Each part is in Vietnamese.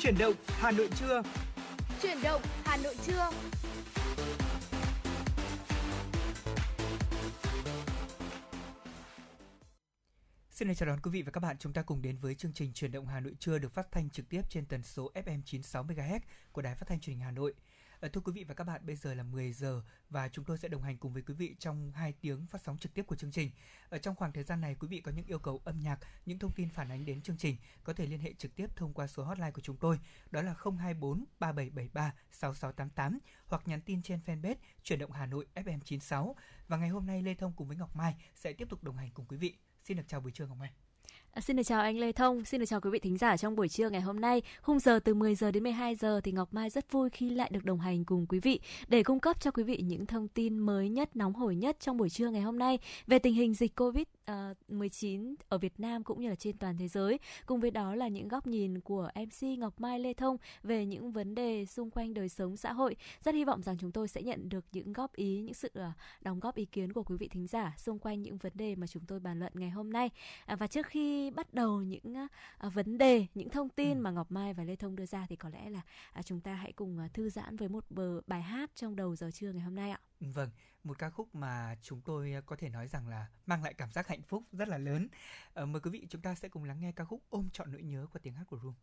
Chuyển động Hà Nội trưa. Chuyển động Hà Nội trưa. Xin chào đón quý vị và các bạn, chúng ta cùng đến với chương trình Truyền động Hà Nội trưa được phát thanh trực tiếp trên tần số FM 96 MHz của Đài Phát thanh Truyền hình Hà Nội. Ờ, thưa quý vị và các bạn, bây giờ là 10 giờ và chúng tôi sẽ đồng hành cùng với quý vị trong 2 tiếng phát sóng trực tiếp của chương trình. Ở trong khoảng thời gian này, quý vị có những yêu cầu âm nhạc, những thông tin phản ánh đến chương trình có thể liên hệ trực tiếp thông qua số hotline của chúng tôi, đó là 024 3773 6688 hoặc nhắn tin trên fanpage Chuyển động Hà Nội FM 96. Và ngày hôm nay Lê Thông cùng với Ngọc Mai sẽ tiếp tục đồng hành cùng quý vị. Xin được chào buổi trưa Ngọc Mai. À, xin được chào anh Lê Thông, xin được chào quý vị thính giả trong buổi trưa ngày hôm nay. Khung giờ từ 10 giờ đến 12 giờ thì Ngọc Mai rất vui khi lại được đồng hành cùng quý vị để cung cấp cho quý vị những thông tin mới nhất, nóng hổi nhất trong buổi trưa ngày hôm nay về tình hình dịch Covid 19 uh, ở Việt Nam cũng như là trên toàn thế giới. Cùng với đó là những góc nhìn của MC Ngọc Mai Lê Thông về những vấn đề xung quanh đời sống xã hội. Rất hy vọng rằng chúng tôi sẽ nhận được những góp ý, những sự uh, đóng góp ý kiến của quý vị thính giả xung quanh những vấn đề mà chúng tôi bàn luận ngày hôm nay. À, và trước khi bắt đầu những vấn đề, những thông tin ừ. mà Ngọc Mai và Lê Thông đưa ra thì có lẽ là chúng ta hãy cùng thư giãn với một bờ bài hát trong đầu giờ trưa ngày hôm nay ạ. Vâng, một ca khúc mà chúng tôi ờ, có thể nói rằng là mang lại cảm giác hạnh phúc rất là lớn. À, mời quý vị chúng ta sẽ cùng lắng nghe ca khúc Ôm trọn nỗi nhớ qua tiếng hát của Room.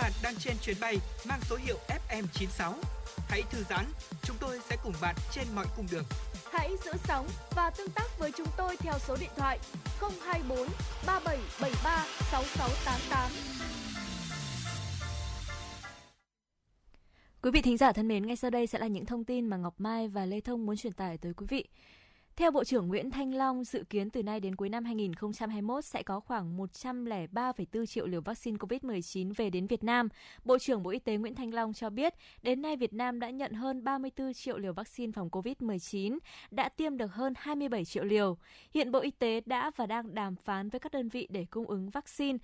Bạn đang trên chuyến bay mang số hiệu FM96. Hãy thư giãn, chúng tôi sẽ cùng bạn trên mọi cung đường. Hãy giữ sóng và tương tác với chúng tôi theo số điện thoại 024 3773 6688. Quý vị thính giả thân mến, ngay sau đây sẽ là những thông tin mà Ngọc Mai và Lê Thông muốn truyền tải tới quý vị. Theo Bộ trưởng Nguyễn Thanh Long, dự kiến từ nay đến cuối năm 2021 sẽ có khoảng 103,4 triệu liều vaccine COVID-19 về đến Việt Nam. Bộ trưởng Bộ Y tế Nguyễn Thanh Long cho biết, đến nay Việt Nam đã nhận hơn 34 triệu liều vaccine phòng COVID-19, đã tiêm được hơn 27 triệu liều. Hiện Bộ Y tế đã và đang đàm phán với các đơn vị để cung ứng vaccine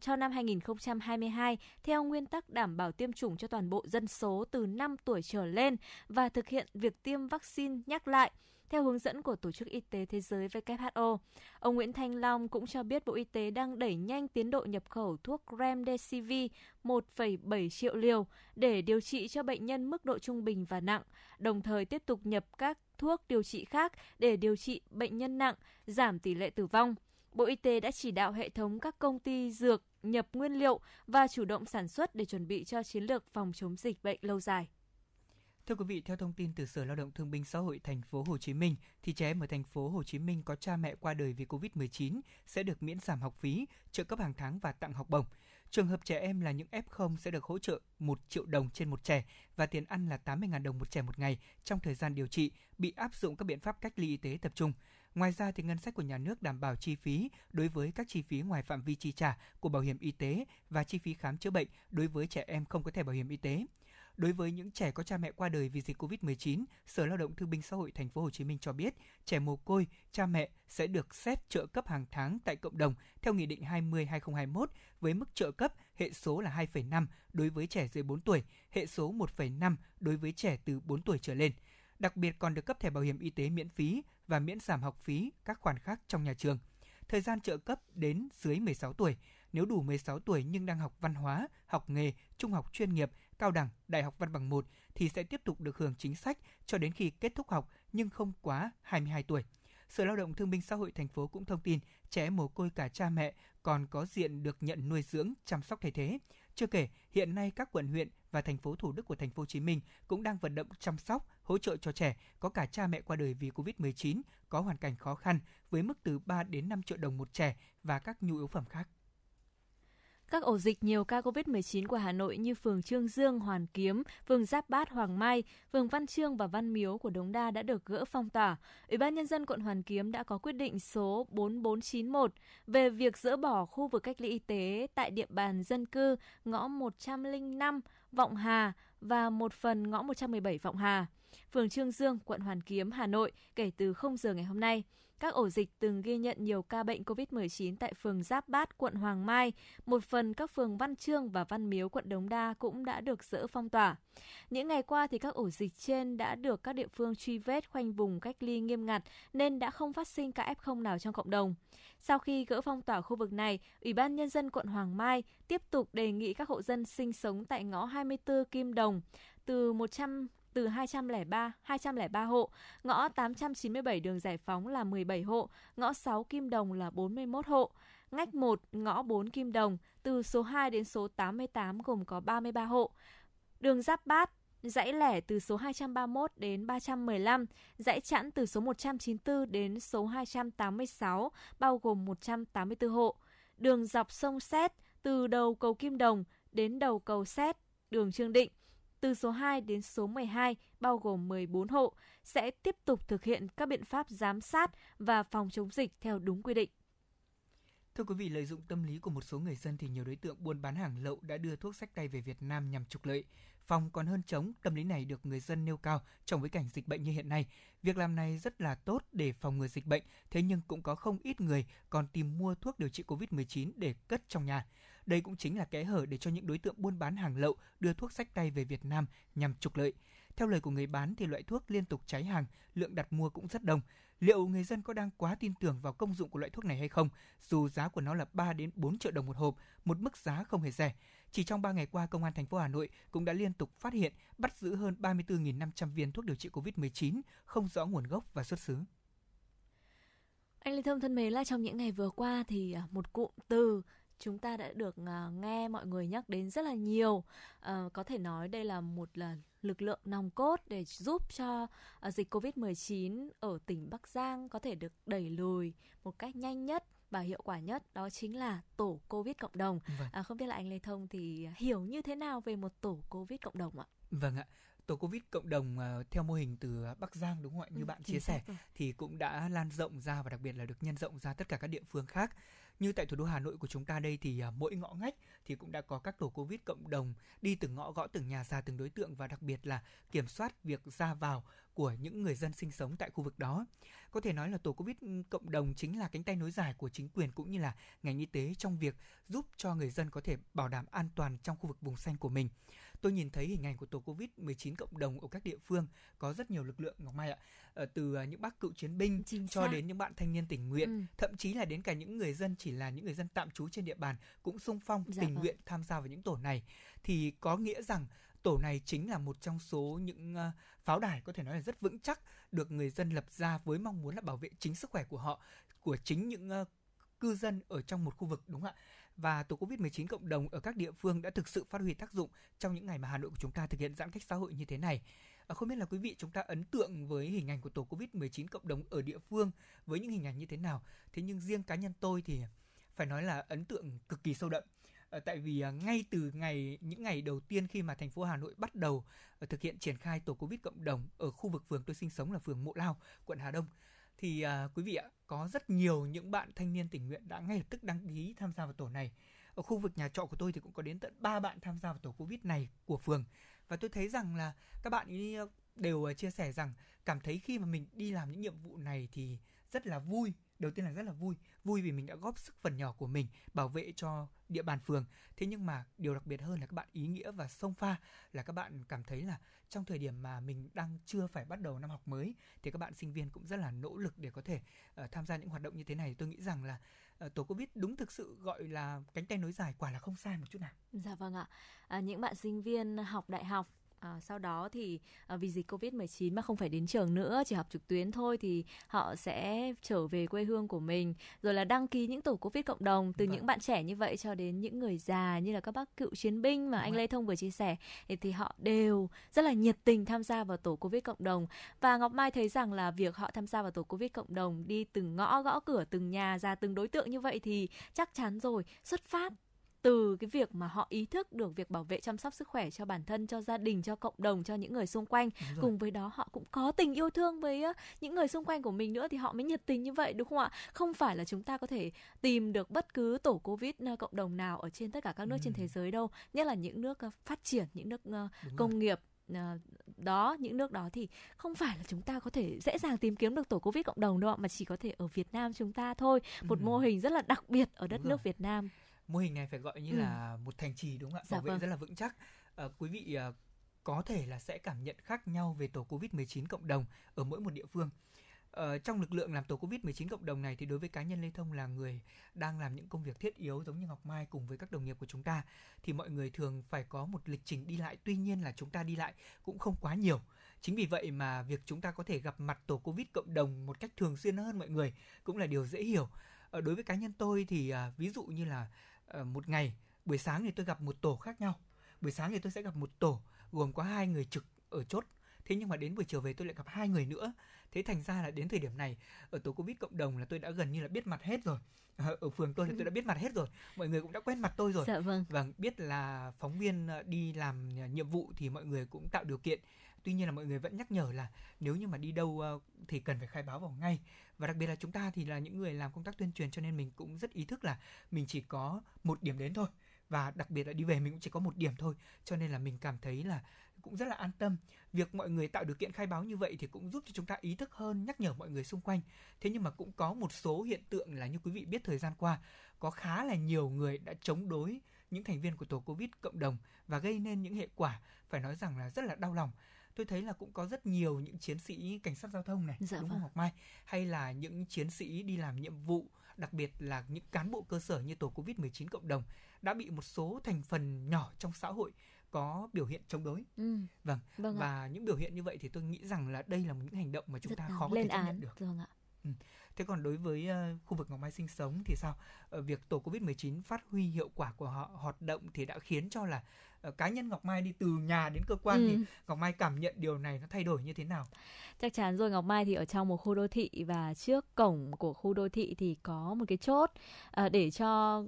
cho năm 2022 theo nguyên tắc đảm bảo tiêm chủng cho toàn bộ dân số từ 5 tuổi trở lên và thực hiện việc tiêm vaccine nhắc lại theo hướng dẫn của Tổ chức Y tế Thế giới WHO. Ông Nguyễn Thanh Long cũng cho biết Bộ Y tế đang đẩy nhanh tiến độ nhập khẩu thuốc Remdesivir 1,7 triệu liều để điều trị cho bệnh nhân mức độ trung bình và nặng, đồng thời tiếp tục nhập các thuốc điều trị khác để điều trị bệnh nhân nặng, giảm tỷ lệ tử vong. Bộ Y tế đã chỉ đạo hệ thống các công ty dược nhập nguyên liệu và chủ động sản xuất để chuẩn bị cho chiến lược phòng chống dịch bệnh lâu dài. Thưa quý vị, theo thông tin từ Sở Lao động Thương binh Xã hội thành phố Hồ Chí Minh, thì trẻ em ở thành phố Hồ Chí Minh có cha mẹ qua đời vì Covid-19 sẽ được miễn giảm học phí, trợ cấp hàng tháng và tặng học bổng. Trường hợp trẻ em là những F0 sẽ được hỗ trợ 1 triệu đồng trên một trẻ và tiền ăn là 80.000 đồng một trẻ một ngày trong thời gian điều trị, bị áp dụng các biện pháp cách ly y tế tập trung. Ngoài ra thì ngân sách của nhà nước đảm bảo chi phí đối với các chi phí ngoài phạm vi chi trả của bảo hiểm y tế và chi phí khám chữa bệnh đối với trẻ em không có thẻ bảo hiểm y tế. Đối với những trẻ có cha mẹ qua đời vì dịch Covid-19, Sở Lao động Thương binh Xã hội Thành phố Hồ Chí Minh cho biết, trẻ mồ côi, cha mẹ sẽ được xét trợ cấp hàng tháng tại cộng đồng theo Nghị định 20/2021 với mức trợ cấp hệ số là 2,5 đối với trẻ dưới 4 tuổi, hệ số 1,5 đối với trẻ từ 4 tuổi trở lên. Đặc biệt còn được cấp thẻ bảo hiểm y tế miễn phí và miễn giảm học phí các khoản khác trong nhà trường. Thời gian trợ cấp đến dưới 16 tuổi, nếu đủ 16 tuổi nhưng đang học văn hóa, học nghề, trung học chuyên nghiệp cao đẳng, đại học văn bằng 1 thì sẽ tiếp tục được hưởng chính sách cho đến khi kết thúc học nhưng không quá 22 tuổi. Sở Lao động Thương binh Xã hội thành phố cũng thông tin trẻ mồ côi cả cha mẹ còn có diện được nhận nuôi dưỡng, chăm sóc thay thế. Chưa kể, hiện nay các quận huyện và thành phố Thủ Đức của thành phố Hồ Chí Minh cũng đang vận động chăm sóc, hỗ trợ cho trẻ có cả cha mẹ qua đời vì Covid-19 có hoàn cảnh khó khăn với mức từ 3 đến 5 triệu đồng một trẻ và các nhu yếu phẩm khác. Các ổ dịch nhiều ca COVID-19 của Hà Nội như phường Trương Dương, Hoàn Kiếm, phường Giáp Bát, Hoàng Mai, phường Văn Trương và Văn Miếu của Đống Đa đã được gỡ phong tỏa. Ủy ban Nhân dân quận Hoàn Kiếm đã có quyết định số 4491 về việc dỡ bỏ khu vực cách ly y tế tại địa bàn dân cư ngõ 105 Vọng Hà và một phần ngõ 117 Vọng Hà, phường Trương Dương, quận Hoàn Kiếm, Hà Nội kể từ 0 giờ ngày hôm nay. Các ổ dịch từng ghi nhận nhiều ca bệnh COVID-19 tại phường Giáp Bát, quận Hoàng Mai, một phần các phường Văn Trương và Văn Miếu, quận Đống Đa cũng đã được dỡ phong tỏa. Những ngày qua thì các ổ dịch trên đã được các địa phương truy vết khoanh vùng cách ly nghiêm ngặt nên đã không phát sinh ca F0 nào trong cộng đồng. Sau khi gỡ phong tỏa khu vực này, Ủy ban Nhân dân quận Hoàng Mai tiếp tục đề nghị các hộ dân sinh sống tại ngõ 24 Kim Đồng từ 100 từ 203, 203 hộ, ngõ 897 đường Giải Phóng là 17 hộ, ngõ 6 Kim Đồng là 41 hộ. Ngách 1, ngõ 4 Kim Đồng, từ số 2 đến số 88 gồm có 33 hộ. Đường Giáp Bát, dãy lẻ từ số 231 đến 315, dãy chẵn từ số 194 đến số 286, bao gồm 184 hộ. Đường dọc sông Xét, từ đầu cầu Kim Đồng đến đầu cầu Xét, đường Trương Định, từ số 2 đến số 12 bao gồm 14 hộ sẽ tiếp tục thực hiện các biện pháp giám sát và phòng chống dịch theo đúng quy định. Thưa quý vị, lợi dụng tâm lý của một số người dân thì nhiều đối tượng buôn bán hàng lậu đã đưa thuốc sách tay về Việt Nam nhằm trục lợi. Phòng còn hơn chống, tâm lý này được người dân nêu cao trong bối cảnh dịch bệnh như hiện nay. Việc làm này rất là tốt để phòng ngừa dịch bệnh, thế nhưng cũng có không ít người còn tìm mua thuốc điều trị COVID-19 để cất trong nhà. Đây cũng chính là kẽ hở để cho những đối tượng buôn bán hàng lậu đưa thuốc sách tay về Việt Nam nhằm trục lợi. Theo lời của người bán thì loại thuốc liên tục cháy hàng, lượng đặt mua cũng rất đông. Liệu người dân có đang quá tin tưởng vào công dụng của loại thuốc này hay không? Dù giá của nó là 3 đến 4 triệu đồng một hộp, một mức giá không hề rẻ. Chỉ trong 3 ngày qua, Công an thành phố Hà Nội cũng đã liên tục phát hiện, bắt giữ hơn 34.500 viên thuốc điều trị COVID-19 không rõ nguồn gốc và xuất xứ. Anh Lê Thông thân mến là trong những ngày vừa qua thì à, một cụm từ chúng ta đã được uh, nghe mọi người nhắc đến rất là nhiều. Uh, có thể nói đây là một là lực lượng nòng cốt để giúp cho uh, dịch Covid-19 ở tỉnh Bắc Giang có thể được đẩy lùi một cách nhanh nhất và hiệu quả nhất đó chính là tổ Covid cộng đồng. Vâng. À, không biết là anh Lê Thông thì hiểu như thế nào về một tổ Covid cộng đồng ạ? Vâng ạ tổ covid cộng đồng uh, theo mô hình từ Bắc Giang đúng không ạ? Như ừ, bạn chia sẻ rồi. thì cũng đã lan rộng ra và đặc biệt là được nhân rộng ra tất cả các địa phương khác. Như tại thủ đô Hà Nội của chúng ta đây thì à, mỗi ngõ ngách thì cũng đã có các tổ covid cộng đồng đi từng ngõ gõ từng nhà ra từng đối tượng và đặc biệt là kiểm soát việc ra vào của những người dân sinh sống tại khu vực đó. Có thể nói là tổ Covid ừ, cộng đồng chính là cánh tay nối dài của chính quyền cũng như là ngành y tế trong việc giúp cho người dân có thể bảo đảm an toàn trong khu vực vùng xanh của mình tôi nhìn thấy hình ảnh của tổ Covid-19 cộng đồng ở các địa phương có rất nhiều lực lượng Ngọc Mai ạ. Ờ, từ à, những bác cựu chiến binh Chính cho xác. đến những bạn thanh niên tình nguyện, ừ. thậm chí là đến cả những người dân chỉ là những người dân tạm trú trên địa bàn cũng sung phong dạ tình vâng. nguyện tham gia vào những tổ này thì có nghĩa rằng tổ này chính là một trong số những uh, pháo đài có thể nói là rất vững chắc được người dân lập ra với mong muốn là bảo vệ chính sức khỏe của họ của chính những uh, cư dân ở trong một khu vực đúng không ạ và tổ Covid-19 cộng đồng ở các địa phương đã thực sự phát huy tác dụng trong những ngày mà Hà Nội của chúng ta thực hiện giãn cách xã hội như thế này. Ờ, không biết là quý vị chúng ta ấn tượng với hình ảnh của tổ Covid-19 cộng đồng ở địa phương với những hình ảnh như thế nào. Thế nhưng riêng cá nhân tôi thì phải nói là ấn tượng cực kỳ sâu đậm. Ờ, tại vì ờ, ngay từ ngày những ngày đầu tiên khi mà thành phố Hà Nội bắt đầu thực hiện triển khai tổ Covid cộng đồng ở khu vực phường tôi sinh sống là phường Mộ Lao, quận Hà Đông thì quý vị ạ có rất nhiều những bạn thanh niên tình nguyện đã ngay lập tức đăng ký tham gia vào tổ này. Ở khu vực nhà trọ của tôi thì cũng có đến tận 3 bạn tham gia vào tổ covid này của phường. Và tôi thấy rằng là các bạn ý ờ, đều ờ, chia sẻ rằng cảm thấy khi mà mình đi làm những nhiệm vụ này thì rất là vui, đầu tiên là rất là vui. Vui vì mình đã góp sức phần nhỏ của mình bảo vệ cho địa bàn phường. Thế nhưng mà điều đặc biệt hơn là các bạn ý nghĩa và sông pha là các bạn cảm thấy là trong thời điểm mà mình đang chưa phải bắt đầu năm học mới thì các bạn sinh viên cũng rất là nỗ lực để có thể uh, tham gia những hoạt động như thế này. Tôi nghĩ rằng là uh, tổ covid đúng thực sự gọi là cánh tay nối dài quả là không sai một chút nào. Dạ vâng ạ. À, những bạn sinh viên học đại học À, sau đó thì à, vì dịch Covid-19 mà không phải đến trường nữa, chỉ học trực tuyến thôi thì họ sẽ trở về quê hương của mình, rồi là đăng ký những tổ Covid cộng đồng từ vâng. những bạn trẻ như vậy cho đến những người già như là các bác cựu chiến binh mà Đúng anh Lê Thông vừa chia sẻ thì, thì họ đều rất là nhiệt tình tham gia vào tổ Covid cộng đồng. Và Ngọc Mai thấy rằng là việc họ tham gia vào tổ Covid cộng đồng đi từng ngõ gõ cửa từng nhà ra từng đối tượng như vậy thì chắc chắn rồi xuất phát từ cái việc mà họ ý thức được việc bảo vệ chăm sóc sức khỏe cho bản thân cho gia đình cho cộng đồng cho những người xung quanh cùng với đó họ cũng có tình yêu thương với những người xung quanh của mình nữa thì họ mới nhiệt tình như vậy đúng không ạ không phải là chúng ta có thể tìm được bất cứ tổ covid cộng đồng nào ở trên tất cả các nước ừ. trên thế giới đâu nhất là những nước phát triển những nước Đúng công rồi. nghiệp đó những nước đó thì không phải là chúng ta có thể dễ dàng tìm kiếm được tổ covid cộng đồng đâu ạ mà chỉ có thể ở Việt Nam chúng ta thôi một ừ. mô hình rất là đặc biệt ở đất Đúng nước rồi. Việt Nam mô hình này phải gọi như ừ. là một thành trì đúng không ạ? Dạ Bảo vệ vâng. rất là vững chắc. À, quý vị à, có thể là sẽ cảm nhận khác nhau về tổ Covid-19 cộng đồng ở mỗi một địa phương. Ờ, trong lực lượng làm tổ Covid-19 cộng đồng này thì đối với cá nhân Lê Thông là người đang làm những công việc thiết yếu giống như Ngọc Mai cùng với các đồng nghiệp của chúng ta thì mọi người thường phải có một lịch trình đi lại tuy nhiên là chúng ta đi lại cũng không quá nhiều. Chính vì vậy mà việc chúng ta có thể gặp mặt tổ Covid cộng đồng một cách thường xuyên hơn mọi người cũng là điều dễ hiểu. Ờ, đối với cá nhân tôi thì à, ví dụ như là một ngày buổi sáng thì tôi gặp một tổ khác nhau. Buổi sáng thì tôi sẽ gặp một tổ gồm có hai người trực ở chốt. Thế nhưng mà đến buổi chiều về tôi lại gặp hai người nữa. Thế thành ra là đến thời điểm này ở tổ covid cộng đồng là tôi đã gần như là biết mặt hết rồi. Ờ, ở phường tôi thì tôi đã biết mặt hết rồi. Mọi người cũng đã quen mặt tôi rồi. Dạ vâng. Và biết là phóng viên ờ, đi làm nhiệm vụ thì mọi người cũng tạo điều kiện. Tuy nhiên là mọi người vẫn nhắc nhở là nếu như mà đi đâu thì cần phải khai báo vào ngay và đặc biệt là chúng ta thì là những người làm công tác tuyên truyền cho nên mình cũng rất ý thức là mình chỉ có một điểm đến thôi. Và đặc biệt là đi về mình cũng chỉ có một điểm thôi. Cho nên là mình cảm thấy là cũng rất là an tâm. Việc mọi người tạo điều kiện khai báo như vậy thì cũng giúp cho chúng ta ý thức hơn, nhắc nhở mọi người xung quanh. Thế nhưng mà cũng có một số hiện tượng là như quý vị biết thời gian qua, có khá là nhiều người đã chống đối những thành viên của tổ covid cộng đồng và gây nên những hệ quả, phải nói rằng là rất là đau lòng tôi thấy là cũng có rất nhiều những chiến sĩ cảnh sát giao thông này dạ đúng vâng. không Ngọc Mai hay là những chiến sĩ đi làm nhiệm vụ đặc biệt là những cán bộ cơ sở như tổ Covid 19 cộng đồng đã bị một số thành phần nhỏ trong xã hội có biểu hiện chống đối. Ừ. Vâng. vâng và ạ. những biểu hiện như vậy thì tôi nghĩ rằng là đây là những hành động mà chúng rất ta khó có thể chấp nhận được. Vâng ạ. Ừ. Thế còn đối với uh, khu vực Ngọc Mai sinh sống thì sao? Uh, việc tổ Covid-19 phát huy hiệu quả của họ hoạt động thì đã khiến cho là uh, cá nhân Ngọc Mai đi từ nhà đến cơ quan ừ. thì Ngọc Mai cảm nhận điều này nó thay đổi như thế nào? Chắc chắn rồi Ngọc Mai thì ở trong một khu đô thị và trước cổng của khu đô thị thì có một cái chốt uh, để cho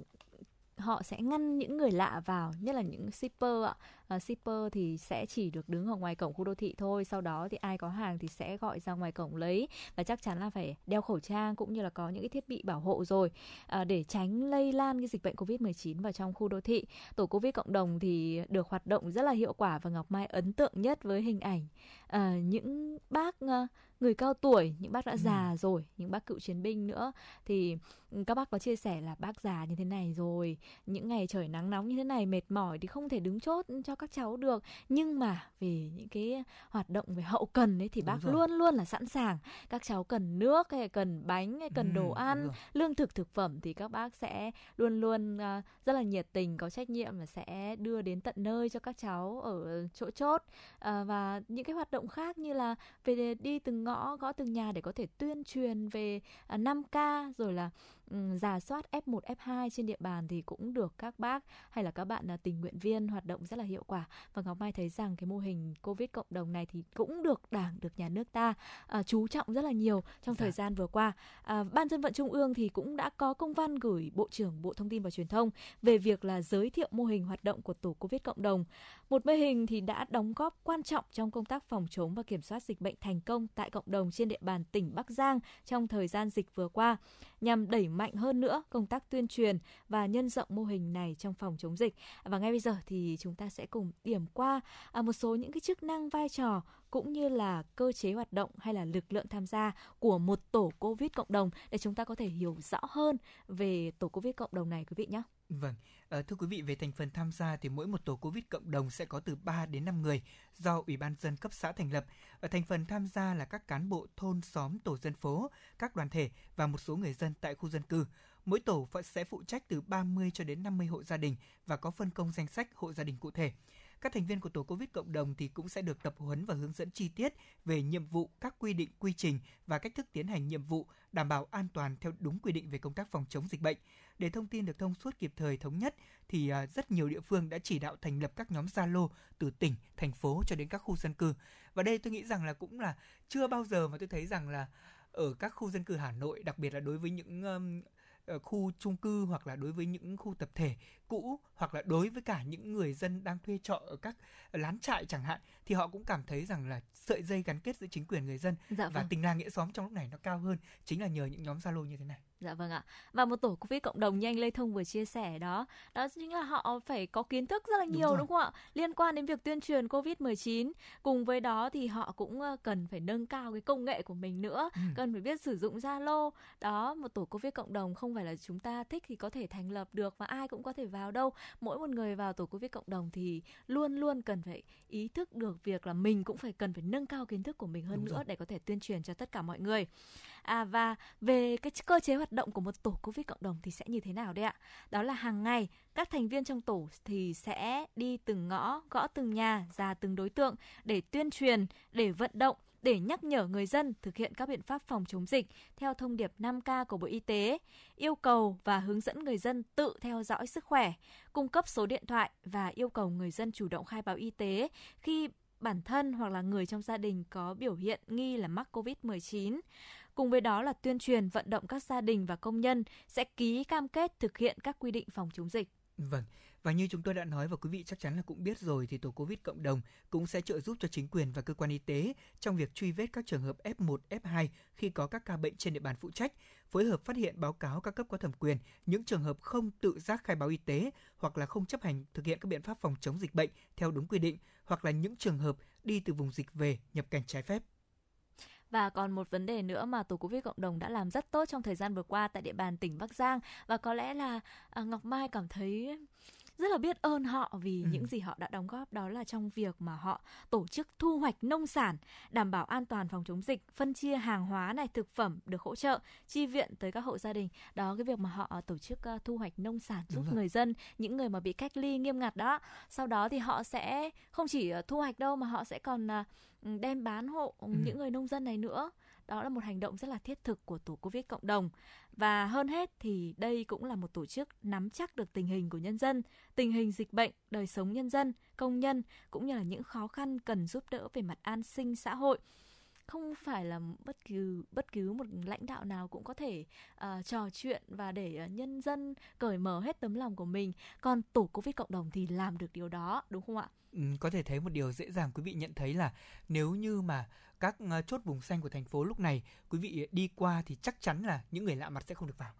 họ sẽ ngăn những người lạ vào nhất là những shipper ạ uh, shipper thì sẽ chỉ được đứng ở ngoài cổng khu đô thị thôi sau đó thì ai có hàng thì sẽ gọi ra ngoài cổng lấy. Và chắc chắn là phải đeo khẩu trang cũng như là có những cái thiết bị bảo hộ rồi. Uh, để tránh lây lan cái dịch bệnh covid 19 vào trong khu đô thị tổ covid cộng đồng thì được hoạt động rất là hiệu quả và ngọc mai ấn tượng nhất với hình ảnh uh, những bác uh, người cao tuổi những bác đã ừ. già rồi những bác cựu chiến binh nữa. Thì ừ, các bác có chia sẻ là bác già như thế này rồi những ngày trời nắng nóng như thế này mệt mỏi thì không thể đứng chốt cho các cháu được. Nhưng mà vì những cái hoạt động về hậu cần ấy thì đúng bác rồi. luôn luôn là sẵn sàng. Các cháu cần nước hay cần bánh hay cần ừ, đồ ăn lương thực thực phẩm thì các bác sẽ luôn luôn uh, rất là nhiệt tình có trách nhiệm và sẽ đưa đến tận nơi cho các cháu ở chỗ chốt. Uh, và những cái hoạt động khác như là về đi từng ngõ gõ từng nhà để có thể tuyên truyền về uh, 5K rồi là giả soát F1, F2 trên địa bàn thì cũng được các bác hay là các bạn uh, tình nguyện viên hoạt động rất là hiệu quả và Ngọc Mai thấy rằng cái mô hình Covid cộng đồng này thì cũng được Đảng, được nhà nước ta uh, chú trọng rất là nhiều trong dạ. thời gian vừa qua. Uh, Ban dân vận Trung ương thì cũng đã có công văn gửi Bộ trưởng Bộ Thông tin và Truyền thông về việc là giới thiệu mô hình hoạt động của tổ Covid cộng đồng. Một mô hình thì đã đóng góp quan trọng trong công tác phòng chống và kiểm soát dịch bệnh thành công tại cộng đồng trên địa bàn tỉnh Bắc Giang trong thời gian dịch vừa qua nhằm đẩy mạnh hơn nữa công tác tuyên truyền và nhân rộng mô hình này trong phòng chống dịch. Và ngay bây giờ thì chúng ta sẽ cùng điểm qua à, một số những cái chức năng vai trò cũng như là cơ chế hoạt động hay là lực lượng tham gia của một tổ Covid cộng đồng để chúng ta có thể hiểu rõ hơn về tổ Covid cộng đồng này, quý vị nhé. Vâng, à, thưa quý vị về thành phần tham gia thì mỗi một tổ Covid cộng đồng sẽ có từ 3 đến 5 người do Ủy ban dân cấp xã thành lập. Ở thành phần tham gia là các cán bộ thôn xóm tổ dân phố, các đoàn thể và một số người dân tại khu dân cư. Mỗi tổ sẽ phụ trách từ 30 cho đến 50 hộ gia đình và có phân công danh sách hộ gia đình cụ thể. Các thành viên của tổ Covid cộng đồng thì cũng sẽ được tập huấn và hướng dẫn chi tiết về nhiệm vụ, các quy định, quy trình và cách thức tiến hành nhiệm vụ đảm bảo an toàn theo đúng quy định về công tác phòng chống dịch bệnh. Để thông tin được thông suốt kịp thời thống nhất thì à, rất nhiều địa phương đã chỉ đạo thành lập các nhóm Zalo từ tỉnh, thành phố cho đến các khu dân cư. Và đây tôi nghĩ rằng là cũng là chưa bao giờ mà tôi thấy rằng là ở các khu dân cư Hà Nội, đặc biệt là đối với những um, khu chung cư hoặc là đối với những khu tập thể cũ hoặc là đối với cả những người dân đang thuê trọ ở các lán trại chẳng hạn thì họ cũng cảm thấy rằng là sợi dây gắn kết giữa chính quyền người dân dạ và vâng. tình làng nghĩa xóm trong lúc này nó cao hơn chính là nhờ những nhóm Zalo như thế này. Dạ vâng ạ. Và một tổ Covid cộng đồng như anh Lê Thông vừa chia sẻ đó, đó chính là họ phải có kiến thức rất là nhiều đúng, đúng không ạ? Liên quan đến việc tuyên truyền Covid-19. Cùng với đó thì họ cũng cần phải nâng cao cái công nghệ của mình nữa, ừ. cần phải biết sử dụng Zalo. Đó, một tổ Covid cộng đồng không phải là chúng ta thích thì có thể thành lập được và ai cũng có thể vào đâu. Mỗi một người vào tổ Covid cộng đồng thì luôn luôn cần phải ý thức được việc là mình cũng phải cần phải nâng cao kiến thức của mình hơn đúng nữa rồi. để có thể tuyên truyền cho tất cả mọi người. À và về cái cơ chế hoạt động của một tổ Covid cộng đồng thì sẽ như thế nào đấy ạ? Đó là hàng ngày các thành viên trong tổ thì sẽ đi từng ngõ, gõ từng nhà, ra từng đối tượng để tuyên truyền, để vận động để nhắc nhở người dân thực hiện các biện pháp phòng chống dịch theo thông điệp 5K của Bộ Y tế, yêu cầu và hướng dẫn người dân tự theo dõi sức khỏe, cung cấp số điện thoại và yêu cầu người dân chủ động khai báo y tế khi bản thân hoặc là người trong gia đình có biểu hiện nghi là mắc COVID-19. Cùng với đó là tuyên truyền vận động các gia đình và công nhân sẽ ký cam kết thực hiện các quy định phòng chống dịch. Vâng, và như chúng tôi đã nói và quý vị chắc chắn là cũng biết rồi thì tổ Covid cộng đồng cũng sẽ trợ giúp cho chính quyền và cơ quan y tế trong việc truy vết các trường hợp F1, F2 khi có các ca bệnh trên địa bàn phụ trách, phối hợp phát hiện báo cáo các cấp có thẩm quyền những trường hợp không tự giác khai báo y tế hoặc là không chấp hành thực hiện các biện pháp phòng chống dịch bệnh theo đúng quy định hoặc là những trường hợp đi từ vùng dịch về nhập cảnh trái phép. Và còn một vấn đề nữa mà tổ Covid cộng đồng đã làm rất tốt trong thời gian vừa qua tại địa bàn tỉnh Bắc Giang. Và có lẽ là à, Ngọc Mai cảm thấy rất là biết ơn họ vì ừ. những gì họ đã đóng góp đó là trong việc mà họ tổ chức thu hoạch nông sản, đảm bảo an toàn phòng chống dịch, phân chia hàng hóa này, thực phẩm được hỗ trợ, chi viện tới các hộ gia đình. Đó cái việc mà họ tổ chức uh, thu hoạch nông sản giúp người dân, những người mà bị cách ly nghiêm ngặt đó. Sau đó thì họ sẽ không chỉ uh, thu hoạch đâu mà họ sẽ còn uh, đem bán hộ ừ. những người nông dân này nữa đó là một hành động rất là thiết thực của tổ covid cộng đồng. Và hơn hết thì đây cũng là một tổ chức nắm chắc được tình hình của nhân dân tình hình dịch bệnh đời sống nhân dân công nhân cũng như là những khó khăn cần giúp đỡ về mặt an sinh xã hội. Không phải là bất cứ bất cứ một lãnh đạo nào cũng có thể uh, trò chuyện và để uh, nhân dân cởi mở hết tấm lòng của mình. Còn tổ covid cộng đồng thì làm được điều đó đúng không ạ? Ừ, có thể thấy một điều dễ dàng quý vị nhận thấy là nếu như mà các uh, chốt vùng xanh của thành phố lúc này quý vị đi qua thì chắc chắn là những người lạ mặt sẽ không được vào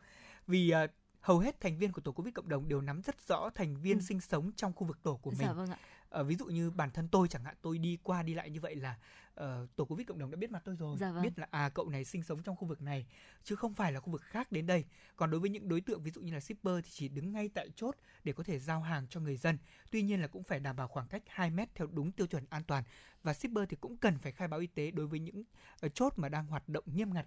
vì uh, hầu hết thành viên của tổ covid cộng đồng đều nắm rất rõ thành viên ừ. sinh sống trong khu vực tổ của dạ mình. Dạ vâng ạ. Ví dụ như bản thân tôi chẳng hạn tôi đi qua đi lại như vậy là uh, tổ covid cộng đồng đã biết mặt tôi rồi, dạ vâng. biết là à cậu này sinh sống trong khu vực này chứ không phải là khu vực khác đến đây. Còn đối với những đối tượng ví dụ như là shipper thì chỉ đứng ngay tại chốt để có thể giao hàng cho người dân. Tuy nhiên là cũng phải đảm bảo khoảng cách 2 mét theo đúng tiêu chuẩn an toàn và shipper thì cũng cần phải khai báo y tế đối với những uh, chốt mà đang hoạt động nghiêm ngặt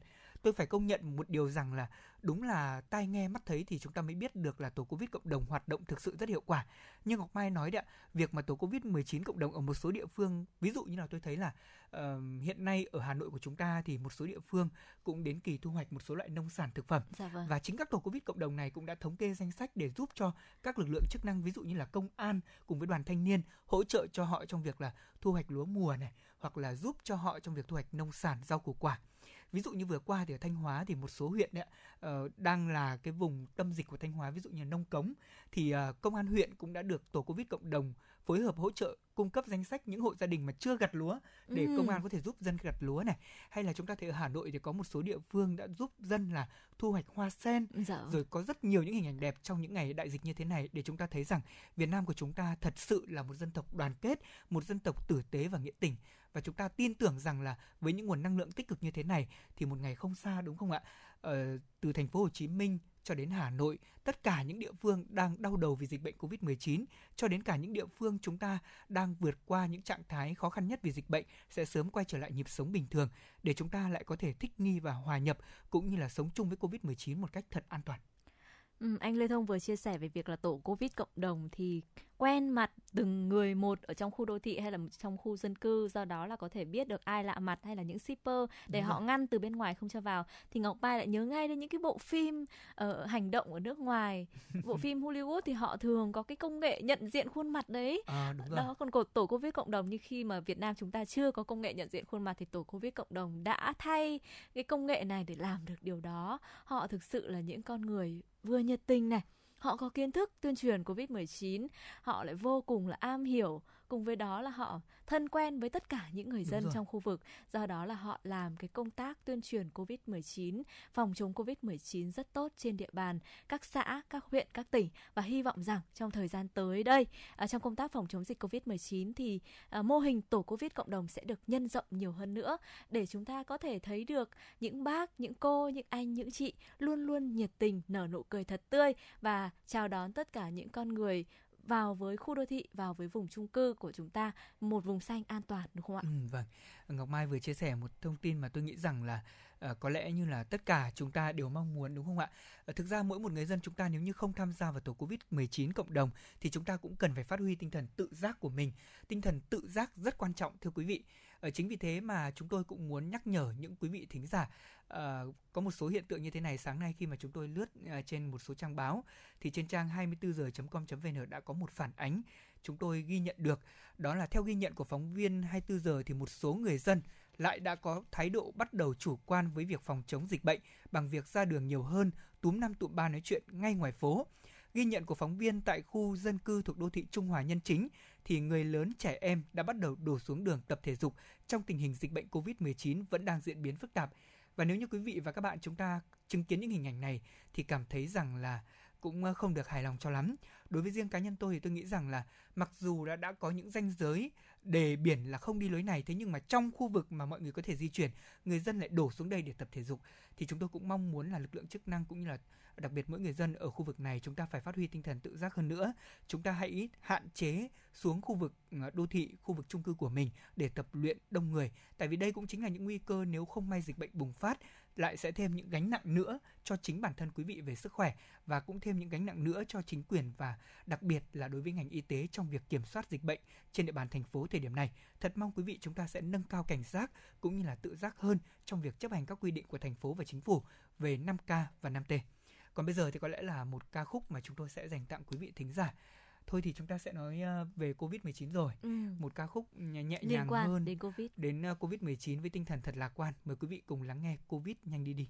tôi phải công nhận một điều rằng là đúng là tai nghe mắt thấy thì chúng ta mới biết được là tổ covid cộng đồng hoạt động thực sự rất hiệu quả. Như ngọc mai nói đấy ạ việc mà tổ covid 19 cộng đồng ở một số địa phương ví dụ như là tôi thấy là uh, hiện nay ở hà nội của chúng ta thì một số địa phương cũng đến kỳ thu hoạch một số loại nông sản thực phẩm. Dạ vâng. và chính các tổ covid cộng đồng này cũng đã thống kê danh sách để giúp cho các lực lượng chức năng ví dụ như là công an cùng với đoàn thanh niên hỗ trợ cho họ trong việc là thu hoạch lúa mùa này hoặc là giúp cho họ trong việc thu hoạch nông sản rau củ quả ví dụ như vừa qua thì ở thanh hóa thì một số huyện ấy, uh, ờ, đang là cái vùng tâm dịch của thanh hóa ví dụ như nông cống thì uh, công an huyện cũng đã được tổ covid cộng đồng phối hợp hỗ trợ cung cấp danh sách những hộ gia đình mà chưa gặt lúa để ừ. công an có thể giúp dân gặt lúa này hay là chúng ta thấy ở Hà Nội thì có một số địa phương đã giúp dân là thu hoạch hoa sen dạ. rồi có rất nhiều những hình ảnh đẹp trong những ngày đại dịch như thế này để chúng ta thấy rằng Việt Nam của chúng ta thật sự là một dân tộc đoàn kết một dân tộc tử tế và nghĩa tình và chúng ta tin tưởng rằng là với những nguồn năng lượng tích cực như thế này thì một ngày không xa đúng không ạ? Ờ, từ thành phố Hồ Chí Minh cho đến Hà Nội, tất cả những địa phương đang đau đầu vì dịch bệnh Covid-19 cho đến cả những địa phương chúng ta đang vượt qua những trạng thái khó khăn nhất vì dịch bệnh sẽ sớm quay trở lại nhịp sống bình thường để chúng ta lại có thể thích nghi và hòa nhập cũng như là sống chung với Covid-19 một cách thật an toàn. Ừ, anh Lê Thông vừa chia sẻ về việc là tổ Covid cộng đồng thì quen mặt từng người một ở trong khu đô thị hay là trong khu dân cư do đó là có thể biết được ai lạ mặt hay là những shipper để Đúng họ rồi. ngăn từ bên ngoài không cho vào thì Ngọc Mai lại nhớ ngay đến những cái bộ phim uh, hành động ở nước ngoài bộ phim Hollywood thì họ thường có cái công nghệ nhận diện khuôn mặt đấy à, đúng rồi. đó còn tổ, tổ Covid cộng đồng như khi mà Việt Nam chúng ta chưa có công nghệ nhận diện khuôn mặt thì tổ Covid cộng đồng đã thay cái công nghệ này để làm được điều đó họ thực sự là những con người vừa nhiệt tình này họ có kiến thức tuyên truyền Covid-19, họ lại vô cùng là am hiểu cùng với đó là họ thân quen với tất cả những người dân trong khu vực. Do đó là họ làm cái công tác tuyên truyền covid-19 phòng chống covid-19 rất tốt trên địa bàn các xã các huyện các tỉnh. Và hy vọng rằng trong thời gian tới đây à, trong công tác phòng chống dịch covid-19 thì à, mô hình tổ covid cộng đồng sẽ được nhân rộng nhiều hơn nữa để chúng ta có thể thấy được những bác những cô những anh những chị luôn luôn nhiệt tình nở nụ cười thật tươi và chào đón tất cả những con người vào với khu đô thị, vào với vùng trung cư của chúng ta, một vùng xanh an toàn đúng không ạ? Ừ, vâng. Ngọc Mai vừa chia sẻ một thông tin mà tôi nghĩ rằng là uh, có lẽ như là tất cả chúng ta đều mong muốn đúng không ạ? Uh, thực ra mỗi một người dân chúng ta nếu như không tham gia vào tổ Covid-19 cộng đồng thì chúng ta cũng cần phải phát huy tinh thần tự giác của mình. Tinh thần tự giác rất quan trọng thưa quý vị. Ờ, chính vì thế mà chúng tôi cũng muốn nhắc nhở những quý vị thính giả uh, có một số hiện tượng như thế này sáng nay khi mà chúng tôi lướt uh, trên một số trang báo thì trên trang 24 giờ.com.vn đã có một phản ánh chúng tôi ghi nhận được đó là theo ghi nhận của phóng viên 24 giờ thì một số người dân lại đã có thái độ bắt đầu chủ quan với việc phòng chống dịch bệnh bằng việc ra đường nhiều hơn, túm năm tụm ba nói chuyện ngay ngoài phố. Ghi nhận của phóng viên tại khu dân cư thuộc đô thị Trung Hòa Nhân Chính thì người lớn trẻ em đã bắt đầu đổ xuống đường tập thể dục trong tình hình dịch bệnh COVID-19 vẫn đang diễn biến phức tạp. Và nếu như quý vị và các bạn chúng ta chứng kiến những hình ảnh này thì cảm thấy rằng là cũng ờ, không được hài lòng cho lắm. Đối với riêng cá nhân tôi thì tôi nghĩ rằng là mặc dù đã đã có những ranh giới đề biển là không đi lối này thế nhưng mà trong khu vực mà mọi người có thể di chuyển, người dân lại đổ xuống đây để tập thể dục thì chúng tôi cũng mong muốn là lực lượng chức năng cũng như là đặc biệt mỗi người dân ở khu vực này chúng ta phải phát huy tinh thần tự giác hơn nữa. Chúng ta hãy hạn chế xuống khu vực ờ, đô thị, khu vực chung cư của mình để tập luyện đông người. Tại vì đây cũng chính là những nguy cơ nếu không may dịch bệnh bùng phát lại sẽ thêm những gánh nặng nữa cho chính bản thân quý vị về sức khỏe và cũng thêm những gánh nặng nữa cho chính quyền và đặc biệt là đối với ngành y tế trong việc kiểm soát dịch bệnh trên địa bàn thành phố thời điểm này. Thật mong quý vị chúng ta sẽ nâng cao cảnh giác cũng như là tự giác hơn trong việc chấp hành các quy định của thành phố và chính phủ về 5K và 5T. Còn bây giờ thì có lẽ là một ca khúc mà chúng tôi sẽ dành tặng quý vị thính giả thôi thì chúng ta sẽ nói về Covid-19 rồi. Ừ. Một ca khúc nhẹ, nhẹ nhàng quan hơn đến Covid. Đến ờ, Covid-19 với tinh thần thật lạc quan. Mời quý vị cùng lắng nghe Covid nhanh đi đi.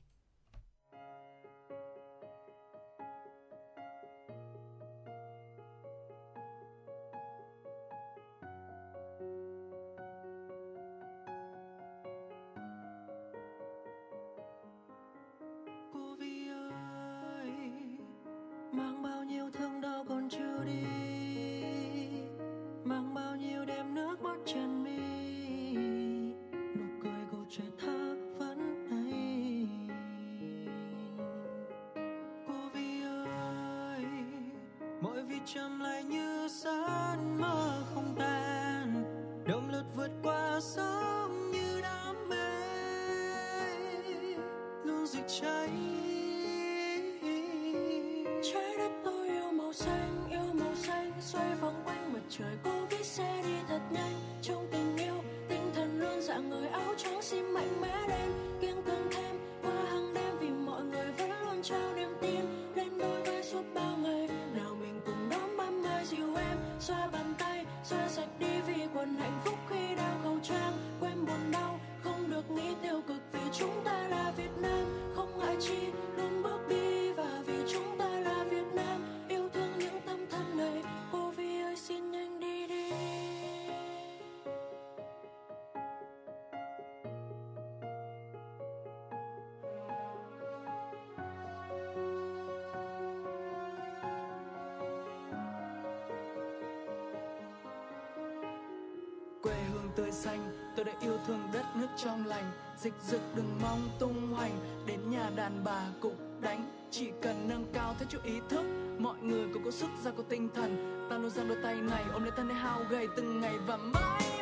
Tươi xanh. Tôi đã yêu thương đất nước trong lành. Dịch dực đừng mong tung hoành. Đến nhà đàn bà cũng đánh. Chỉ cần nâng cao thế chút ý thức. Mọi người cũng có sức ra có tinh thần. Ta luôn giang đôi tay này, ôm lấy thân để hao gầy từng ngày và mãi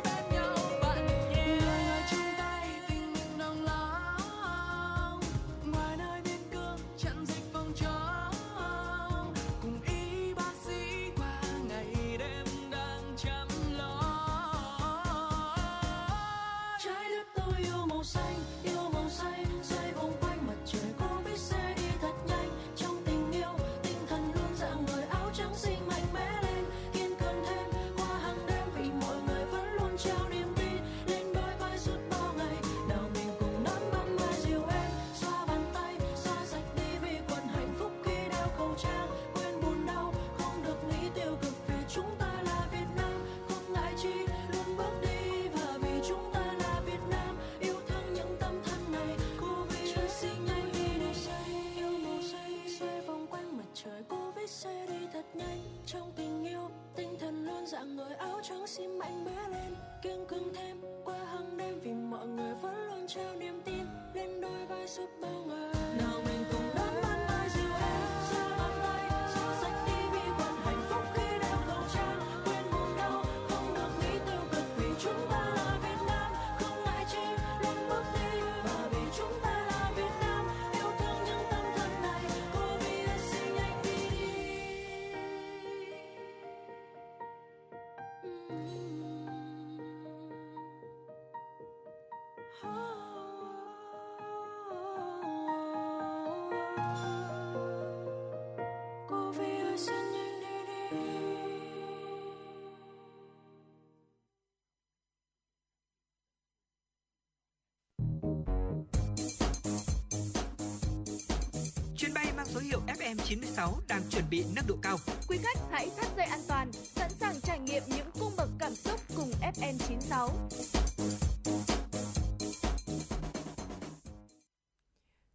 FM96 đang chuẩn bị nâng độ cao. Quý khách hãy thắt dây an toàn, sẵn sàng trải nghiệm những cung bậc cảm xúc cùng FM96.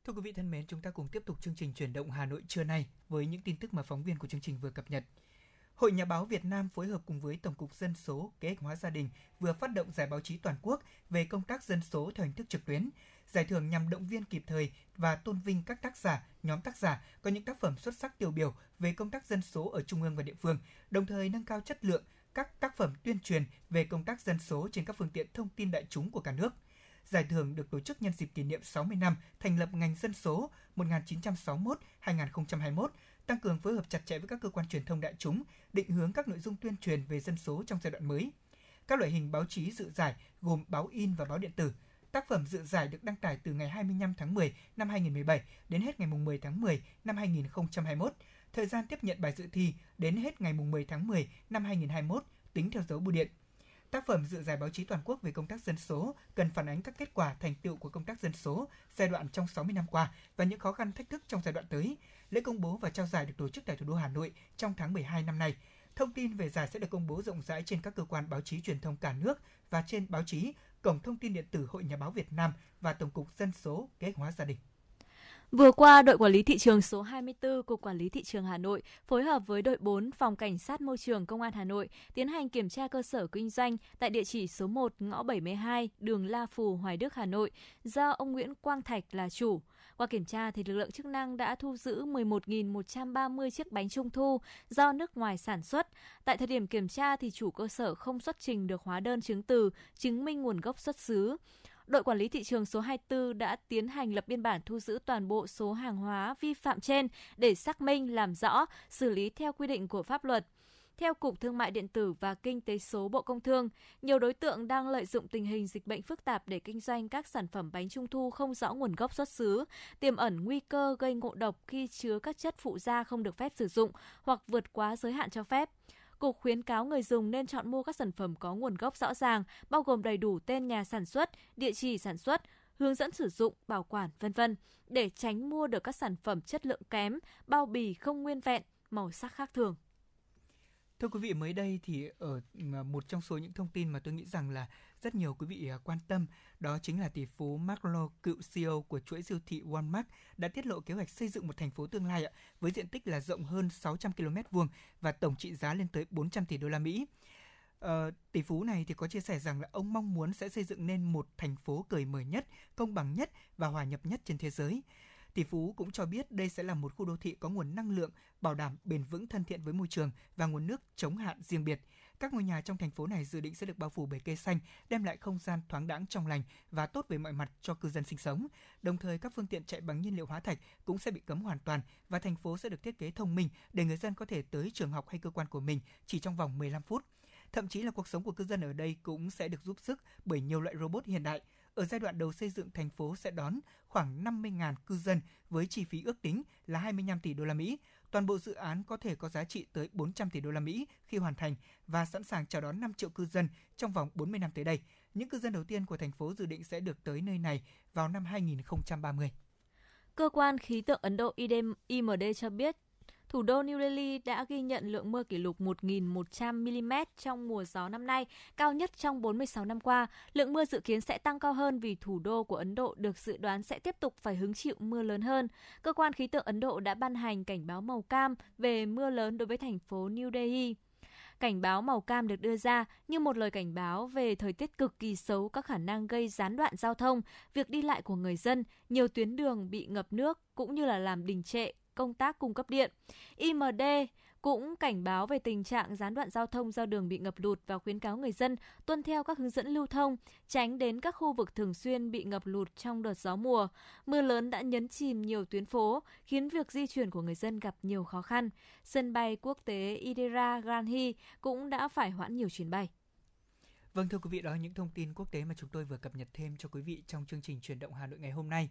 Thưa quý vị thân mến, chúng ta cùng tiếp tục chương trình chuyển động Hà Nội trưa nay với những tin tức mà phóng viên của chương trình vừa cập nhật. Hội Nhà báo Việt Nam phối hợp cùng với Tổng cục Dân số Kế hoạch hóa gia đình vừa phát động giải báo chí toàn quốc về công tác dân số theo hình thức trực tuyến. Giải thưởng nhằm động viên kịp thời và tôn vinh các tác giả, nhóm tác giả có những tác phẩm xuất sắc tiêu biểu về công tác dân số ở trung ương và địa phương, đồng thời nâng cao chất lượng các tác phẩm tuyên truyền về công tác dân số trên các phương tiện thông tin đại chúng của cả nước. Giải thưởng được tổ chức nhân dịp kỷ niệm 60 năm thành lập ngành dân số 1961-2021, tăng cường phối hợp chặt chẽ với các cơ quan truyền thông đại chúng, định hướng các nội dung tuyên truyền về dân số trong giai đoạn mới. Các loại hình báo chí dự giải gồm báo in và báo điện tử. Tác phẩm dự giải được đăng tải từ ngày 25 tháng 10 năm 2017 đến hết ngày 10 tháng 10 năm 2021. Thời gian tiếp nhận bài dự thi đến hết ngày 10 tháng 10 năm 2021 tính theo dấu bưu điện. Tác phẩm dự giải báo chí toàn quốc về công tác dân số cần phản ánh các kết quả thành tựu của công tác dân số giai đoạn trong 60 năm qua và những khó khăn thách thức trong giai đoạn tới. Lễ công bố và trao giải được tổ chức tại thủ đô Hà Nội trong tháng 12 năm nay. Thông tin về giải sẽ được công bố rộng rãi trên các cơ quan báo chí truyền thông cả nước và trên báo chí, cổng thông tin điện tử Hội Nhà báo Việt Nam và Tổng cục Dân số Kế hoạch hóa gia đình. Vừa qua, đội quản lý thị trường số 24 Cục Quản lý Thị trường Hà Nội phối hợp với đội 4 Phòng Cảnh sát Môi trường Công an Hà Nội tiến hành kiểm tra cơ sở kinh doanh tại địa chỉ số 1 ngõ 72 đường La Phù, Hoài Đức, Hà Nội do ông Nguyễn Quang Thạch là chủ. Qua kiểm tra thì lực lượng chức năng đã thu giữ 11.130 chiếc bánh trung thu do nước ngoài sản xuất. Tại thời điểm kiểm tra thì chủ cơ sở không xuất trình được hóa đơn chứng từ chứng minh nguồn gốc xuất xứ đội quản lý thị trường số 24 đã tiến hành lập biên bản thu giữ toàn bộ số hàng hóa vi phạm trên để xác minh, làm rõ, xử lý theo quy định của pháp luật. Theo Cục Thương mại Điện tử và Kinh tế số Bộ Công Thương, nhiều đối tượng đang lợi dụng tình hình dịch bệnh phức tạp để kinh doanh các sản phẩm bánh trung thu không rõ nguồn gốc xuất xứ, tiềm ẩn nguy cơ gây ngộ độc khi chứa các chất phụ gia không được phép sử dụng hoặc vượt quá giới hạn cho phép. Cục khuyến cáo người dùng nên chọn mua các sản phẩm có nguồn gốc rõ ràng, bao gồm đầy đủ tên nhà sản xuất, địa chỉ sản xuất, hướng dẫn sử dụng, bảo quản, vân vân, để tránh mua được các sản phẩm chất lượng kém, bao bì không nguyên vẹn, màu sắc khác thường. Thưa quý vị, mới đây thì ở à, một trong số những thông tin mà tôi nghĩ rằng là rất nhiều quý vị à, quan tâm, đó chính là tỷ phú Mark Lo, cựu CEO của chuỗi siêu thị Walmart đã tiết lộ kế hoạch xây dựng một thành phố tương lai với diện tích là rộng hơn 600 km vuông và tổng trị giá lên tới 400 tỷ đô la Mỹ. Ờ, tỷ phú này thì có chia sẻ rằng là ông mong muốn sẽ xây dựng nên một thành phố cởi mở nhất, công bằng nhất và hòa nhập nhất trên thế giới. Tỷ phú cũng cho biết đây sẽ là một khu đô thị có nguồn năng lượng, bảo đảm bền vững thân thiện với môi trường và nguồn nước chống hạn riêng biệt. Các ngôi nhà trong thành phố này dự định sẽ được bao phủ bởi cây xanh, đem lại không gian thoáng đãng trong lành và tốt về mọi mặt cho cư dân sinh sống. Đồng thời, các phương tiện chạy bằng nhiên liệu hóa thạch cũng sẽ bị cấm hoàn toàn và thành phố sẽ được thiết kế thông minh để người dân có thể tới trường học hay cơ quan của mình chỉ trong vòng 15 phút. Thậm chí là cuộc sống của cư dân ở đây cũng sẽ được giúp sức bởi nhiều loại robot hiện đại. Ở giai đoạn đầu xây dựng, thành phố sẽ đón khoảng 50.000 cư dân với chi phí ước tính là 25 tỷ đô la Mỹ. Toàn bộ dự án có thể có giá trị tới 400 tỷ đô la Mỹ khi hoàn thành và sẵn sàng chào đón 5 triệu cư dân trong vòng 40 năm tới đây. Những cư dân đầu tiên của thành phố dự định sẽ được tới nơi này vào năm 2030. Cơ quan khí tượng Ấn Độ IMD cho biết thủ đô New Delhi đã ghi nhận lượng mưa kỷ lục 1.100 mm trong mùa gió năm nay, cao nhất trong 46 năm qua. Lượng mưa dự kiến sẽ tăng cao hơn vì thủ đô của Ấn Độ được dự đoán sẽ tiếp tục phải hứng chịu mưa lớn hơn. Cơ quan khí tượng Ấn Độ đã ban hành cảnh báo màu cam về mưa lớn đối với thành phố New Delhi. Cảnh báo màu cam được đưa ra như một lời cảnh báo về thời tiết cực kỳ xấu các khả năng gây gián đoạn giao thông, việc đi lại của người dân, nhiều tuyến đường bị ngập nước cũng như là làm đình trệ công tác cung cấp điện. IMD cũng cảnh báo về tình trạng gián đoạn giao thông do đường bị ngập lụt và khuyến cáo người dân tuân theo các hướng dẫn lưu thông, tránh đến các khu vực thường xuyên bị ngập lụt trong đợt gió mùa. Mưa lớn đã nhấn chìm nhiều tuyến phố, khiến việc di chuyển của người dân gặp nhiều khó khăn. Sân bay quốc tế Indira Gandhi cũng đã phải hoãn nhiều chuyến bay. Vâng thưa quý vị, đó là những thông tin quốc tế mà chúng tôi vừa cập nhật thêm cho quý vị trong chương trình truyền động Hà Nội ngày hôm nay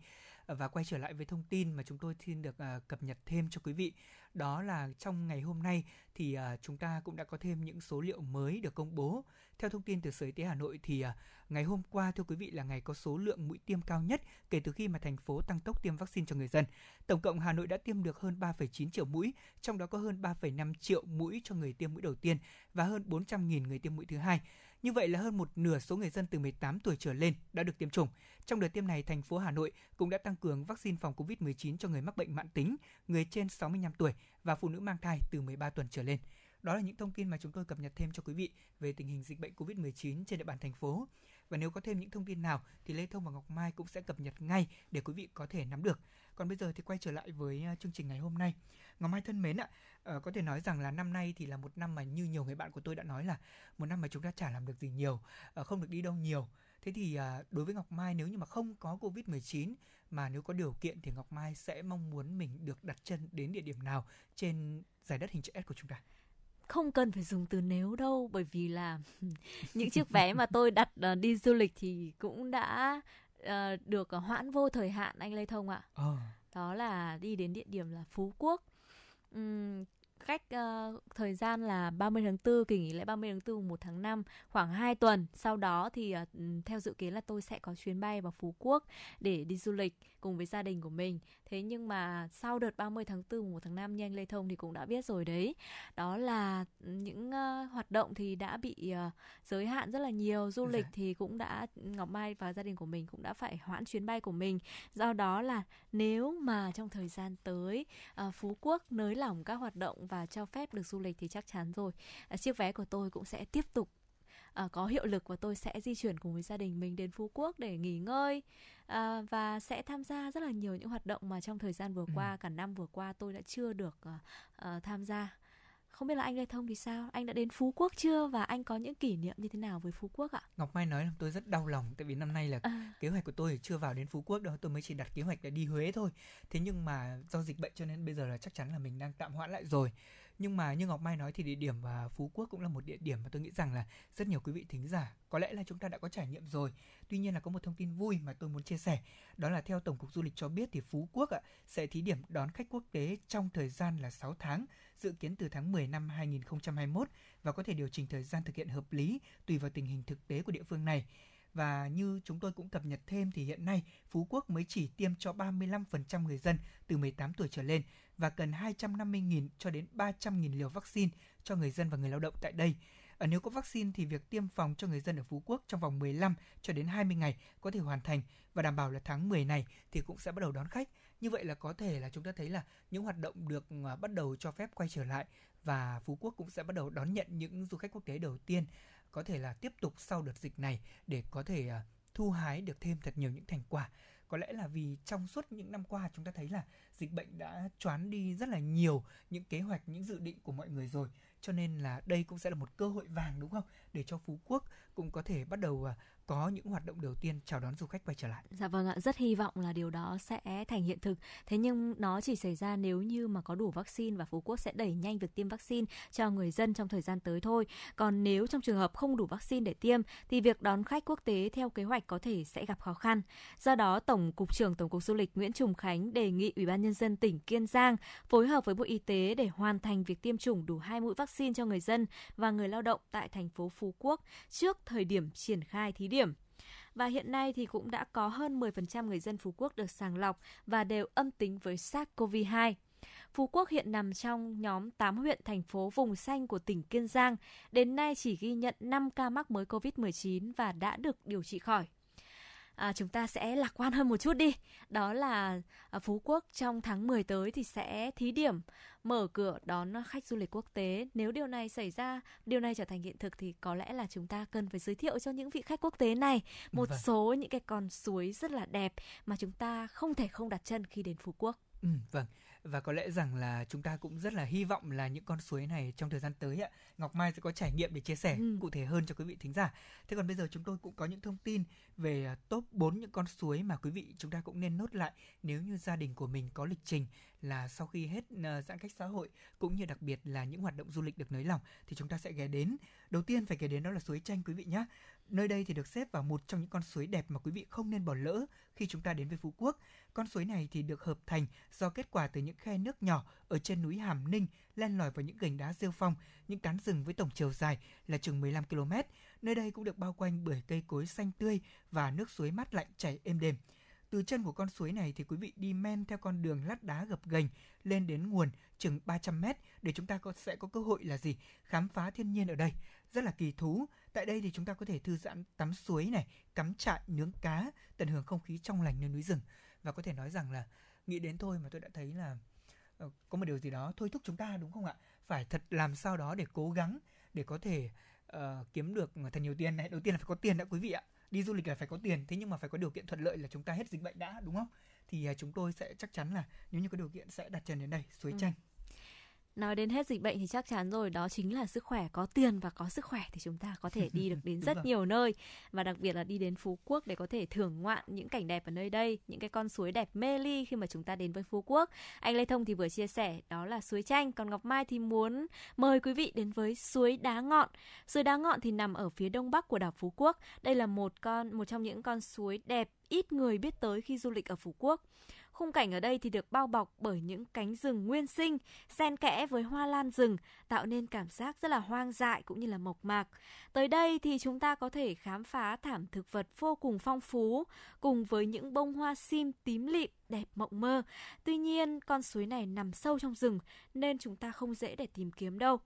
Ờ, và quay trở lại với thông tin mà chúng tôi xin được uh, cập nhật thêm cho quý vị. Đó là trong ngày hôm nay thì uh, chúng ta cũng đã có thêm những số liệu mới được công bố. Theo thông tin từ sở y tế Hà Nội thì uh, ngày hôm qua thưa quý vị là ngày có số lượng mũi tiêm cao nhất kể từ khi mà thành phố tăng tốc tiêm vaccine cho người dân. Tổng cộng Hà Nội đã tiêm được hơn 3,9 triệu mũi trong đó có hơn 3,5 triệu mũi cho người tiêm mũi đầu tiên và hơn 400.000 người tiêm mũi thứ hai như vậy là hơn một nửa số người dân từ 18 tuổi trở lên đã được tiêm chủng. Trong đợt tiêm này, thành phố Hà Nội cũng đã tăng cường vaccine phòng COVID-19 cho người mắc bệnh mãn tính, người trên 65 tuổi và phụ nữ mang thai từ 13 tuần trở lên. Đó là những thông tin mà chúng tôi cập nhật thêm cho quý vị về tình hình dịch bệnh COVID-19 trên địa bàn thành phố. và nếu có thêm những thông tin nào thì Lê Thông và Ngọc Mai cũng sẽ cập nhật ngay để quý vị có thể nắm được. Còn bây giờ thì quay trở lại với à, chương trình ngày hôm nay. Ngọc Mai thân mến ạ, à, có thể nói rằng là năm nay thì là một năm mà như nhiều người bạn của tôi đã nói là một năm mà chúng ta chả làm được gì nhiều, à, không được đi đâu nhiều. Thế thì à, đối với Ngọc Mai nếu như mà không có Covid-19 mà nếu có điều kiện thì Ngọc Mai sẽ mong muốn mình được đặt chân đến địa điểm nào trên giải đất hình chữ S của chúng ta không cần phải dùng từ nếu đâu bởi vì là những chiếc vé mà tôi đặt ờ, đi du lịch thì cũng đã uh, được uh, hoãn vô thời hạn anh Lê Thông ạ. Ờ. Đó là đi đến địa điểm là Phú Quốc. Uhm, cách uh, thời gian là 30 tháng 4 kỳ nghỉ lễ 30 tháng 4 1 tháng 5 khoảng 2 tuần sau đó thì uh, theo dự kiến là tôi sẽ có chuyến bay vào Phú Quốc để đi du lịch cùng với gia đình của mình. Thế nhưng mà sau đợt 30 tháng 4 1 tháng 5 như anh Lê Thông thì cũng đã biết rồi đấy. Đó là những uh, hoạt động thì đã bị uh, giới hạn rất là nhiều. Du lịch dạ. thì cũng đã Ngọc Mai và gia đình của mình cũng đã phải hoãn chuyến bay của mình. Do đó là nếu mà trong thời gian tới uh, Phú Quốc nới lỏng các hoạt động và cho phép được du lịch thì chắc chắn rồi. Uh, chiếc vé của tôi cũng sẽ tiếp tục uh, có hiệu lực và tôi sẽ di chuyển cùng với gia đình mình đến Phú Quốc để nghỉ ngơi uh, và sẽ tham gia rất là nhiều những hoạt động mà trong thời gian vừa ừ. qua cả năm vừa qua tôi đã chưa được uh, uh, tham gia không biết là anh Lê Thông thì sao? Anh đã đến Phú Quốc chưa và anh có những kỷ niệm như thế nào với Phú Quốc ạ? Ngọc Mai nói là tôi rất đau lòng tại vì năm nay là à. kế hoạch của tôi chưa vào đến Phú Quốc đâu, tôi mới chỉ đặt kế hoạch để đi Huế thôi. Thế nhưng mà do dịch bệnh cho nên bây giờ là chắc chắn là mình đang tạm hoãn lại rồi nhưng mà như Ngọc Mai nói thì địa điểm và Phú Quốc cũng là một địa điểm mà tôi nghĩ rằng là rất nhiều quý vị thính giả có lẽ là chúng ta đã có trải nghiệm rồi. Tuy nhiên là có một thông tin vui mà tôi muốn chia sẻ, đó là theo Tổng cục Du lịch cho biết thì Phú Quốc ạ, sẽ thí điểm đón khách quốc tế trong thời gian là 6 tháng, dự kiến từ tháng 10 năm 2021 và có thể điều chỉnh thời gian thực hiện hợp lý tùy vào tình hình thực tế của địa phương này. Và như chúng tôi cũng cập nhật thêm thì hiện nay Phú Quốc mới chỉ tiêm cho 35% người dân từ 18 tuổi trở lên và cần 250.000 cho đến 300.000 liều vaccine cho người dân và người lao động tại đây. Ở nếu có vaccine thì việc tiêm phòng cho người dân ở Phú Quốc trong vòng 15 cho đến 20 ngày có thể hoàn thành và đảm bảo là tháng 10 này thì cũng sẽ bắt đầu đón khách. Như vậy là có thể là chúng ta thấy là những hoạt động được ờ, bắt đầu cho phép quay trở lại và Phú Quốc cũng sẽ bắt đầu đón nhận những du khách quốc tế đầu tiên có thể là tiếp tục sau đợt dịch này để có thể à, thu hái được thêm thật nhiều những thành quả. Có lẽ là vì trong suốt những năm qua chúng ta thấy là dịch bệnh đã choán đi rất là nhiều những kế hoạch, những dự định của mọi người rồi. Cho nên là đây cũng sẽ là một cơ hội vàng, đúng không? Để cho phú quốc cũng có thể bắt đầu à, có những hoạt động đầu tiên chào đón du khách quay trở lại. Dạ vâng ạ, rất hy vọng là điều đó sẽ thành hiện thực. Thế nhưng nó chỉ xảy ra nếu như mà có đủ vaccine và Phú Quốc sẽ đẩy nhanh việc tiêm vaccine cho người dân trong thời gian tới thôi. Còn nếu trong trường hợp không đủ vaccine để tiêm thì việc đón khách quốc tế theo kế hoạch có thể sẽ gặp khó khăn. Do đó, Tổng cục trưởng Tổng cục Du lịch Nguyễn Trùng Khánh đề nghị Ủy ban nhân dân tỉnh Kiên Giang phối hợp với Bộ Y tế để hoàn thành việc tiêm chủng đủ hai mũi vaccine cho người dân và người lao động tại thành phố Phú Quốc trước thời điểm triển khai thí điểm điểm. và hiện nay thì cũng đã có hơn 10% người dân Phú Quốc được sàng lọc và đều âm tính với SARS-CoV-2. Phú Quốc hiện nằm trong nhóm 8 huyện thành phố vùng xanh của tỉnh Kiên Giang. Đến nay chỉ ghi nhận 5 ca mắc mới COVID-19 và đã được điều trị khỏi à, chúng ta sẽ lạc quan hơn một chút đi. Đó là à, Phú Quốc trong tháng 10 tới thì sẽ thí điểm mở cửa đón khách du lịch quốc tế. Nếu điều này xảy ra, điều này trở thành hiện thực thì có lẽ là chúng ta cần phải giới thiệu cho những vị khách quốc tế này một vâng. số những cái con suối rất là đẹp mà chúng ta không thể không đặt chân khi đến Phú Quốc. Ừ, vâng và có lẽ rằng là chúng ta cũng rất là hy vọng là những con suối này trong thời gian tới ạ Ngọc Mai sẽ có trải nghiệm để chia sẻ ừ. cụ thể hơn cho quý vị thính giả. Thế còn bây giờ chúng tôi cũng có những thông tin về à, top 4 những con suối mà quý vị chúng ta cũng nên nốt lại nếu như gia đình của mình có lịch trình là sau khi hết uh, giãn cách xã hội cũng như đặc biệt là những hoạt động du lịch được nới lỏng thì chúng ta sẽ ghé đến. Đầu tiên phải ghé đến đó là suối Chanh quý vị nhé. Nơi đây thì được xếp vào một trong những con suối đẹp mà quý vị không nên bỏ lỡ khi chúng ta đến với Phú Quốc. Con suối này thì được hợp thành do kết quả từ những khe nước nhỏ ở trên núi Hàm Ninh len lỏi vào những gành đá rêu phong, những tán rừng với tổng chiều dài là chừng 15 km. Nơi đây cũng được bao quanh bởi cây cối xanh tươi và nước suối mát lạnh chảy êm đềm. Từ chân của con suối này thì quý vị đi men theo con đường lát đá gập ghềnh lên đến nguồn chừng 300 mét để chúng ta có, sẽ có cơ hội là gì? Khám phá thiên nhiên ở đây. Rất là kỳ thú. Tại đây thì chúng ta có thể thư giãn tắm suối này, cắm trại, nướng cá, tận hưởng không khí trong lành nơi núi rừng. Và có thể nói rằng là nghĩ đến thôi mà tôi đã thấy là uh, có một điều gì đó thôi thúc chúng ta đúng không ạ? Phải thật làm sao đó để cố gắng để có thể uh, kiếm được thật nhiều tiền này. Đầu tiên là phải có tiền đã quý vị ạ đi du lịch là phải có tiền thế nhưng mà phải có điều kiện thuận lợi là chúng ta hết dịch bệnh đã đúng không thì uh, chúng tôi sẽ chắc chắn là nếu như có điều kiện sẽ đặt chân đến đây suối ừ. chanh nói đến hết dịch bệnh thì chắc chắn rồi đó chính là sức khỏe. Có tiền và có sức khỏe thì chúng ta có thể đi được đến rất nhiều nơi. Và đặc biệt là đi đến phú quốc để có thể thưởng ngoạn những cảnh đẹp ở nơi đây những cái con suối đẹp mê ly khi mà chúng ta đến với phú quốc. Anh lê thông thì vừa chia sẻ đó là suối chanh. Còn ngọc mai thì muốn mời quý vị đến với suối đá ngọn. Suối đá ngọn thì nằm ở phía đông bắc của đảo phú quốc. Đây là một con một trong những con suối đẹp ít người biết tới khi du lịch ở phú quốc Khung cảnh ở đây thì được bao bọc bởi những cánh rừng nguyên sinh, xen kẽ với hoa lan rừng, tạo nên cảm giác rất là hoang dại cũng như là mộc mạc. Tới đây thì chúng ta có thể khám phá thảm thực vật vô cùng phong phú, cùng với những bông hoa sim tím lịm đẹp mộng mơ. Tuy nhiên, con suối này nằm sâu trong rừng nên chúng ta không dễ để tìm kiếm đâu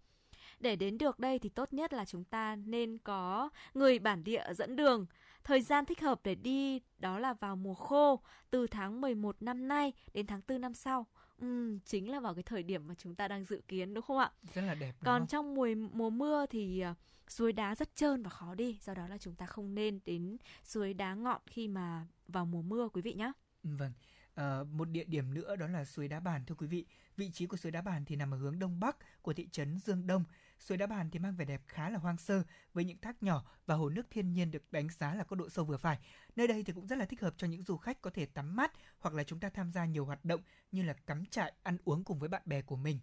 để đến được đây thì tốt nhất là chúng ta nên có người bản địa dẫn đường. Thời gian thích hợp để đi đó là vào mùa khô, từ tháng 11 năm nay đến tháng 4 năm sau. Ừ, chính là vào cái thời điểm mà chúng ta đang dự kiến đúng không ạ? Rất là đẹp. Còn không? trong mùa mùa mưa thì uh, suối đá rất trơn và khó đi, do đó là chúng ta không nên đến suối đá ngọn khi mà vào mùa mưa quý vị nhé. Vâng. À, một địa điểm nữa đó là suối đá bàn thưa quý vị. Vị trí của suối đá bàn thì nằm ở hướng đông bắc của thị trấn Dương Đông. Suối đá bàn thì mang vẻ đẹp khá là hoang sơ với những thác nhỏ và hồ nước thiên nhiên được đánh giá là có độ sâu vừa phải. Nơi đây thì cũng rất là thích hợp cho những du khách có thể tắm mát hoặc là chúng ta tham gia nhiều hoạt động như là cắm trại, ăn uống cùng với bạn bè của mình.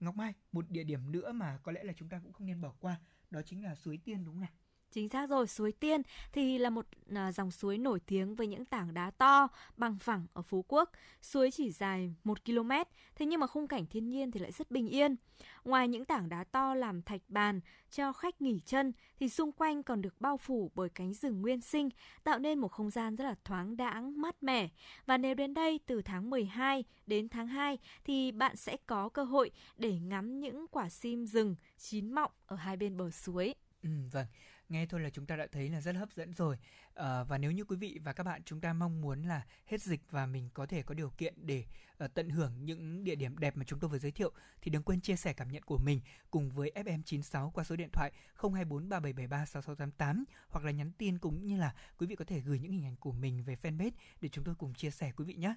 Ngọc Mai, một địa điểm nữa mà có lẽ là chúng ta cũng không nên bỏ qua, đó chính là suối Tiên đúng không nào? Chính xác rồi, suối Tiên thì là một à, dòng suối nổi tiếng với những tảng đá to, bằng phẳng ở Phú Quốc. Suối chỉ dài 1 km, thế nhưng mà khung cảnh thiên nhiên thì lại rất bình yên. Ngoài những tảng đá to làm thạch bàn cho khách nghỉ chân thì xung quanh còn được bao phủ bởi cánh rừng nguyên sinh, tạo nên một không gian rất là thoáng đãng, mát mẻ. Và nếu đến đây từ tháng 12 đến tháng 2 thì bạn sẽ có cơ hội để ngắm những quả sim rừng chín mọng ở hai bên bờ suối. Ừ, vâng nghe thôi là chúng ta đã thấy là rất hấp dẫn rồi à, và nếu như quý vị và các bạn chúng ta mong muốn là hết dịch và mình có thể có điều kiện để uh, tận hưởng những địa điểm đẹp mà chúng tôi vừa giới thiệu thì đừng quên chia sẻ cảm nhận của mình cùng với FM96 qua số điện thoại 02437736688 hoặc là nhắn tin cũng như là quý vị có thể gửi những hình ảnh của mình về fanpage để chúng tôi cùng chia sẻ quý vị nhé.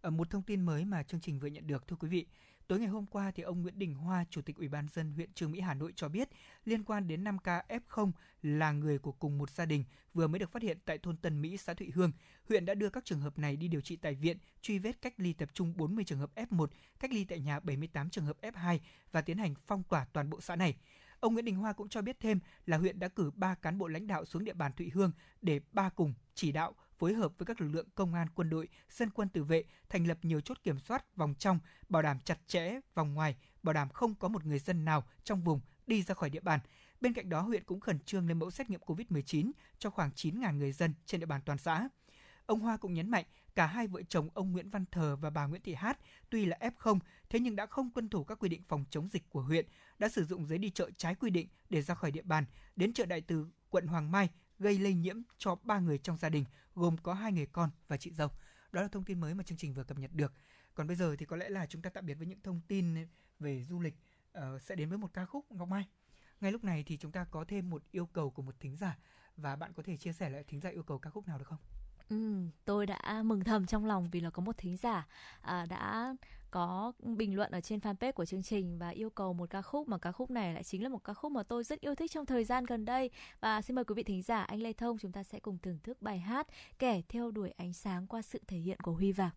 À, một thông tin mới mà chương trình vừa nhận được thưa quý vị Tối ngày hôm qua thì ông Nguyễn Đình Hoa, Chủ tịch Ủy ban dân huyện Trương Mỹ Hà Nội cho biết liên quan đến 5 ca F0 là người của cùng một gia đình vừa mới được phát hiện tại thôn Tân Mỹ, xã Thụy Hương. Huyện đã đưa các trường hợp này đi điều trị tại viện, truy vết cách ly tập trung 40 trường hợp F1, cách ly tại nhà 78 trường hợp F2 và tiến hành phong tỏa toàn bộ xã này. Ông Nguyễn Đình Hoa cũng cho biết thêm là huyện đã cử 3 cán bộ lãnh đạo xuống địa bàn Thụy Hương để ba cùng chỉ đạo phối hợp với các lực lượng công an, quân đội, dân quân tự vệ thành lập nhiều chốt kiểm soát vòng trong, bảo đảm chặt chẽ vòng ngoài, bảo đảm không có một người dân nào trong vùng đi ra khỏi địa bàn. Bên cạnh đó, huyện cũng khẩn trương lấy mẫu xét nghiệm COVID-19 cho khoảng 9.000 người dân trên địa bàn toàn xã. Ông Hoa cũng nhấn mạnh cả hai vợ chồng ông Nguyễn Văn Thờ và bà Nguyễn Thị Hát tuy là F0 thế nhưng đã không tuân thủ các quy định phòng chống dịch của huyện, đã sử dụng giấy đi chợ trái quy định để ra khỏi địa bàn, đến chợ Đại Từ, quận Hoàng Mai gây lây nhiễm cho ba người trong gia đình, gồm có hai người con và chị dâu. Đó là thông tin mới mà chương trình vừa cập nhật được. Còn bây giờ thì có lẽ là chúng ta tạm biệt với những thông tin về du lịch uh, sẽ đến với một ca khúc Ngọc Mai. Ngay lúc này thì chúng ta có thêm một yêu cầu của một thính giả và bạn có thể chia sẻ lại thính giả yêu cầu ca khúc nào được không? Ừ, tôi đã mừng thầm trong lòng vì là có một thính giả à, đã có bình luận ở trên fanpage của chương trình và yêu cầu một ca khúc mà ca khúc này lại chính là một ca khúc mà tôi rất yêu thích trong thời gian gần đây và xin mời quý vị thính giả anh Lê Thông chúng ta sẽ cùng thưởng thức bài hát kẻ theo đuổi ánh sáng qua sự thể hiện của Huy Vạc.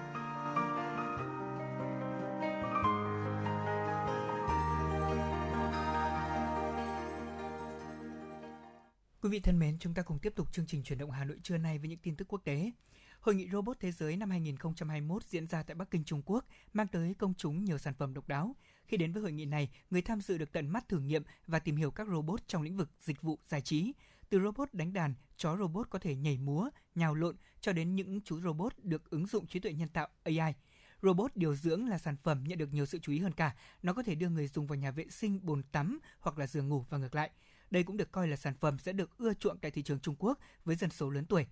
Quý vị thân mến, chúng ta cùng tiếp tục chương trình chuyển động Hà Nội trưa nay với những tin tức quốc tế. Hội nghị Robot Thế giới năm 2021 diễn ra tại Bắc Kinh, Trung Quốc, mang tới công chúng nhiều sản phẩm độc đáo. Khi đến với hội nghị này, người tham dự được tận mắt thử nghiệm và tìm hiểu các robot trong lĩnh vực dịch vụ giải trí. Từ robot đánh đàn, chó robot có thể nhảy múa, nhào lộn cho đến những chú robot được ứng dụng trí tuệ nhân tạo AI. Robot điều dưỡng là sản phẩm nhận được nhiều sự chú ý hơn cả. Nó có thể đưa người dùng vào nhà vệ sinh, bồn tắm hoặc là giường ngủ và ngược lại. Đây cũng được coi là sản phẩm sẽ được ưa chuộng tại thị trường Trung Quốc với dân số lớn tuổi.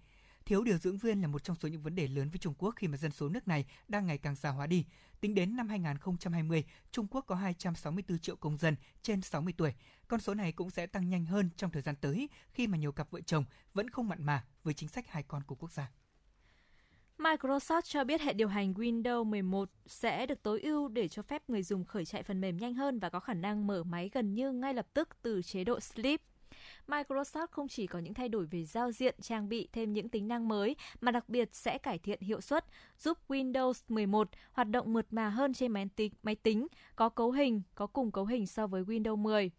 Thiếu điều dưỡng viên là một trong số những vấn đề lớn với Trung Quốc khi mà dân số nước này đang ngày càng già hóa đi. Tính đến năm 2020, Trung Quốc có 264 triệu công dân trên 60 tuổi. Con số này cũng sẽ tăng nhanh hơn trong thời gian tới khi mà nhiều cặp vợ chồng vẫn không mặn mà với chính sách hai con của quốc gia. Microsoft cho biết hệ điều hành Windows 11 sẽ được tối ưu để cho phép người dùng khởi chạy phần mềm nhanh hơn và có khả năng mở máy gần như ngay lập tức từ chế độ Sleep. Microsoft không chỉ có những thay đổi về giao diện, trang bị thêm những tính năng mới mà đặc biệt sẽ cải thiện hiệu suất, giúp Windows 11 hoạt động mượt mà hơn trên máy tính, máy tính có cấu hình, có cùng cấu hình so với Windows 10.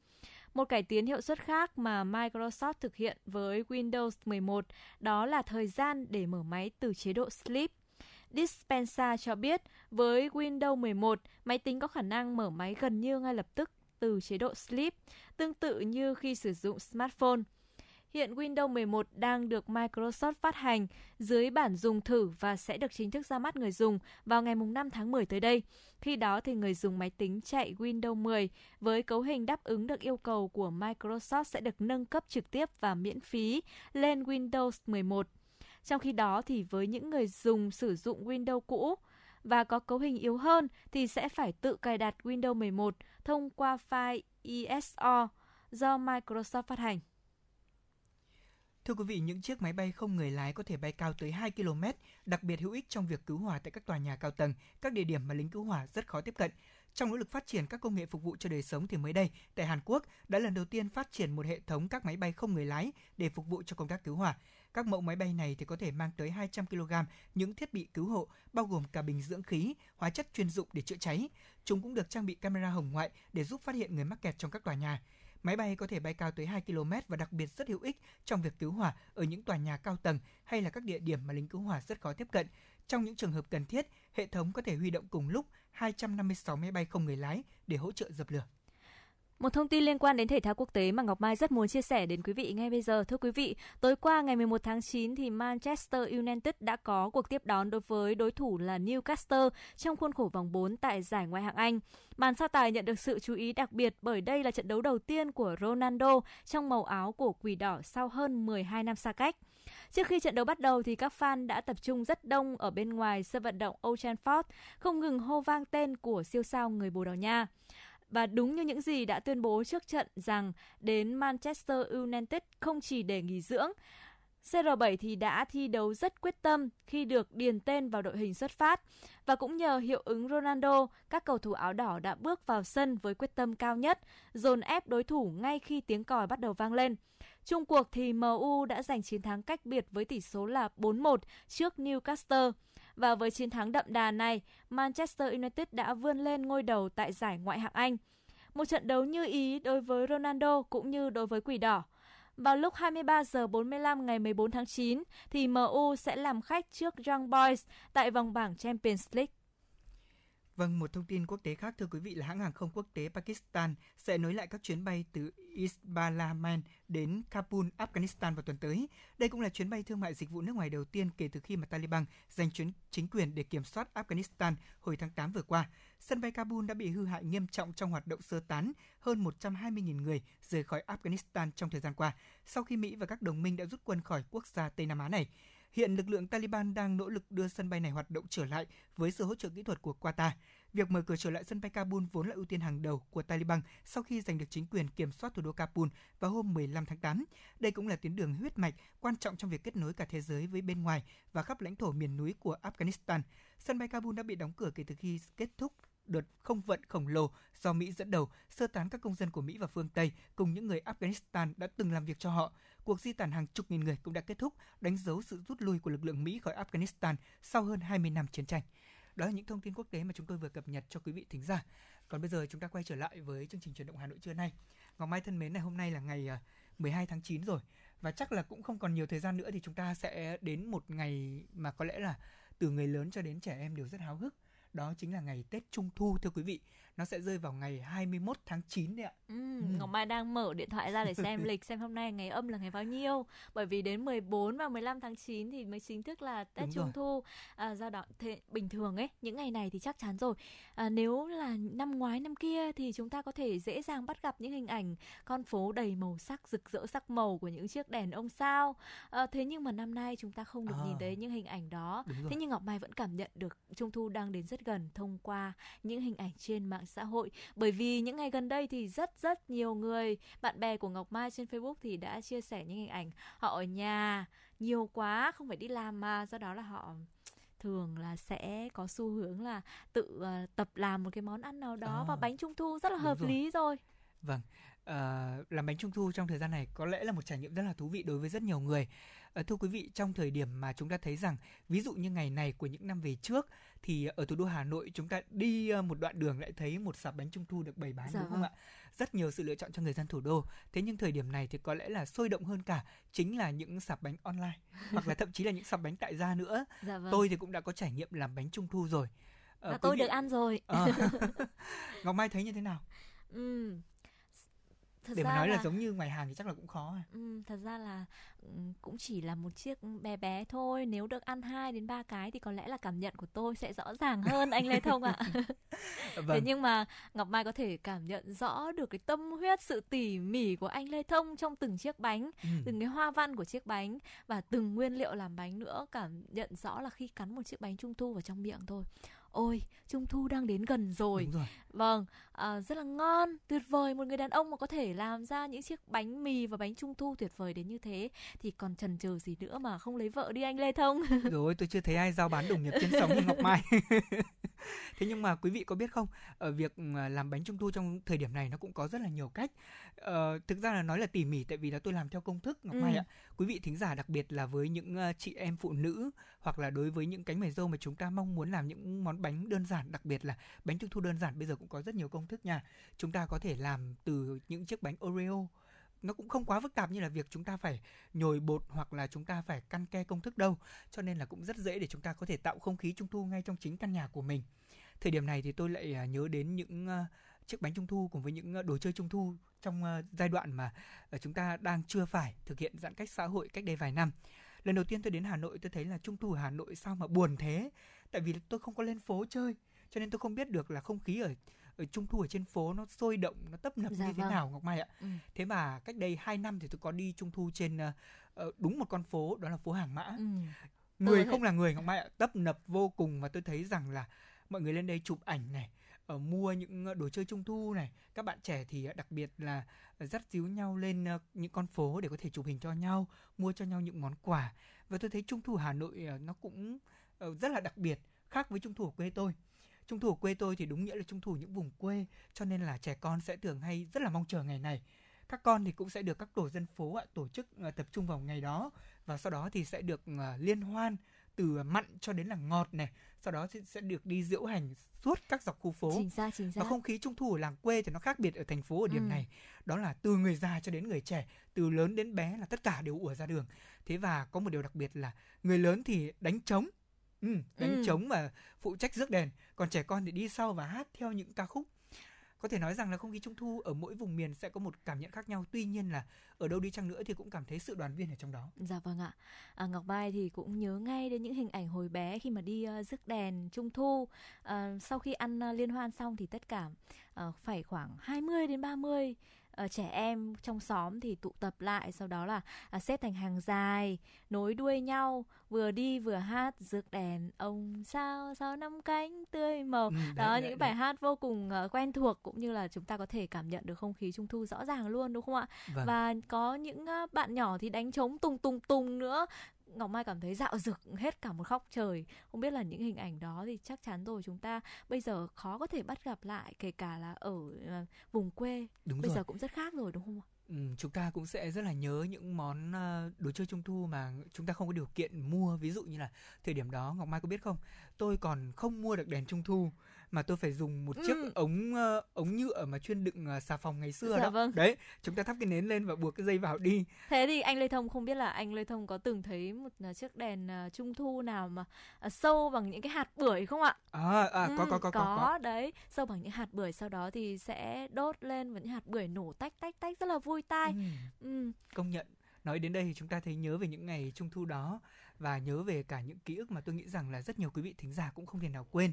Một cải tiến hiệu suất khác mà Microsoft thực hiện với Windows 11 đó là thời gian để mở máy từ chế độ Sleep. Dispensa cho biết với Windows 11, máy tính có khả năng mở máy gần như ngay lập tức từ chế độ Sleep, tương tự như khi sử dụng smartphone. Hiện Windows 11 đang được Microsoft phát hành dưới bản dùng thử và sẽ được chính thức ra mắt người dùng vào ngày 5 tháng 10 tới đây. Khi đó thì người dùng máy tính chạy Windows 10 với cấu hình đáp ứng được yêu cầu của Microsoft sẽ được nâng cấp trực tiếp và miễn phí lên Windows 11. Trong khi đó thì với những người dùng sử dụng Windows cũ và có cấu hình yếu hơn thì sẽ phải tự cài đặt Windows 11 thông qua file ESO do Microsoft phát hành. Thưa quý vị, những chiếc máy bay không người lái có thể bay cao tới 2 km, đặc biệt hữu ích trong việc cứu hỏa tại các tòa nhà cao tầng, các địa điểm mà lính cứu hỏa rất khó tiếp cận. Trong nỗ lực phát triển các công nghệ phục vụ cho đời sống thì mới đây, tại Hàn Quốc đã lần đầu tiên phát triển một hệ thống các máy bay không người lái để phục vụ cho công tác cứu hỏa. Các mẫu máy bay này thì có thể mang tới 200 kg những thiết bị cứu hộ, bao gồm cả bình dưỡng khí, hóa chất chuyên dụng để chữa cháy. Chúng cũng được trang bị camera hồng ngoại để giúp phát hiện người mắc kẹt trong các tòa nhà. Máy bay có thể bay cao tới 2 km và đặc biệt rất hữu ích trong việc cứu hỏa ở những tòa nhà cao tầng hay là các địa điểm mà lính cứu hỏa rất khó tiếp cận. Trong những trường hợp cần thiết, hệ thống có thể huy động cùng lúc 256 máy bay không người lái để hỗ trợ dập lửa. Một thông tin liên quan đến thể thao quốc tế mà Ngọc Mai rất muốn chia sẻ đến quý vị ngay bây giờ. Thưa quý vị, tối qua ngày 11 tháng 9 thì Manchester United đã có cuộc tiếp đón đối với đối thủ là Newcastle trong khuôn khổ vòng 4 tại giải Ngoại hạng Anh. Màn so tài nhận được sự chú ý đặc biệt bởi đây là trận đấu đầu tiên của Ronaldo trong màu áo của Quỷ Đỏ sau hơn 12 năm xa cách. Trước khi trận đấu bắt đầu thì các fan đã tập trung rất đông ở bên ngoài sân vận động Old Trafford, không ngừng hô vang tên của siêu sao người Bồ Đào Nha. Và đúng như những gì đã tuyên bố trước trận rằng đến Manchester United không chỉ để nghỉ dưỡng, CR7 thì đã thi đấu rất quyết tâm khi được điền tên vào đội hình xuất phát và cũng nhờ hiệu ứng Ronaldo, các cầu thủ áo đỏ đã bước vào sân với quyết tâm cao nhất, dồn ép đối thủ ngay khi tiếng còi bắt đầu vang lên. Trung cuộc thì MU đã giành chiến thắng cách biệt với tỷ số là 4-1 trước Newcastle. Và với chiến thắng đậm đà này, Manchester United đã vươn lên ngôi đầu tại giải Ngoại hạng Anh. Một trận đấu như ý đối với Ronaldo cũng như đối với Quỷ Đỏ. Vào lúc 23 giờ 45 ngày 14 tháng 9 thì MU sẽ làm khách trước Young Boys tại vòng bảng Champions League. Vâng, một thông tin quốc tế khác thưa quý vị là hãng hàng không quốc tế Pakistan sẽ nối lại các chuyến bay từ Islamabad đến Kabul, Afghanistan vào tuần tới. Đây cũng là chuyến bay thương mại dịch vụ nước ngoài đầu tiên kể từ khi mà Taliban giành chuyến chính quyền để kiểm soát Afghanistan hồi tháng 8 vừa qua. Sân bay Kabul đã bị hư hại nghiêm trọng trong hoạt động sơ tán hơn 120.000 người rời khỏi Afghanistan trong thời gian qua, sau khi Mỹ và các đồng minh đã rút quân khỏi quốc gia Tây Nam Á này. Hiện lực lượng Taliban đang nỗ lực đưa sân bay này hoạt động trở lại với sự hỗ trợ kỹ thuật của Qatar. Việc mở cửa trở lại sân bay Kabul vốn là ưu tiên hàng đầu của Taliban sau khi giành được chính quyền kiểm soát thủ đô Kabul vào hôm 15 tháng 8. Đây cũng là tuyến đường huyết mạch quan trọng trong việc kết nối cả thế giới với bên ngoài và khắp lãnh thổ miền núi của Afghanistan. Sân bay Kabul đã bị đóng cửa kể từ khi kết thúc đợt không vận khổng lồ do Mỹ dẫn đầu sơ tán các công dân của Mỹ và phương Tây cùng những người Afghanistan đã từng làm việc cho họ. Cuộc di tản hàng chục nghìn người cũng đã kết thúc, đánh dấu sự rút lui của lực lượng Mỹ khỏi Afghanistan sau hơn 20 năm chiến tranh. Đó là những thông tin quốc tế mà chúng tôi vừa cập nhật cho quý vị thính giả. Còn bây giờ chúng ta quay trở lại với chương trình truyền động Hà Nội trưa nay. Ngọc Mai thân mến này hôm nay là ngày à, 12 tháng 9 rồi và chắc là cũng không còn nhiều thời gian nữa thì chúng ta sẽ đến một ngày mà có lẽ là từ người lớn cho đến trẻ em đều rất háo hức đó chính là ngày Tết Trung Thu thưa quý vị nó sẽ rơi vào ngày 21 tháng 9 đấy ạ. Ừ, ừ. Ngọc Mai đang mở điện thoại ra để xem lịch xem hôm nay ngày âm là ngày bao nhiêu. Bởi vì đến 14 và 15 tháng 9 thì mới chính thức là Tết Đúng Trung rồi. Thu. À, do đó thế, bình thường ấy, những ngày này thì chắc chắn rồi. À, nếu là năm ngoái năm kia thì chúng ta có thể dễ dàng bắt gặp những hình ảnh con phố đầy màu sắc rực rỡ sắc màu của những chiếc đèn ông sao. À, thế nhưng mà năm nay chúng ta không được à, nhìn thấy những hình ảnh đó. Thế nhưng Ngọc Mai vẫn cảm nhận được Trung Thu đang đến rất gần thông qua những hình ảnh trên mạng xã hội. Bởi vì những ngày gần đây thì rất rất nhiều người bạn bè của Ngọc Mai trên Facebook thì đã chia sẻ những hình ảnh họ ở nhà nhiều quá không phải đi làm mà. Do đó là họ thường là sẽ có xu hướng là tự uh, tập làm một cái món ăn nào đó à, và bánh trung thu rất là hợp rồi. lý rồi. Vâng uh, làm bánh trung thu trong thời gian này có lẽ là một trải nghiệm rất là thú vị đối với rất nhiều người thưa quý vị trong thời điểm mà chúng ta thấy rằng ví dụ như ngày này của những năm về trước thì ở thủ đô Hà Nội chúng ta đi một đoạn đường lại thấy một sạp bánh trung thu được bày bán dạ đúng không vâng. ạ rất nhiều sự lựa chọn cho người dân thủ đô thế nhưng thời điểm này thì có lẽ là sôi động hơn cả chính là những sạp bánh online hoặc là thậm chí là những sạp bánh tại gia nữa dạ vâng. tôi thì cũng đã có trải nghiệm làm bánh trung thu rồi ờ, tôi vị... được ăn rồi à. ngọc mai thấy như thế nào ừ thật để mà nói là... là giống như ngoài hàng thì chắc là cũng khó à. Ừ, thật ra là cũng chỉ là một chiếc bé bé thôi nếu được ăn hai đến ba cái thì có lẽ là cảm nhận của tôi sẽ rõ ràng hơn anh lê thông ạ vâng. thế nhưng mà ngọc mai có thể cảm nhận rõ được cái tâm huyết sự tỉ mỉ của anh lê thông trong từng chiếc bánh ừ. từng cái hoa văn của chiếc bánh và từng nguyên liệu làm bánh nữa cảm nhận rõ là khi cắn một chiếc bánh trung thu vào trong miệng thôi ôi trung thu đang đến gần rồi, rồi. vâng à, rất là ngon tuyệt vời. Một người đàn ông mà có thể làm ra những chiếc bánh mì và bánh trung thu tuyệt vời đến như thế thì còn trần chờ gì nữa mà không lấy vợ đi anh lê thông? Rồi tôi chưa thấy ai giao bán đồng nghiệp trên sóng như ngọc mai. Thế nhưng mà quý vị có biết không? Ở việc à, làm bánh trung thu trong thời điểm này nó cũng có rất là nhiều cách. Ờ, thực ra là nói là tỉ mỉ tại vì là tôi làm theo công thức ngọc ừ. mai ạ. Quý vị thính giả đặc biệt là với những uh, chị em phụ nữ hoặc là đối với những cánh mày dâu mà chúng ta mong muốn làm những món bánh đơn giản đặc biệt là bánh trung thu đơn giản bây giờ cũng có rất nhiều công thức nha. Chúng ta có thể làm từ những chiếc bánh oreo. Nó cũng không quá phức tạp như là việc chúng ta phải nhồi bột hoặc là chúng ta phải căn ke công thức đâu. Cho nên là cũng rất dễ để chúng ta có thể tạo không khí trung thu ngay trong chính căn nhà của mình. Thời điểm này thì tôi lại à, nhớ đến những à, chiếc bánh trung thu cùng với những à, đồ chơi trung thu trong giai đoạn mà chúng ta đang chưa phải thực hiện giãn cách xã hội cách đây vài năm. Lần đầu tiên tôi đến Hà Nội, tôi thấy là trung thu ở Hà Nội sao mà buồn thế? Tại vì tôi không có lên phố chơi, cho nên tôi không biết được là không khí ở ở trung thu ở trên phố nó sôi động nó tấp nập dạ như thế vâng. nào ngọc mai ạ ừ. thế mà cách đây 2 năm thì tôi có đi trung thu trên uh, đúng một con phố đó là phố hàng mã ừ. người không là người ngọc mai ạ tấp nập vô cùng và tôi thấy rằng là mọi người lên đây chụp ảnh này ở ờ, mua những đồ chơi trung thu này các bạn trẻ thì đặc biệt là dắt díu nhau lên những con phố để có thể chụp hình cho nhau mua cho nhau những món quà và tôi thấy trung thu hà nội nó cũng rất là đặc biệt khác với trung thu ở quê tôi trung thu quê tôi thì đúng nghĩa là trung thu những vùng quê cho nên là trẻ con sẽ thường hay rất là mong chờ ngày này các con thì cũng sẽ được các tổ dân phố ạ tổ chức uh, tập trung vào ngày đó và sau đó thì sẽ được uh, liên hoan từ mặn cho đến là ngọt này sau đó sẽ được đi diễu hành suốt các dọc khu phố chính xác, chính xác. và không khí trung thu ở làng quê thì nó khác biệt ở thành phố ở điểm ừ. này đó là từ người già cho đến người trẻ từ lớn đến bé là tất cả đều ùa ra đường thế và có một điều đặc biệt là người lớn thì đánh trống Ừ, đánh ừ. trống và phụ trách rước đèn. Còn trẻ con thì đi sau và hát theo những ca khúc. Có thể nói rằng là không khí trung thu ở mỗi vùng miền sẽ có một cảm nhận khác nhau. Tuy nhiên là ở đâu đi chăng nữa thì cũng cảm thấy sự đoàn viên ở trong đó. Dạ vâng ạ. À, ngọc mai thì cũng nhớ ngay đến những hình ảnh hồi bé khi mà đi uh, rước đèn trung thu. Uh, sau khi ăn uh, liên hoan xong thì tất cả uh, phải khoảng 20 đến 30 uh, trẻ em trong xóm thì tụ tập lại sau đó là uh, xếp thành hàng dài nối đuôi nhau vừa đi vừa hát rước đèn ông sao sao năm cánh tươi màu ừ, đấy, đó đấy, những đấy. bài hát vô cùng uh, quen thuộc cũng như là chúng ta có thể cảm nhận được không khí trung thu rõ ràng luôn đúng không ạ vâng. và có những uh, bạn nhỏ thì đánh trống tùng tùng tùng nữa Ngọc Mai cảm thấy dạo rực hết cả một khóc trời. Không biết là những hình ảnh đó thì chắc chắn rồi chúng ta bây giờ khó có thể bắt gặp lại kể cả là ở uh, vùng quê. Đúng bây rồi. giờ cũng rất khác rồi đúng không ạ? Ừ, chúng ta cũng sẽ rất là nhớ những món ờ, đồ chơi trung thu mà chúng ta không có điều kiện mua ví dụ như là thời điểm đó ngọc mai có biết không tôi còn không mua được đèn trung thu mà tôi phải dùng một chiếc ừ. ống uh, ống nhựa mà chuyên đựng uh, xà phòng ngày xưa dạ, đó. Vâng. Đấy, chúng ta thắp cái nến lên và buộc cái dây vào đi. Thế thì anh Lê Thông không biết là anh Lê Thông có từng thấy một uh, chiếc đèn uh, trung thu nào mà uh, sâu bằng những cái hạt bưởi không ạ? À, à ừ, có, có có có có có đấy, sâu bằng những hạt bưởi sau đó thì sẽ đốt lên và những hạt bưởi nổ tách tách tách rất là vui tai. Ừ. Ừ. Công nhận nói đến đây thì chúng ta thấy nhớ về những ngày trung thu đó và nhớ về cả những ký ức mà tôi nghĩ rằng là rất nhiều quý vị thính giả cũng không thể nào quên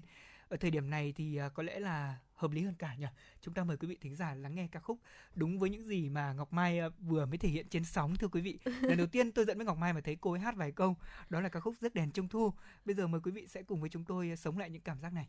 ở thời điểm này thì à, có lẽ là hợp lý hơn cả nhỉ? Chúng ta mời quý vị thính giả lắng nghe ca khúc đúng với những gì mà ngọc mai à, vừa mới thể hiện trên sóng thưa quý vị. Lần đầu tiên tôi dẫn với ngọc mai mà thấy cô ấy hát vài câu đó là ca khúc rước đèn trung thu. Bây giờ mời quý vị sẽ cùng với chúng tôi sống lại những cảm giác này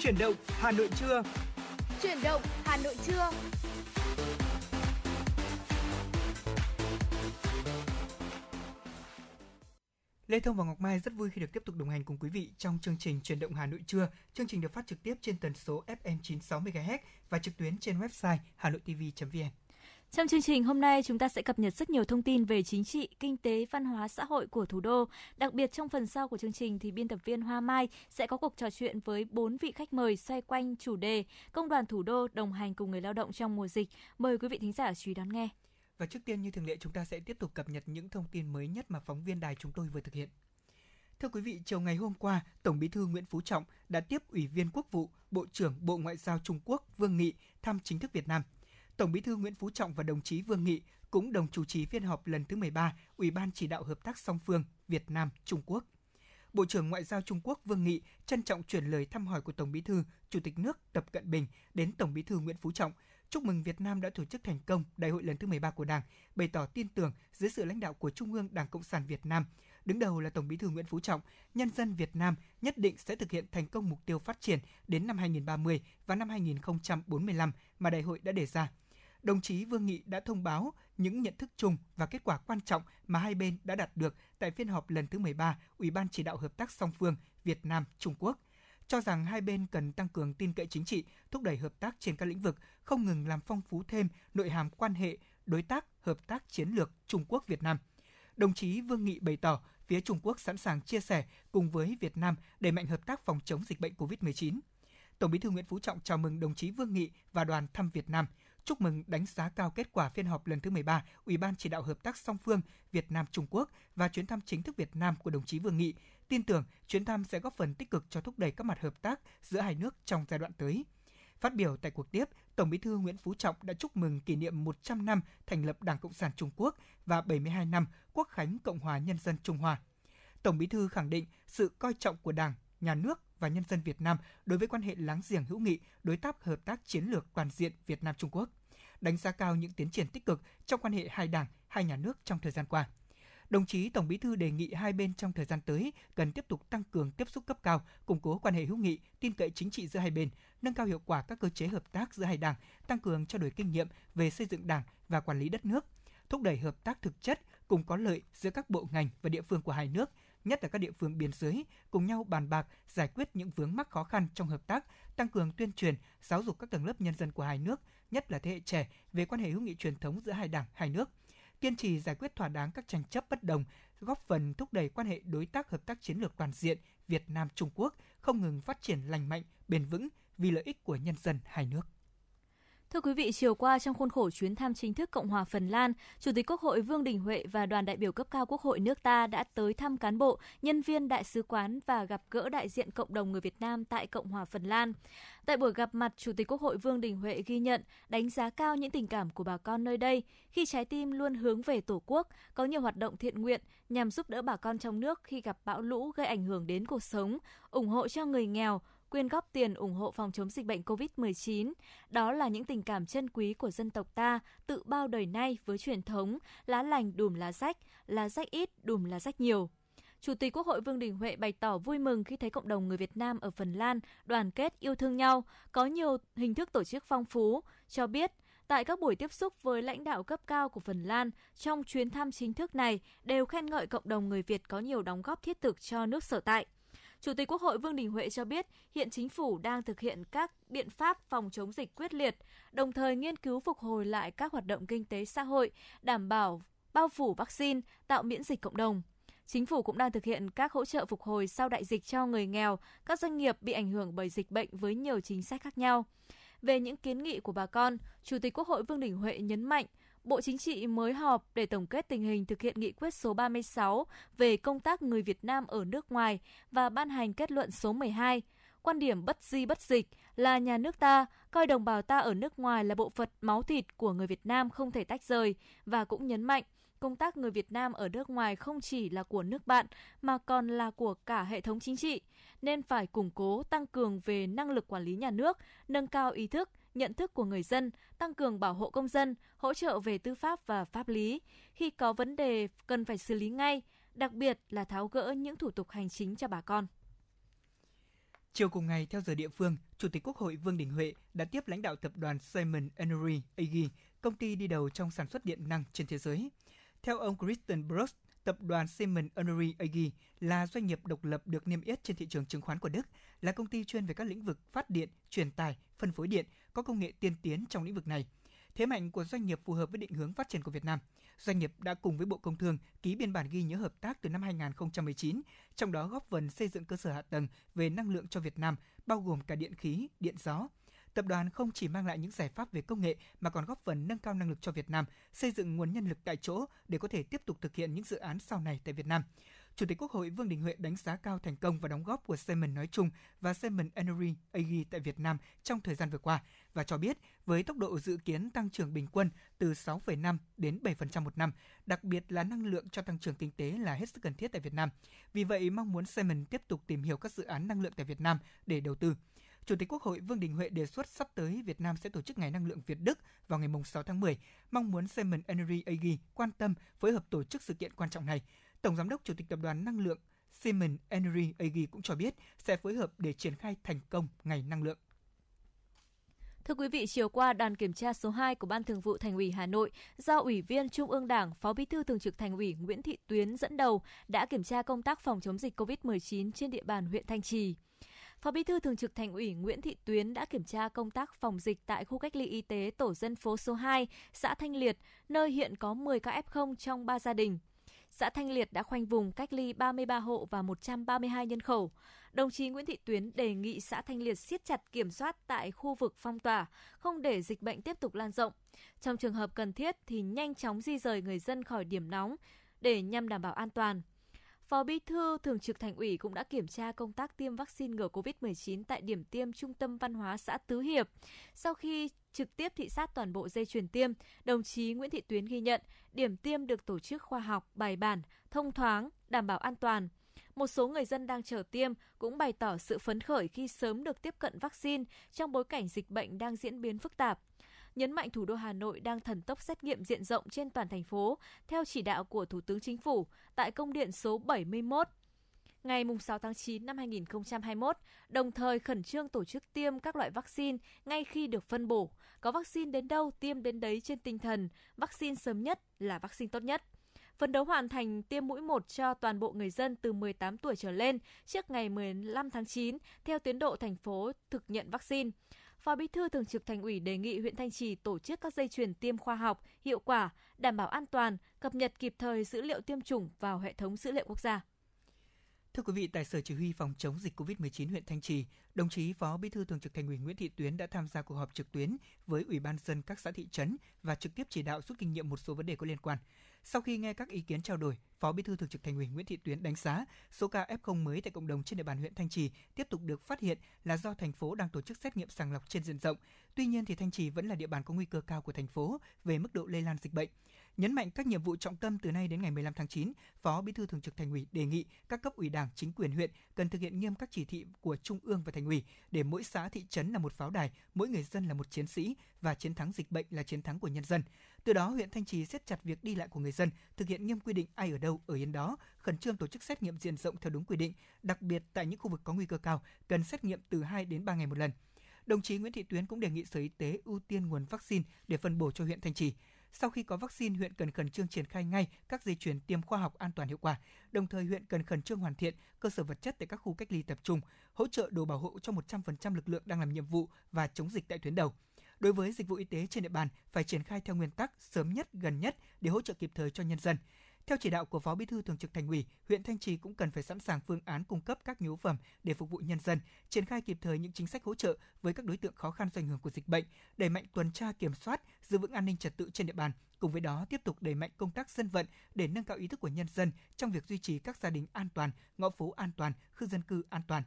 Chuyển động Hà Nội trưa. Chuyển động Hà Nội trưa. Lê Thông và Ngọc Mai rất vui khi được tiếp tục đồng hành cùng quý vị trong chương trình Truyền động Hà Nội trưa. Chương trình được phát trực tiếp trên tần số FM 96 MHz và trực tuyến trên website hanoitv.vn. Trong chương trình hôm nay chúng ta sẽ cập nhật rất nhiều thông tin về chính trị, kinh tế, văn hóa, xã hội của thủ đô. Đặc biệt trong phần sau của chương trình thì biên tập viên Hoa Mai sẽ có cuộc trò chuyện với bốn vị khách mời xoay quanh chủ đề Công đoàn thủ đô đồng hành cùng người lao động trong mùa dịch. Mời quý vị thính giả chú ý đón nghe. Và trước tiên như thường lệ chúng ta sẽ tiếp tục cập nhật những thông tin mới nhất mà phóng viên đài chúng tôi vừa thực hiện. Thưa quý vị, chiều ngày hôm qua, Tổng Bí thư Nguyễn Phú Trọng đã tiếp Ủy viên Quốc vụ, Bộ trưởng Bộ Ngoại giao Trung Quốc Vương Nghị thăm chính thức Việt Nam. Tổng Bí thư Nguyễn Phú Trọng và đồng chí Vương Nghị cũng đồng chủ trì phiên họp lần thứ 13 Ủy ban chỉ đạo hợp tác song phương Việt Nam Trung Quốc. Bộ trưởng Ngoại giao Trung Quốc Vương Nghị trân trọng chuyển lời thăm hỏi của Tổng Bí thư, Chủ tịch nước Tập Cận Bình đến Tổng Bí thư Nguyễn Phú Trọng – chúc mừng Việt Nam đã tổ chức thành công Đại hội lần thứ 13 của Đảng, bày tỏ tin tưởng dưới sự lãnh đạo của Trung ương Đảng Cộng sản Việt Nam, đứng đầu là Tổng Bí thư Nguyễn Phú Trọng, nhân dân Việt Nam nhất định sẽ thực hiện thành công mục tiêu phát triển đến năm 2030 và năm 2045 mà đại hội đã đề ra. Đồng chí Vương Nghị đã thông báo những nhận thức chung và kết quả quan trọng mà hai bên đã đạt được tại phiên họp lần thứ 13 Ủy ban chỉ đạo hợp tác song phương Việt Nam Trung Quốc cho rằng hai bên cần tăng cường tin cậy chính trị, thúc đẩy hợp tác trên các lĩnh vực, không ngừng làm phong phú thêm nội hàm quan hệ đối tác hợp tác chiến lược Trung Quốc Việt Nam. Đồng chí Vương Nghị bày tỏ phía Trung Quốc sẵn sàng chia sẻ cùng với Việt Nam đẩy mạnh hợp tác phòng chống dịch bệnh COVID-19. Tổng Bí thư Nguyễn Phú Trọng chào mừng đồng chí Vương Nghị và đoàn thăm Việt Nam, chúc mừng đánh giá cao kết quả phiên họp lần thứ 13 Ủy ban chỉ đạo hợp tác song phương Việt Nam Trung Quốc và chuyến thăm chính thức Việt Nam của đồng chí Vương Nghị, tin tưởng chuyến thăm sẽ góp phần tích cực cho thúc đẩy các mặt hợp tác giữa hai nước trong giai đoạn tới. Phát biểu tại cuộc tiếp, Tổng Bí thư Nguyễn Phú Trọng đã chúc mừng kỷ niệm 100 năm thành lập Đảng Cộng sản Trung Quốc và 72 năm Quốc khánh Cộng hòa Nhân dân Trung Hoa. Tổng Bí thư khẳng định sự coi trọng của Đảng, Nhà nước và nhân dân Việt Nam đối với quan hệ láng giềng hữu nghị, đối tác hợp tác chiến lược toàn diện Việt Nam Trung Quốc. Đánh giá cao những tiến triển tích cực trong quan hệ hai đảng, hai nhà nước trong thời gian qua. Đồng chí Tổng Bí thư đề nghị hai bên trong thời gian tới cần tiếp tục tăng cường tiếp xúc cấp cao, củng cố quan hệ hữu nghị, tin cậy chính trị giữa hai bên, nâng cao hiệu quả các cơ chế hợp tác giữa hai đảng, tăng cường trao đổi kinh nghiệm về xây dựng đảng và quản lý đất nước, thúc đẩy hợp tác thực chất cùng có lợi giữa các bộ ngành và địa phương của hai nước, nhất là các địa phương biên giới, cùng nhau bàn bạc giải quyết những vướng mắc khó khăn trong hợp tác, tăng cường tuyên truyền, giáo dục các tầng lớp nhân dân của hai nước, nhất là thế hệ trẻ về quan hệ hữu nghị truyền thống giữa hai đảng, hai nước, kiên trì giải quyết thỏa đáng các tranh chấp bất đồng, góp phần thúc đẩy quan hệ đối tác hợp tác chiến lược toàn diện Việt Nam Trung Quốc không ngừng phát triển lành mạnh, bền vững vì lợi ích của nhân dân hai nước. Thưa quý vị, chiều qua trong khuôn khổ chuyến thăm chính thức Cộng hòa Phần Lan, Chủ tịch Quốc hội Vương Đình Huệ và đoàn đại biểu cấp cao Quốc hội nước ta đã tới thăm cán bộ, nhân viên đại sứ quán và gặp gỡ đại diện cộng đồng người Việt Nam tại Cộng hòa Phần Lan. Tại buổi gặp mặt, Chủ tịch Quốc hội Vương Đình Huệ ghi nhận, đánh giá cao những tình cảm của bà con nơi đây khi trái tim luôn hướng về Tổ quốc, có nhiều hoạt động thiện nguyện nhằm giúp đỡ bà con trong nước khi gặp bão lũ gây ảnh hưởng đến cuộc sống, ủng hộ cho người nghèo, quyên góp tiền ủng hộ phòng chống dịch bệnh COVID-19. Đó là những tình cảm chân quý của dân tộc ta tự bao đời nay với truyền thống lá lành đùm lá rách, lá rách ít đùm lá rách nhiều. Chủ tịch Quốc hội Vương Đình Huệ bày tỏ vui mừng khi thấy cộng đồng người Việt Nam ở Phần Lan đoàn kết yêu thương nhau, có nhiều hình thức tổ chức phong phú, cho biết tại các buổi tiếp xúc với lãnh đạo cấp cao của Phần Lan trong chuyến thăm chính thức này đều khen ngợi cộng đồng người Việt có nhiều đóng góp thiết thực cho nước sở tại. Chủ tịch Quốc hội Vương Đình Huệ cho biết hiện chính phủ đang thực hiện các biện pháp phòng chống dịch quyết liệt, đồng thời nghiên cứu phục hồi lại các hoạt động kinh tế xã hội, đảm bảo bao phủ vaccine, tạo miễn dịch cộng đồng. Chính phủ cũng đang thực hiện các hỗ trợ phục hồi sau đại dịch cho người nghèo, các doanh nghiệp bị ảnh hưởng bởi dịch bệnh với nhiều chính sách khác nhau. Về những kiến nghị của bà con, Chủ tịch Quốc hội Vương Đình Huệ nhấn mạnh Bộ Chính trị mới họp để tổng kết tình hình thực hiện nghị quyết số 36 về công tác người Việt Nam ở nước ngoài và ban hành kết luận số 12. Quan điểm bất di bất dịch là nhà nước ta coi đồng bào ta ở nước ngoài là bộ phận máu thịt của người Việt Nam không thể tách rời và cũng nhấn mạnh công tác người Việt Nam ở nước ngoài không chỉ là của nước bạn mà còn là của cả hệ thống chính trị, nên phải củng cố tăng cường về năng lực quản lý nhà nước, nâng cao ý thức, nhận thức của người dân, tăng cường bảo hộ công dân, hỗ trợ về tư pháp và pháp lý. Khi có vấn đề cần phải xử lý ngay, đặc biệt là tháo gỡ những thủ tục hành chính cho bà con. Chiều cùng ngày, theo giờ địa phương, Chủ tịch Quốc hội Vương Đình Huệ đã tiếp lãnh đạo tập đoàn Simon Energy AG, công ty đi đầu trong sản xuất điện năng trên thế giới. Theo ông Christian Brooks, tập đoàn Siemens Energy AG là doanh nghiệp độc lập được niêm yết trên thị trường chứng khoán của Đức, là công ty chuyên về các lĩnh vực phát điện, truyền tải, phân phối điện, có công nghệ tiên tiến trong lĩnh vực này. Thế mạnh của doanh nghiệp phù hợp với định hướng phát triển của Việt Nam. Doanh nghiệp đã cùng với Bộ Công Thương ký biên bản ghi nhớ hợp tác từ năm 2019, trong đó góp phần xây dựng cơ sở hạ tầng về năng lượng cho Việt Nam, bao gồm cả điện khí, điện gió, tập đoàn không chỉ mang lại những giải pháp về công nghệ mà còn góp phần nâng cao năng lực cho Việt Nam, xây dựng nguồn nhân lực tại chỗ để có thể tiếp tục thực hiện những dự án sau này tại Việt Nam. Chủ tịch Quốc hội Vương Đình Huệ đánh giá cao thành công và đóng góp của Siemens nói chung và Siemens Energy AG tại Việt Nam trong thời gian vừa qua và cho biết với tốc độ dự kiến tăng trưởng bình quân từ 6,5 đến 7% một năm, đặc biệt là năng lượng cho tăng trưởng kinh tế là hết sức cần thiết tại Việt Nam. Vì vậy, mong muốn Siemens tiếp tục tìm hiểu các dự án năng lượng tại Việt Nam để đầu tư. Chủ tịch Quốc hội Vương Đình Huệ đề xuất sắp tới Việt Nam sẽ tổ chức Ngày Năng lượng Việt Đức vào ngày 6 tháng 10, mong muốn Siemens Energy AG quan tâm phối hợp tổ chức sự kiện quan trọng này. Tổng Giám đốc Chủ tịch Tập đoàn Năng lượng Siemens Energy AG cũng cho biết sẽ phối hợp để triển khai thành công Ngày Năng lượng. Thưa quý vị, chiều qua, đoàn kiểm tra số 2 của Ban Thường vụ Thành ủy Hà Nội do Ủy viên Trung ương Đảng, Phó Bí thư Thường trực Thành ủy Nguyễn Thị Tuyến dẫn đầu đã kiểm tra công tác phòng chống dịch COVID-19 trên địa bàn huyện Thanh Trì. Phó Bí thư Thường trực Thành ủy Nguyễn Thị Tuyến đã kiểm tra công tác phòng dịch tại khu cách ly y tế tổ dân phố số 2, xã Thanh Liệt, nơi hiện có 10 ca F0 trong 3 gia đình. Xã Thanh Liệt đã khoanh vùng cách ly 33 hộ và 132 nhân khẩu. Đồng chí Nguyễn Thị Tuyến đề nghị xã Thanh Liệt siết chặt kiểm soát tại khu vực phong tỏa, không để dịch bệnh tiếp tục lan rộng. Trong trường hợp cần thiết thì nhanh chóng di rời người dân khỏi điểm nóng để nhằm đảm bảo an toàn. Phó Bí thư Thường trực Thành ủy cũng đã kiểm tra công tác tiêm vaccine ngừa COVID-19 tại điểm tiêm Trung tâm Văn hóa xã Tứ Hiệp. Sau khi trực tiếp thị sát toàn bộ dây chuyền tiêm, đồng chí Nguyễn Thị Tuyến ghi nhận điểm tiêm được tổ chức khoa học, bài bản, thông thoáng, đảm bảo an toàn. Một số người dân đang chờ tiêm cũng bày tỏ sự phấn khởi khi sớm được tiếp cận vaccine trong bối cảnh dịch bệnh đang diễn biến phức tạp nhấn mạnh thủ đô Hà Nội đang thần tốc xét nghiệm diện rộng trên toàn thành phố theo chỉ đạo của Thủ tướng Chính phủ tại công điện số 71 ngày 6 tháng 9 năm 2021, đồng thời khẩn trương tổ chức tiêm các loại vaccine ngay khi được phân bổ. Có vaccine đến đâu tiêm đến đấy trên tinh thần, vaccine sớm nhất là vaccine tốt nhất. Phấn đấu hoàn thành tiêm mũi 1 cho toàn bộ người dân từ 18 tuổi trở lên trước ngày 15 tháng 9 theo tiến độ thành phố thực nhận vaccine. Phó Bí thư Thường trực Thành ủy đề nghị huyện Thanh Trì tổ chức các dây chuyền tiêm khoa học, hiệu quả, đảm bảo an toàn, cập nhật kịp thời dữ liệu tiêm chủng vào hệ thống dữ liệu quốc gia. Thưa quý vị, tại Sở Chỉ huy Phòng chống dịch COVID-19 huyện Thanh Trì, đồng chí Phó Bí thư Thường trực Thành ủy Nguyễn Thị Tuyến đã tham gia cuộc họp trực tuyến với Ủy ban dân các xã thị trấn và trực tiếp chỉ đạo rút kinh nghiệm một số vấn đề có liên quan. Sau khi nghe các ý kiến trao đổi, Phó Bí thư Thường trực Thành ủy Nguyễn Thị Tuyến đánh giá số ca F0 mới tại cộng đồng trên địa bàn huyện Thanh Trì tiếp tục được phát hiện là do thành phố đang tổ chức xét nghiệm sàng lọc trên diện rộng. Tuy nhiên thì Thanh Trì vẫn là địa bàn có nguy cơ cao của thành phố về mức độ lây lan dịch bệnh. Nhấn mạnh các nhiệm vụ trọng tâm từ nay đến ngày 15 tháng 9, Phó Bí thư Thường trực Thành ủy đề nghị các cấp ủy Đảng, chính quyền huyện cần thực hiện nghiêm các chỉ thị của Trung ương và Thành ủy để mỗi xã thị trấn là một pháo đài, mỗi người dân là một chiến sĩ và chiến thắng dịch bệnh là chiến thắng của nhân dân. Từ đó, huyện Thanh Trì siết chặt việc đi lại của người dân, thực hiện nghiêm quy định ai ở đâu ở yên đó, khẩn trương tổ chức xét nghiệm diện rộng theo đúng quy định, đặc biệt tại những khu vực có nguy cơ cao, cần xét nghiệm từ 2 đến 3 ngày một lần. Đồng chí Nguyễn Thị Tuyến cũng đề nghị Sở Y tế ưu tiên nguồn vaccine để phân bổ cho huyện Thanh Trì. Sau khi có vaccine, huyện cần khẩn trương triển khai ngay các dây chuyền tiêm khoa học an toàn hiệu quả. Đồng thời huyện cần khẩn trương hoàn thiện cơ sở vật chất tại các khu cách ly tập trung, hỗ trợ đồ bảo hộ cho 100% lực lượng đang làm nhiệm vụ và chống dịch tại tuyến đầu. Đối với dịch vụ y tế trên địa bàn phải triển khai theo nguyên tắc sớm nhất, gần nhất để hỗ trợ kịp thời cho nhân dân. Theo chỉ đạo của Phó Bí thư Thường trực Thành ủy, huyện Thanh Trì cũng cần phải sẵn sàng phương án cung cấp các nhu phẩm để phục vụ nhân dân, triển khai kịp thời những chính sách hỗ trợ với các đối tượng khó khăn do ảnh hưởng của dịch bệnh, đẩy mạnh tuần tra kiểm soát, giữ vững an ninh trật tự trên địa bàn. Cùng với đó, tiếp tục đẩy mạnh công tác dân vận để nâng cao ý thức của nhân dân trong việc duy trì các gia đình an toàn, ngõ phố an toàn, khu dân cư an toàn.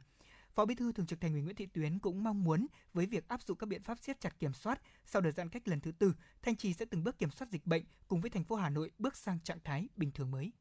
Phó Bí thư Thường trực Thành ủy Nguyễn Thị Tuyến cũng mong muốn với việc áp dụng các biện pháp siết chặt kiểm soát sau đợt giãn cách lần thứ tư, Thanh Trì sẽ từng bước kiểm soát dịch bệnh cùng với thành phố Hà Nội bước sang trạng thái bình thường mới.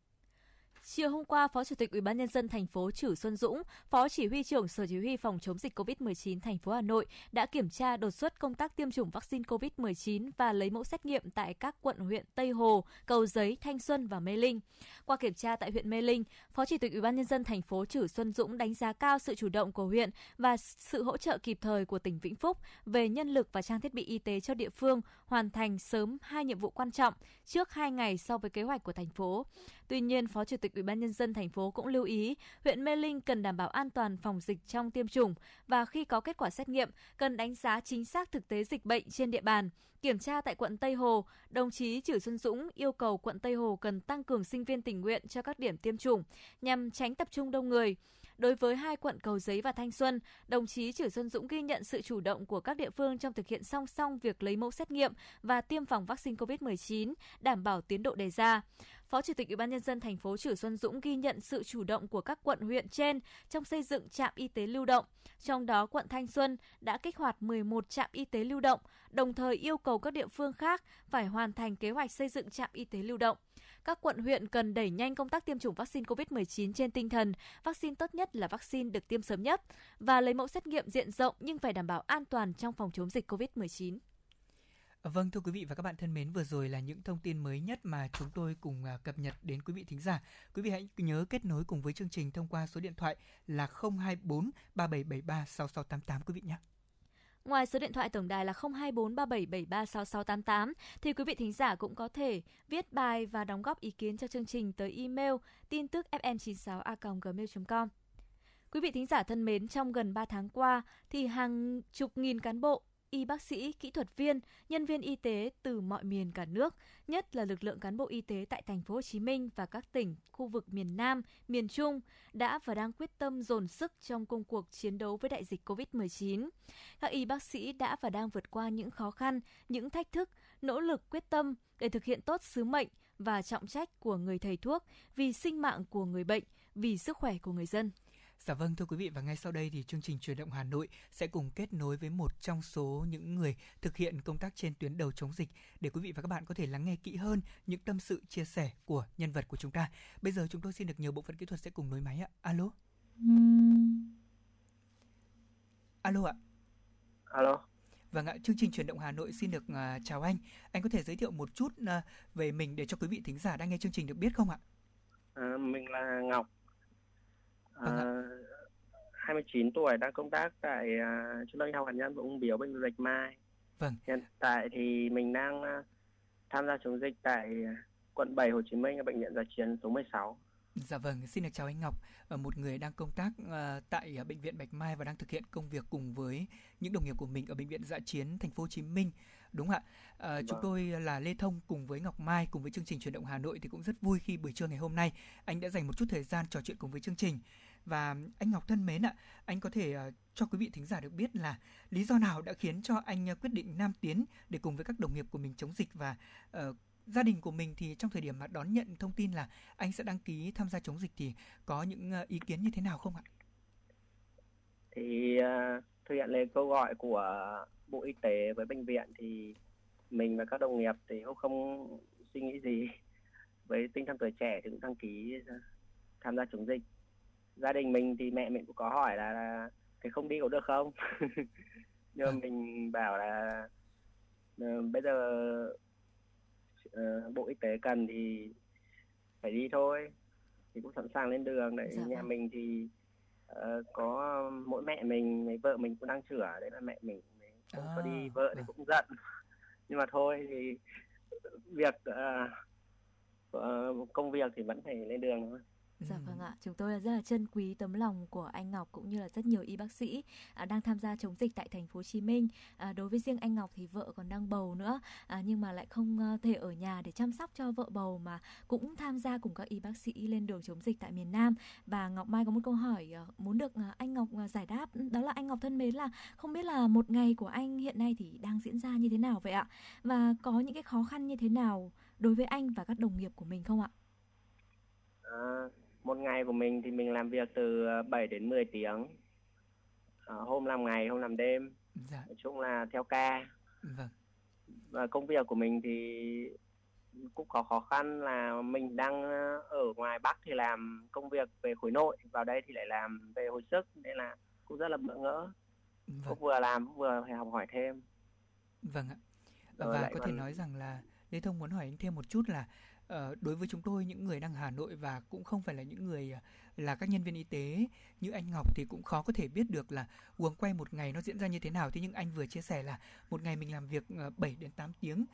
Chiều hôm qua, Phó Chủ tịch Ủy ban nhân dân thành phố Trử Xuân Dũng, Phó Chỉ huy trưởng Sở Chỉ huy phòng chống dịch COVID-19 thành phố Hà Nội đã kiểm tra đột xuất công tác tiêm chủng vaccine COVID-19 và lấy mẫu xét nghiệm tại các quận huyện Tây Hồ, Cầu Giấy, Thanh Xuân và Mê Linh. Qua kiểm tra tại huyện Mê Linh, Phó Chủ tịch Ủy ban nhân dân thành phố Trử Xuân Dũng đánh giá cao sự chủ động của huyện và sự hỗ trợ kịp thời của tỉnh Vĩnh Phúc về nhân lực và trang thiết bị y tế cho địa phương hoàn thành sớm hai nhiệm vụ quan trọng trước hai ngày so với kế hoạch của thành phố. Tuy nhiên, Phó Chủ tịch Ủy ban nhân dân thành phố cũng lưu ý huyện Mê Linh cần đảm bảo an toàn phòng dịch trong tiêm chủng và khi có kết quả xét nghiệm cần đánh giá chính xác thực tế dịch bệnh trên địa bàn. Kiểm tra tại quận Tây Hồ, đồng chí Trử Xuân Dũng yêu cầu quận Tây Hồ cần tăng cường sinh viên tình nguyện cho các điểm tiêm chủng nhằm tránh tập trung đông người. Đối với hai quận Cầu Giấy và Thanh Xuân, đồng chí Trử Xuân Dũng ghi nhận sự chủ động của các địa phương trong thực hiện song song việc lấy mẫu xét nghiệm và tiêm phòng vaccine COVID-19, đảm bảo tiến độ đề ra. Phó Chủ tịch Ủy ban nhân dân thành phố Trử Xuân Dũng ghi nhận sự chủ động của các quận huyện trên trong xây dựng trạm y tế lưu động. Trong đó, quận Thanh Xuân đã kích hoạt 11 trạm y tế lưu động, đồng thời yêu cầu các địa phương khác phải hoàn thành kế hoạch xây dựng trạm y tế lưu động các quận huyện cần đẩy nhanh công tác tiêm chủng vaccine COVID-19 trên tinh thần vaccine tốt nhất là vaccine được tiêm sớm nhất và lấy mẫu xét nghiệm diện rộng nhưng phải đảm bảo an toàn trong phòng chống dịch COVID-19. Vâng thưa quý vị và các bạn thân mến, vừa rồi là những thông tin mới nhất mà chúng tôi cùng à, cập nhật đến quý vị thính giả. Quý vị hãy nhớ kết nối cùng với chương trình thông qua số điện thoại là 024 3773 6688 quý vị nhé. Ngoài số điện thoại tổng đài là 024 3773 6688 thì quý vị thính giả cũng có thể viết bài và đóng góp ý kiến cho chương trình tới email tin tức fm96a.gmail.com. Quý vị thính giả thân mến, trong gần 3 tháng qua thì hàng chục nghìn cán bộ, y bác sĩ, kỹ thuật viên, nhân viên y tế từ mọi miền cả nước, nhất là lực lượng cán bộ y tế tại thành phố Hồ Chí Minh và các tỉnh, khu vực miền Nam, miền Trung đã và đang quyết tâm dồn sức trong công cuộc chiến đấu với đại dịch COVID-19. Các y bác sĩ đã và đang vượt qua những khó khăn, những thách thức, nỗ lực quyết tâm để thực hiện tốt sứ mệnh và trọng trách của người thầy thuốc vì sinh mạng của người bệnh, vì sức khỏe của người dân. Dạ vâng thưa quý vị và ngay sau đây thì chương trình truyền động Hà Nội sẽ cùng kết nối với một trong số những người thực hiện công tác trên tuyến đầu chống dịch để quý vị và các bạn có thể lắng nghe kỹ hơn những tâm sự chia sẻ của nhân vật của chúng ta. Bây giờ chúng tôi xin được nhờ bộ phận kỹ thuật sẽ cùng nối máy ạ. Alo. Alo ạ. Alo. Vâng ạ, chương trình truyền động Hà Nội xin được uh, chào anh. Anh có thể giới thiệu một chút uh, về mình để cho quý vị thính giả đang nghe chương trình được biết không ạ? À, mình là Ngọc, Vâng à, 29 tuổi đang công tác tại uh, trung tâm y học hạt nhân và ung biếu bệnh viện Bạch Mai. Vâng. Hiện tại thì mình đang uh, tham gia chống dịch tại quận 7 Hồ Chí Minh ở bệnh viện Giã chiến số 16. Dạ vâng, xin được chào anh Ngọc, ở một người đang công tác uh, tại bệnh viện Bạch Mai và đang thực hiện công việc cùng với những đồng nghiệp của mình ở bệnh viện Dạ chiến thành phố Hồ Chí Minh. Đúng ạ? À, vâng. chúng tôi là Lê Thông cùng với Ngọc Mai cùng với chương trình truyền động Hà Nội thì cũng rất vui khi buổi trưa ngày hôm nay anh đã dành một chút thời gian trò chuyện cùng với chương trình. Và anh Ngọc thân mến ạ, anh có thể ờ, cho quý vị thính giả được biết là lý do nào đã khiến cho anh ờ, quyết định nam tiến để cùng với các đồng nghiệp của mình chống dịch và uh, gia đình của mình thì trong thời điểm mà đón nhận thông tin là anh sẽ đăng ký tham gia chống dịch thì có những ý kiến như thế nào không ạ? Thì uh, thực hiện lời kêu gọi của Bộ Y tế với bệnh viện thì mình và các đồng nghiệp thì cũng không suy nghĩ gì với tinh thần tuổi trẻ thì cũng đăng ký tham gia chống dịch gia đình mình thì mẹ mình cũng có hỏi là, là cái không đi có được không nhưng mà mình bảo là uh, bây giờ uh, bộ y tế cần thì phải đi thôi thì cũng sẵn sàng lên đường đấy dạ. nhà vâng. mình thì uh, có mỗi mẹ mình mấy vợ mình cũng đang chữa đấy là mẹ mình không à, có đi vợ thì vâng. cũng giận nhưng mà thôi thì việc uh, công việc thì vẫn phải lên đường thôi Dạ vâng ạ, chúng tôi rất là trân quý tấm lòng của anh Ngọc cũng như là rất nhiều y bác sĩ à, đang tham gia chống dịch tại thành phố Hồ Chí Minh. À, đối với riêng anh Ngọc thì vợ còn đang bầu nữa, à, nhưng mà lại không ờ, thể ở nhà để chăm sóc cho vợ bầu mà cũng tham gia cùng các y bác sĩ lên đường chống dịch tại miền Nam. Và Ngọc Mai có một câu hỏi ờ, muốn được ờ, anh Ngọc giải đáp, đó là anh Ngọc thân mến là không biết là một ngày của anh hiện nay thì đang diễn ra như thế nào vậy ạ? Và có những cái khó khăn như thế nào đối với anh và các đồng nghiệp của mình không ạ? À, một ngày của mình thì mình làm việc từ 7 ờ, đến 10 tiếng à, hôm làm ngày hôm làm đêm dạ. nói chung là theo ca vâng. và công việc của mình thì cũng có khó khăn là mình đang ở ngoài Bắc thì làm công việc về khối nội vào đây thì lại làm về hồi sức nên là cũng rất là bỡ ngỡ vâng. cũng vừa làm vừa phải học hỏi thêm vâng ạ và có thể nói rằng là Lê Thông muốn hỏi anh thêm một chút là Ờ, đối với chúng tôi những người đang Hà Nội và cũng không phải là những người ờ, là các nhân viên y tế như anh Ngọc thì cũng khó có thể biết được là uống quay một ngày nó diễn ra như thế nào. Thế nhưng anh vừa chia sẻ là một ngày mình làm việc ờ, 7 đến 8 tiếng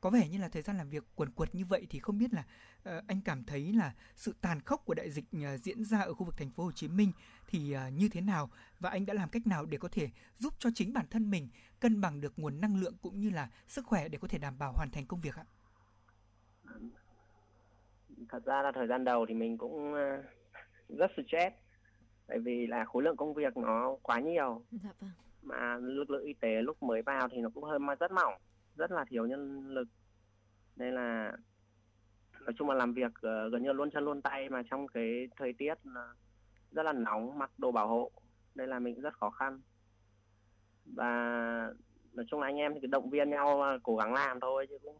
có vẻ như là thời gian làm việc quần quật như vậy thì không biết là uh, anh cảm thấy là sự tàn khốc của đại dịch uh, diễn ra ở khu vực thành phố Hồ Chí Minh thì uh, như thế nào và anh đã làm cách nào để có thể giúp cho chính bản thân mình cân bằng được nguồn năng lượng cũng như là sức khỏe để có thể đảm bảo hoàn thành công việc ạ? Thật ra là thời gian đầu thì mình cũng rất stress tại vì là khối lượng công việc nó quá nhiều. Dạ vâng. Mà lực lượng y tế lúc mới vào thì nó cũng hơi rất mỏng rất là thiếu nhân lực nên là nói chung là làm việc uh, gần như luôn chân luôn tay mà trong cái thời tiết rất là nóng mặc đồ bảo hộ nên là mình rất khó khăn và nói chung là anh em thì cứ động viên nhau cố gắng làm thôi chứ cũng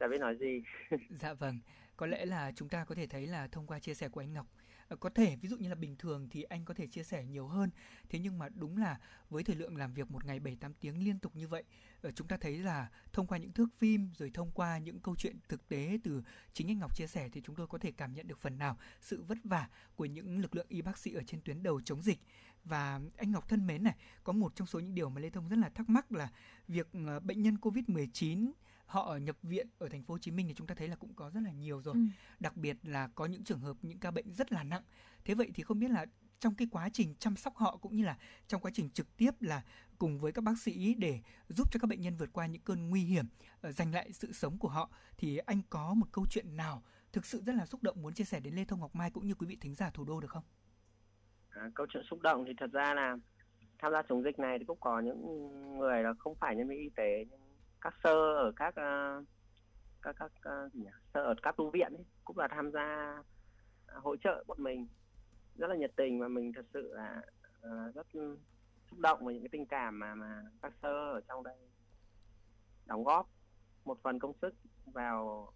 chả biết nói gì. Dạ vâng có lẽ là chúng ta có thể thấy là thông qua chia sẻ của anh Ngọc ờ, có thể, ví dụ như là bình thường thì anh có thể chia sẻ nhiều hơn. Thế nhưng mà đúng là với thời lượng làm việc một ngày 7 8 tiếng liên tục như vậy ờ, chúng ta thấy là thông qua những thước phim, rồi thông qua những câu chuyện thực tế từ chính anh Ngọc chia sẻ thì chúng tôi có thể cảm nhận được phần nào sự vất vả của những lực lượng y bác sĩ ở trên tuyến đầu chống dịch. Và anh Ngọc thân mến này, có một trong số những điều mà Lê Thông rất là thắc mắc là việc ờ, bệnh nhân Covid-19 họ nhập viện ở thành phố Hồ Chí Minh thì chúng ta thấy là cũng có rất là nhiều rồi. Ừ. Đặc biệt là có những trường hợp những ca bệnh rất là nặng. Thế vậy thì không biết là trong cái quá trình chăm sóc họ cũng như là trong quá trình trực tiếp là cùng với các bác sĩ để giúp cho các bệnh nhân vượt qua những cơn nguy hiểm, ờ, giành lại sự sống của họ thì anh có một câu chuyện nào thực sự rất là xúc động muốn chia sẻ đến Lê Thông Ngọc Mai cũng như quý vị thính giả thủ đô được không? À, câu chuyện xúc động thì thật ra là tham gia chống dịch này thì cũng có những người là không phải nhân viên y tế nhưng các sơ ở các uh, các các uh, gì nhỉ? sơ ở các tu viện ấy, cũng là tham gia uh, hỗ trợ bọn mình rất là nhiệt tình và mình thật sự là uh, rất xúc động với những cái tình cảm mà mà các sơ ở trong đây đóng góp một phần công sức vào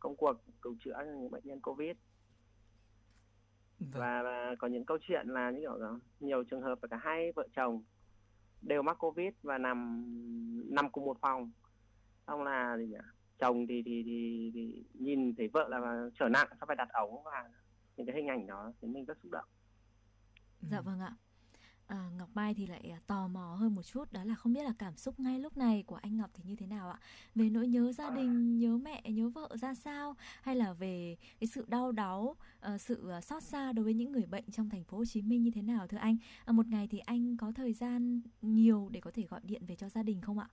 công cuộc cứu chữa những bệnh nhân covid vâng. và, và có những câu chuyện là như kiểu nhiều trường hợp là cả hai vợ chồng đều mắc covid và nằm nằm cùng một phòng. Xong là gì nhỉ? Chồng thì thì thì, thì nhìn thấy vợ là trở nặng sao phải đặt ống và những cái hình ảnh đó thì mình rất xúc động. Dạ vâng ạ à, Ngọc Mai thì lại à, tò mò hơn một chút đó là không biết là cảm xúc ngay lúc này của anh Ngọc thì như thế nào ạ? Về nỗi nhớ gia đình nhớ mẹ nhớ vợ ra sao? Hay là về cái sự đau đáu ờ, sự à, xót xa đối với những người bệnh trong thành phố Hồ Chí Minh như thế nào thưa anh? À, một ngày thì anh có thời gian nhiều để có thể gọi điện về cho gia đình không ạ?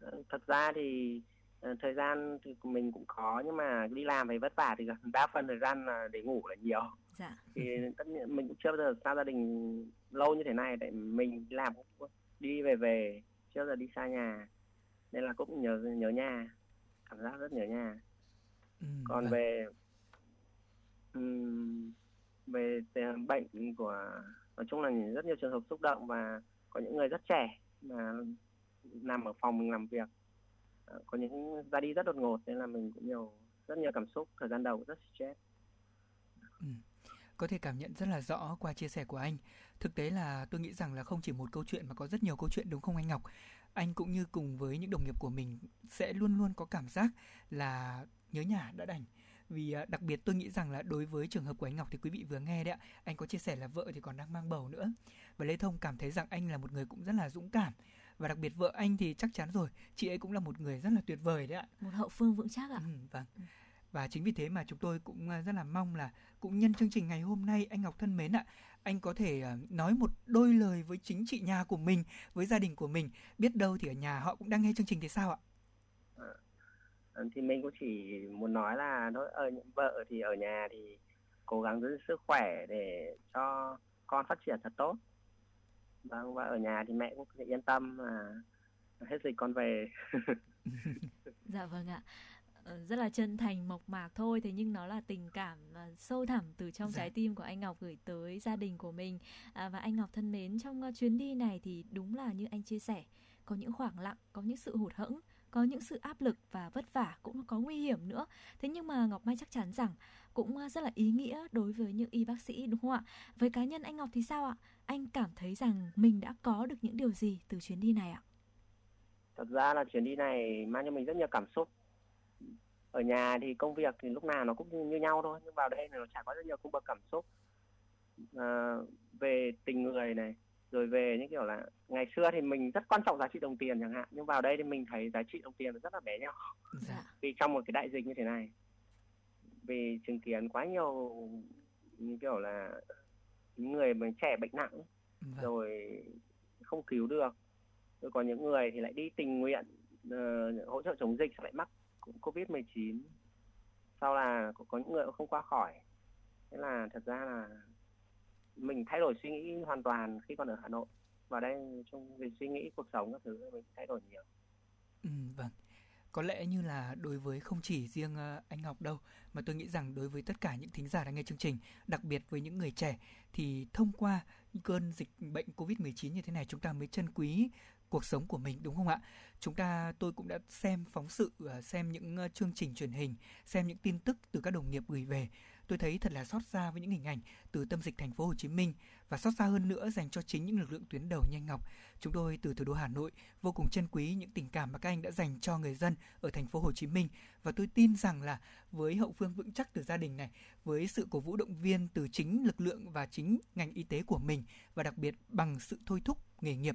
Ờ, thật ra thì thời gian thì mình cũng có nhưng mà đi làm thì vất vả thì đa phần thời gian là để ngủ là nhiều dạ. thì tất nhiên mình cũng chưa bao giờ xa gia đình lâu như thế này tại mình làm đi về về chưa bao giờ đi xa nhà nên là cũng nhớ nhớ nhà cảm giác rất nhớ nhà ừ, còn vâng. về um, về bệnh của nói chung là rất nhiều trường hợp xúc động và có những người rất trẻ mà nằm ở phòng mình làm việc ờ, Ờ, có những ra đi rất đột ngột nên là mình cũng nhiều, rất nhiều cảm xúc, thời gian đầu rất stress. Ừ. Có thể cảm nhận rất là rõ qua chia sẻ của anh. Thực tế là tôi nghĩ rằng là không chỉ một câu chuyện mà có rất nhiều câu chuyện, đúng không anh Ngọc? Anh cũng như cùng với những đồng nghiệp của mình sẽ luôn luôn có cảm giác là nhớ nhà đã đành. Vì à, đặc biệt tôi nghĩ rằng là đối với trường hợp của anh Ngọc thì quý vị vừa nghe đấy ạ, anh có chia sẻ là vợ thì còn đang mang bầu nữa. Và Lê Thông cảm thấy rằng anh là một người cũng rất là dũng cảm và đặc biệt vợ anh thì chắc chắn rồi chị ấy cũng là một người rất là tuyệt vời đấy ạ. Một hậu phương vững chắc ạ. Ừ, vâng. Ừ. Và chính vì thế mà chúng tôi cũng à, rất là mong là cũng nhân chương trình ngày hôm nay anh Ngọc thân mến ạ anh có thể à, nói một đôi lời với chính chị nhà của mình với gia đình của mình. Biết đâu thì ở nhà họ cũng đang nghe chương trình thì sao ạ? À, thì mình cũng chỉ muốn nói là đối ở vợ thì ở nhà thì cố gắng giữ sức khỏe để cho con phát triển thật tốt vâng và ở nhà thì mẹ cũng sẽ yên tâm là hết dịch con về. Dạ vâng ạ. Ờ, rất là chân thành mộc mạc thôi thế nhưng nó là tình cảm uh, sâu thẳm từ trong dạ. trái tim của anh Ngọc gửi tới gia đình của mình. À, và anh Ngọc thân mến trong uh, chuyến đi này thì đúng là như anh chia sẻ có những khoảng lặng có những sự hụt hẫng có những sự áp lực và vất vả cũng có nguy hiểm nữa. Thế nhưng mà ngọc mai chắc chắn rằng cũng à, rất là ý nghĩa đối với những y bác sĩ đúng không ạ? Với cá nhân anh ngọc thì sao ạ? Anh cảm thấy rằng mình đã có được những điều gì từ chuyến đi này ạ? Thật ra là chuyến đi này mang cho mình rất nhiều cảm xúc. Ở nhà thì công việc thì lúc nào nó cũng như, nhau thôi nhưng vào đây nó trải qua rất nhiều cung bậc cảm xúc. À, về tình người này rồi về những kiểu là ngày xưa thì mình rất quan trọng giá trị đồng tiền chẳng hạn nhưng vào đây thì mình thấy giá trị đồng tiền rất là bé nhỏ. Dạ. vì trong một cái đại dịch như thế này vì chứng kiến quá nhiều như kiểu là những người mà trẻ bệnh nặng vâng. rồi không cứu được. Rồi còn những người thì lại đi tình nguyện uh, hỗ trợ chống dịch lại mắc covid 19 sau là có, có những người không qua khỏi. Thế là thật ra là mình thay đổi suy nghĩ hoàn toàn khi còn ở Hà Nội. Và đây trong việc suy nghĩ cuộc sống các thứ mình thay đổi nhiều. Ừ, vâng có lẽ như là đối với không chỉ riêng ờ, anh Ngọc đâu mà tôi nghĩ rằng đối với tất cả những thính giả đang nghe chương trình, đặc biệt với những người trẻ thì thông qua cơn dịch bệnh Covid-19 như thế này chúng ta mới trân quý cuộc sống của mình đúng không ạ? Chúng ta tôi cũng đã xem phóng sự, ờ, xem những ờ, chương trình truyền hình, xem những tin tức từ các đồng nghiệp gửi về tôi thấy thật là xót xa với những hình ảnh từ tâm dịch thành phố Hồ Chí Minh và xót xa hơn nữa dành cho chính những lực lượng tuyến đầu nhanh Ngọc. Chúng tôi từ thủ đô Hà Nội vô cùng trân quý những tình cảm mà các anh đã dành cho người dân ở thành phố Hồ Chí Minh và tôi tin rằng là với hậu phương vững chắc từ gia đình này, với sự cổ vũ động viên từ chính lực lượng và chính ngành y tế của mình và đặc biệt bằng sự thôi thúc nghề nghiệp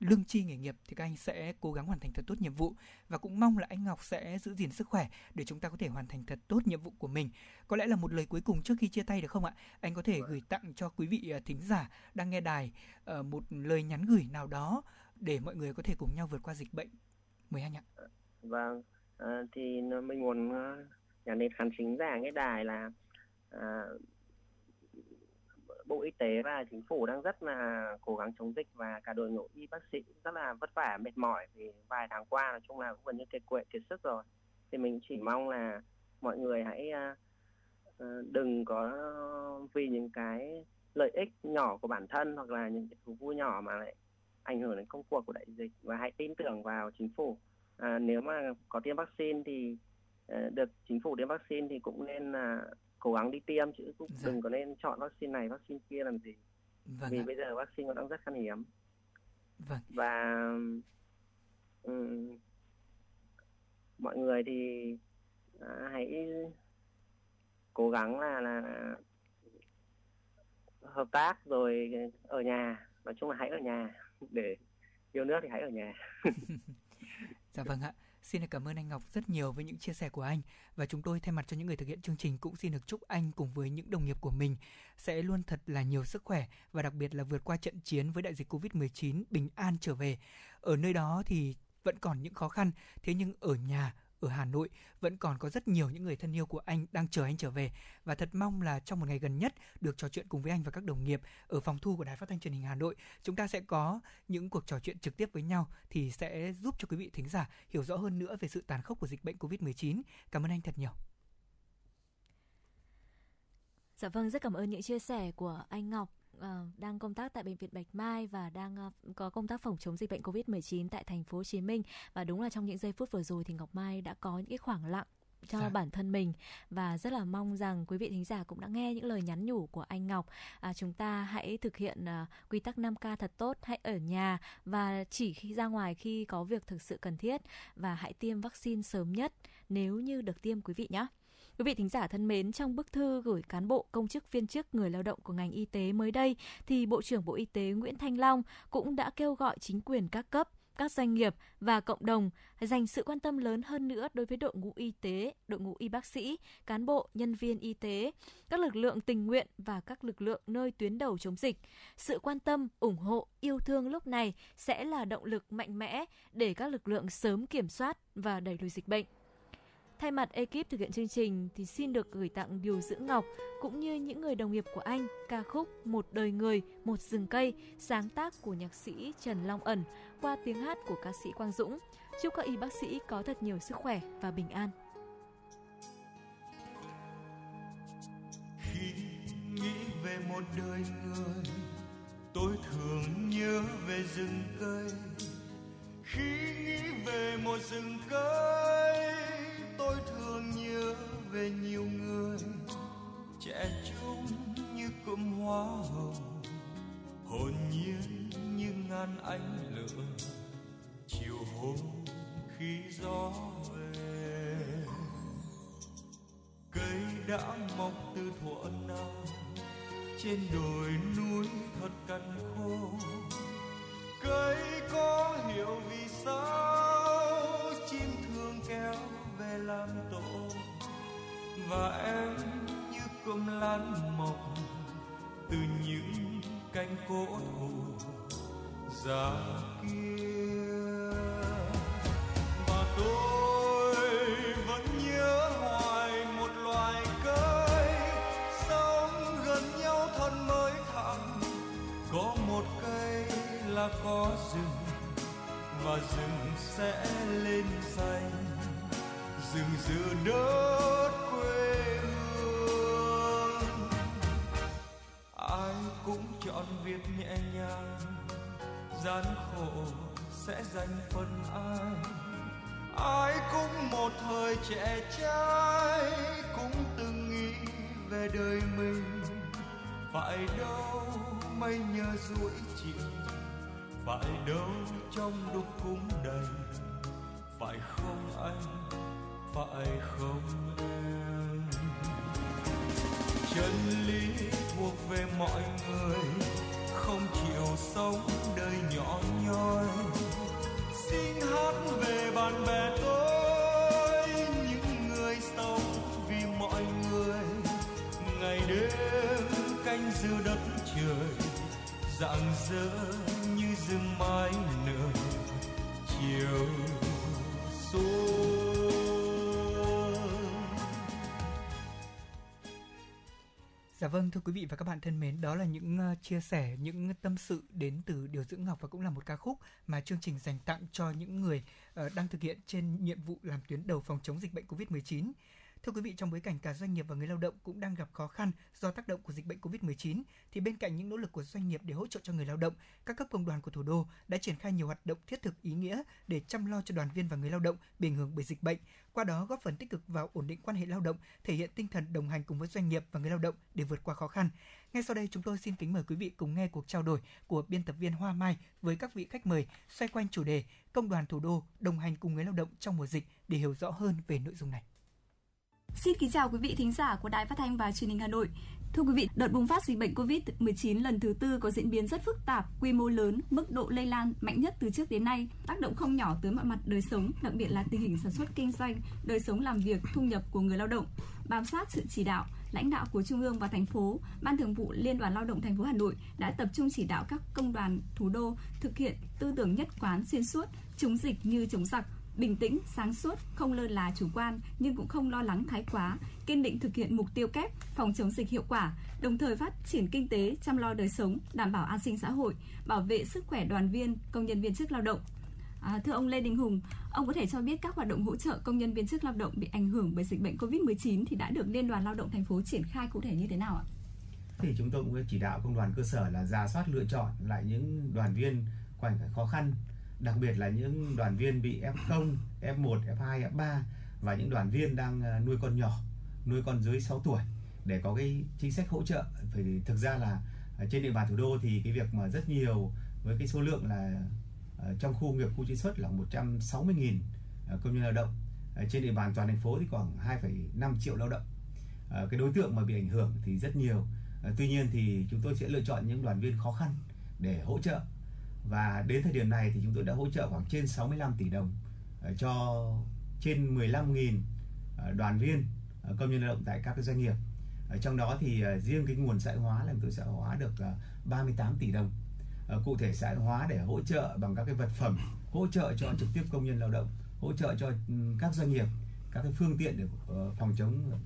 lương chi nghề nghiệp thì các anh sẽ cố gắng hoàn thành thật tốt nhiệm vụ và cũng mong là anh Ngọc sẽ giữ gìn sức khỏe để chúng ta có thể hoàn thành thật tốt nhiệm vụ của mình. Có lẽ là một lời cuối cùng trước khi chia tay được không ạ? Anh có thể gửi tặng cho quý vị à, thính giả đang nghe đài uh, một lời nhắn gửi nào đó để mọi người có thể cùng nhau vượt qua dịch bệnh. Mời anh ạ. Vâng, à, thì mình muốn nhắn đến khán thính giả nghe đài là uh, Bộ Y tế và chính phủ đang rất là cố gắng chống dịch và cả đội ngũ y bác sĩ rất là vất vả mệt mỏi vì vài tháng qua nói chung là cũng gần như kiệt quệ kiệt sức rồi. Thì mình chỉ mong là mọi người hãy uh, đừng có vì những cái lợi ích nhỏ của bản thân hoặc là những cái thú vui nhỏ mà lại ảnh hưởng đến công cuộc của đại dịch. Và hãy tin tưởng vào chính phủ. À, nếu mà có tiêm vaccine thì uh, được chính phủ tiêm vaccine thì cũng nên là uh, cố gắng đi tiêm chứ cũng dạ. đừng có nên chọn vaccine này vaccine kia làm gì vâng vì ạ. bây giờ vaccine nó đang rất khan hiếm vâng. và um, mọi người thì à, hãy cố gắng là là hợp tác rồi ở nhà nói chung là hãy ở nhà để yêu nước thì hãy ở nhà dạ vâng ạ Xin cảm ơn anh Ngọc rất nhiều với những chia sẻ của anh và chúng tôi thay mặt cho những người thực hiện chương trình cũng xin được chúc anh cùng với những đồng nghiệp của mình sẽ luôn thật là nhiều sức khỏe và đặc biệt là vượt qua trận chiến với đại dịch Covid-19 bình an trở về. Ở nơi đó thì vẫn còn những khó khăn, thế nhưng ở nhà, ở Hà Nội vẫn còn có rất nhiều những người thân yêu của anh đang chờ anh trở về và thật mong là trong một ngày gần nhất được trò chuyện cùng với anh và các đồng nghiệp ở phòng thu của Đài Phát thanh Truyền hình Hà Nội, chúng ta sẽ có những cuộc trò chuyện trực tiếp với nhau thì sẽ giúp cho quý vị thính giả hiểu rõ hơn nữa về sự tàn khốc của dịch bệnh Covid-19. Cảm ơn anh thật nhiều. Dạ vâng, rất cảm ơn những chia sẻ của anh Ngọc uh, đang công tác tại bệnh viện Bạch Mai và đang uh, có công tác phòng chống dịch bệnh Covid-19 tại thành phố Hồ Chí Minh và đúng là trong những giây phút vừa rồi thì Ngọc Mai đã có những cái khoảng lặng cho dạ. bản thân mình và rất là mong rằng quý vị thính giả cũng đã nghe những lời nhắn nhủ của anh Ngọc. À, chúng ta hãy thực hiện uh, quy tắc 5K thật tốt, hãy ở nhà và chỉ khi ra ngoài khi có việc thực sự cần thiết và hãy tiêm vaccine sớm nhất nếu như được tiêm quý vị nhé. Quý vị thính giả thân mến, trong bức thư gửi cán bộ, công chức, viên chức, người lao động của ngành y tế mới đây, thì Bộ trưởng Bộ Y tế Nguyễn Thanh Long cũng đã kêu gọi chính quyền các cấp các doanh nghiệp và cộng đồng dành sự quan tâm lớn hơn nữa đối với đội ngũ y tế, đội ngũ y bác sĩ, cán bộ, nhân viên y tế, các lực lượng tình nguyện và các lực lượng nơi tuyến đầu chống dịch. Sự quan tâm, ủng hộ, yêu thương lúc này sẽ là động lực mạnh mẽ để các lực lượng sớm kiểm soát và đẩy lùi dịch bệnh. Thay mặt ekip thực hiện chương trình thì xin được gửi tặng Điều Dưỡng Ngọc cũng như những người đồng nghiệp của anh ca khúc Một đời người, một rừng cây sáng tác của nhạc sĩ Trần Long Ẩn qua tiếng hát của ca sĩ Quang Dũng. Chúc các y bác sĩ có thật nhiều sức khỏe và bình an. Khi nghĩ về một đời người, tôi thường nhớ về rừng cây khi nghĩ về một rừng cây về nhiều người, trẻ trung như cụm hoa hồng, hồn nhiên như ngàn ánh lửa, chiều hôm khi gió về. Cây đã mọc từ thuở nào trên đồi núi thật cằn khô. Cây có hiểu vì sao chim thương kéo về làm và em như cơm lan mọc từ những cánh cổ thụ già kia. Và tôi vẫn nhớ hoài một loài cây sống gần nhau thân mới thẳng có một cây là có rừng và rừng sẽ lên xanh. Rừng giữa đất cũng chọn việc nhẹ nhàng. Gian khổ sẽ dành phần ai. Ai cũng một thời trẻ trai, cũng từng nghĩ về đời mình. Phải đâu mây nhờ ruỗi chịu phải đâu trong đục cũng đầy. Phải không anh? Phải không em? Chân lý thuộc về mọi người, không chịu sống đời nhỏ nhoi. Xin hát về bạn bè tôi, những người sống vì mọi người. Ngày đêm canh giữ đất trời, rạng rỡ như rừng mai nở. Chiều xuống Dạ vâng thưa quý vị và các bạn thân mến, đó là những ờ, chia sẻ, những tâm sự đến từ Điều dưỡng Ngọc và cũng là một ca khúc mà chương trình dành tặng cho những người ờ, đang thực hiện trên nhiệm vụ làm tuyến đầu phòng chống dịch bệnh Covid-19. Thưa quý vị, trong bối cảnh cả doanh nghiệp và người lao động cũng đang gặp khó khăn do tác động của dịch bệnh Covid-19, thì bên cạnh những nỗ lực của doanh nghiệp để hỗ trợ cho người lao động, các cấp công đoàn của thủ đô đã triển khai nhiều hoạt động thiết thực ý nghĩa để chăm lo cho đoàn viên và người lao động bị ảnh hưởng bởi dịch bệnh, qua đó góp phần tích cực vào ổn định quan hệ lao động, thể hiện tinh thần đồng hành cùng với doanh nghiệp và người lao động để vượt qua khó khăn. Ngay sau đây chúng tôi xin kính mời quý vị cùng nghe cuộc trao đổi của biên tập viên Hoa Mai với các vị khách mời xoay quanh chủ đề Công đoàn thủ đô đồng hành cùng người lao động trong mùa dịch để hiểu rõ hơn về nội dung này. Xin kính chào quý vị thính giả của Đài Phát thanh và Truyền hình Hà Nội. Thưa quý vị, đợt bùng phát dịch bệnh COVID-19 lần thứ tư có diễn biến rất phức tạp, quy mô lớn, mức độ lây lan mạnh nhất từ trước đến nay, tác động không nhỏ tới mọi mặt đời sống, đặc biệt là tình hình sản xuất kinh doanh, đời sống làm việc, thu nhập của người lao động. Bám sát sự chỉ đạo, lãnh đạo của Trung ương và thành phố, Ban Thường vụ Liên đoàn Lao động thành phố Hà Nội đã tập trung chỉ đạo các công đoàn thủ đô thực hiện tư tưởng nhất quán xuyên suốt, chống dịch như chống giặc, bình tĩnh, sáng suốt, không lơ là chủ quan nhưng cũng không lo lắng thái quá, kiên định thực hiện mục tiêu kép phòng chống dịch hiệu quả, đồng thời phát triển kinh tế, chăm lo đời sống, đảm bảo an sinh xã hội, bảo vệ sức khỏe đoàn viên, công nhân viên chức lao động. À, thưa ông Lê Đình Hùng, ông có thể cho biết các hoạt động hỗ trợ công nhân viên chức lao động bị ảnh hưởng bởi dịch bệnh COVID-19 thì đã được Liên đoàn Lao động thành phố triển khai cụ thể như thế nào ạ? Thì chúng tôi cũng chỉ đạo công đoàn cơ sở là ra soát lựa chọn lại những đoàn viên có hoàn cảnh khó khăn đặc biệt là những đoàn viên bị F0, F1, F2, F3 và những đoàn viên đang ờ, nuôi con nhỏ, nuôi con dưới 6 tuổi để có cái chính sách hỗ trợ. Vì thực ra là ờ, trên địa bàn thủ đô thì cái việc mà rất nhiều với cái số lượng là ờ, trong khu nghiệp khu chế xuất là 160.000 công nhân lao động. Trên địa bàn toàn thành phố thì khoảng 2,5 triệu lao động. Cái đối tượng mà bị ảnh hưởng thì rất nhiều. Tuy nhiên thì chúng tôi sẽ lựa chọn những đoàn viên khó khăn để hỗ trợ và đến thời điểm này thì chúng tôi đã hỗ trợ khoảng trên 65 tỷ đồng ờ, cho trên 15.000 ờ, đoàn viên ờ, công nhân lao động tại các cái doanh nghiệp. Trong đó thì riêng cái nguồn xã hóa là chúng tôi xã hóa được 38 tỷ đồng. Cụ thể xã hóa để hỗ trợ bằng các cái vật phẩm, hỗ trợ cho trực tiếp công nhân lao động, hỗ trợ cho ừ, các doanh nghiệp các cái phương tiện để phòng chống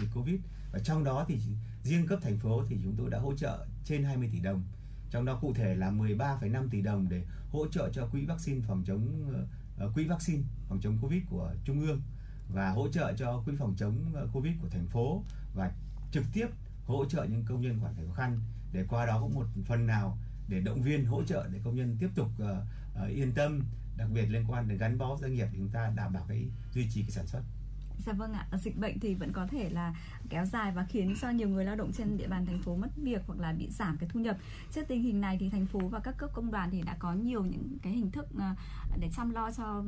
dịch Covid. Và trong đó thì riêng cấp thành phố thì chúng tôi đã hỗ trợ trên 20 tỷ đồng trong đó cụ thể là 13,5 tỷ đồng để hỗ trợ cho quỹ vaccine phòng chống ờ, ờ, quỹ vaccine phòng chống covid của trung ương và hỗ trợ cho quỹ phòng chống ờ, covid của thành phố và trực tiếp hỗ trợ những công nhân hoàn cảnh khó khăn. Để qua đó cũng một phần nào để động viên hỗ trợ để công nhân tiếp tục uh, uh, yên tâm đặc biệt liên quan đến gắn bó doanh nghiệp chúng ta đảm bảo cái duy trì cái sản xuất. Dạ vâng ạ, dịch bệnh thì vẫn có thể là kéo dài và khiến cho nhiều người lao động trên địa bàn thành phố mất việc hoặc là bị giảm cái thu nhập. Trước tình hình này thì thành phố và các cấp công đoàn thì đã có nhiều những cái hình thức ờ, để chăm lo cho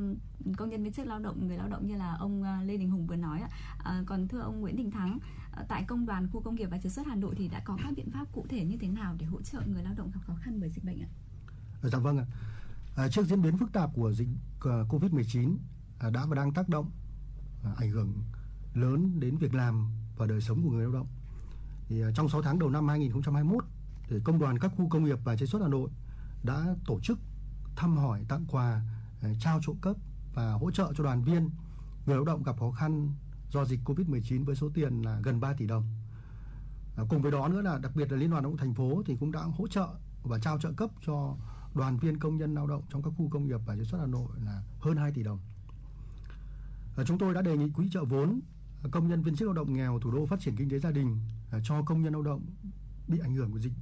công nhân viên chức lao động, người lao động như là ông ờ, Lê Đình Hùng vừa nói ạ. À, còn thưa ông Nguyễn Đình Thắng, tại công đoàn khu công nghiệp và chế xuất Hà Nội thì đã có các biện pháp cụ thể như thế nào để hỗ trợ người lao động gặp khó khăn bởi dịch bệnh ạ? Dạ vâng ạ. À, trước diễn biến phức tạp của dịch Covid-19 à, đã và đang tác động À, ảnh hưởng lớn đến việc làm và đời sống của người lao động. Thì à, trong 6 tháng đầu năm 2021, thì công đoàn các khu công nghiệp và chế xuất Hà Nội đã tổ chức thăm hỏi, tặng quà, à, trao trợ cấp và hỗ trợ cho đoàn viên người lao động gặp khó khăn do dịch Covid-19 với số tiền là gần 3 tỷ đồng. cùng với đó nữa là đặc biệt là Liên đoàn Lao động thành phố thì cũng đã hỗ trợ và trao trợ cấp cho đoàn viên công nhân lao động trong các khu công nghiệp và chế xuất Hà Nội là hơn 2 tỷ đồng. Ờ, chúng tôi đã đề nghị quỹ trợ vốn ờ, công nhân viên chức lao động nghèo thủ đô phát triển kinh tế gia đình ờ, cho công nhân lao động bị ảnh hưởng của dịch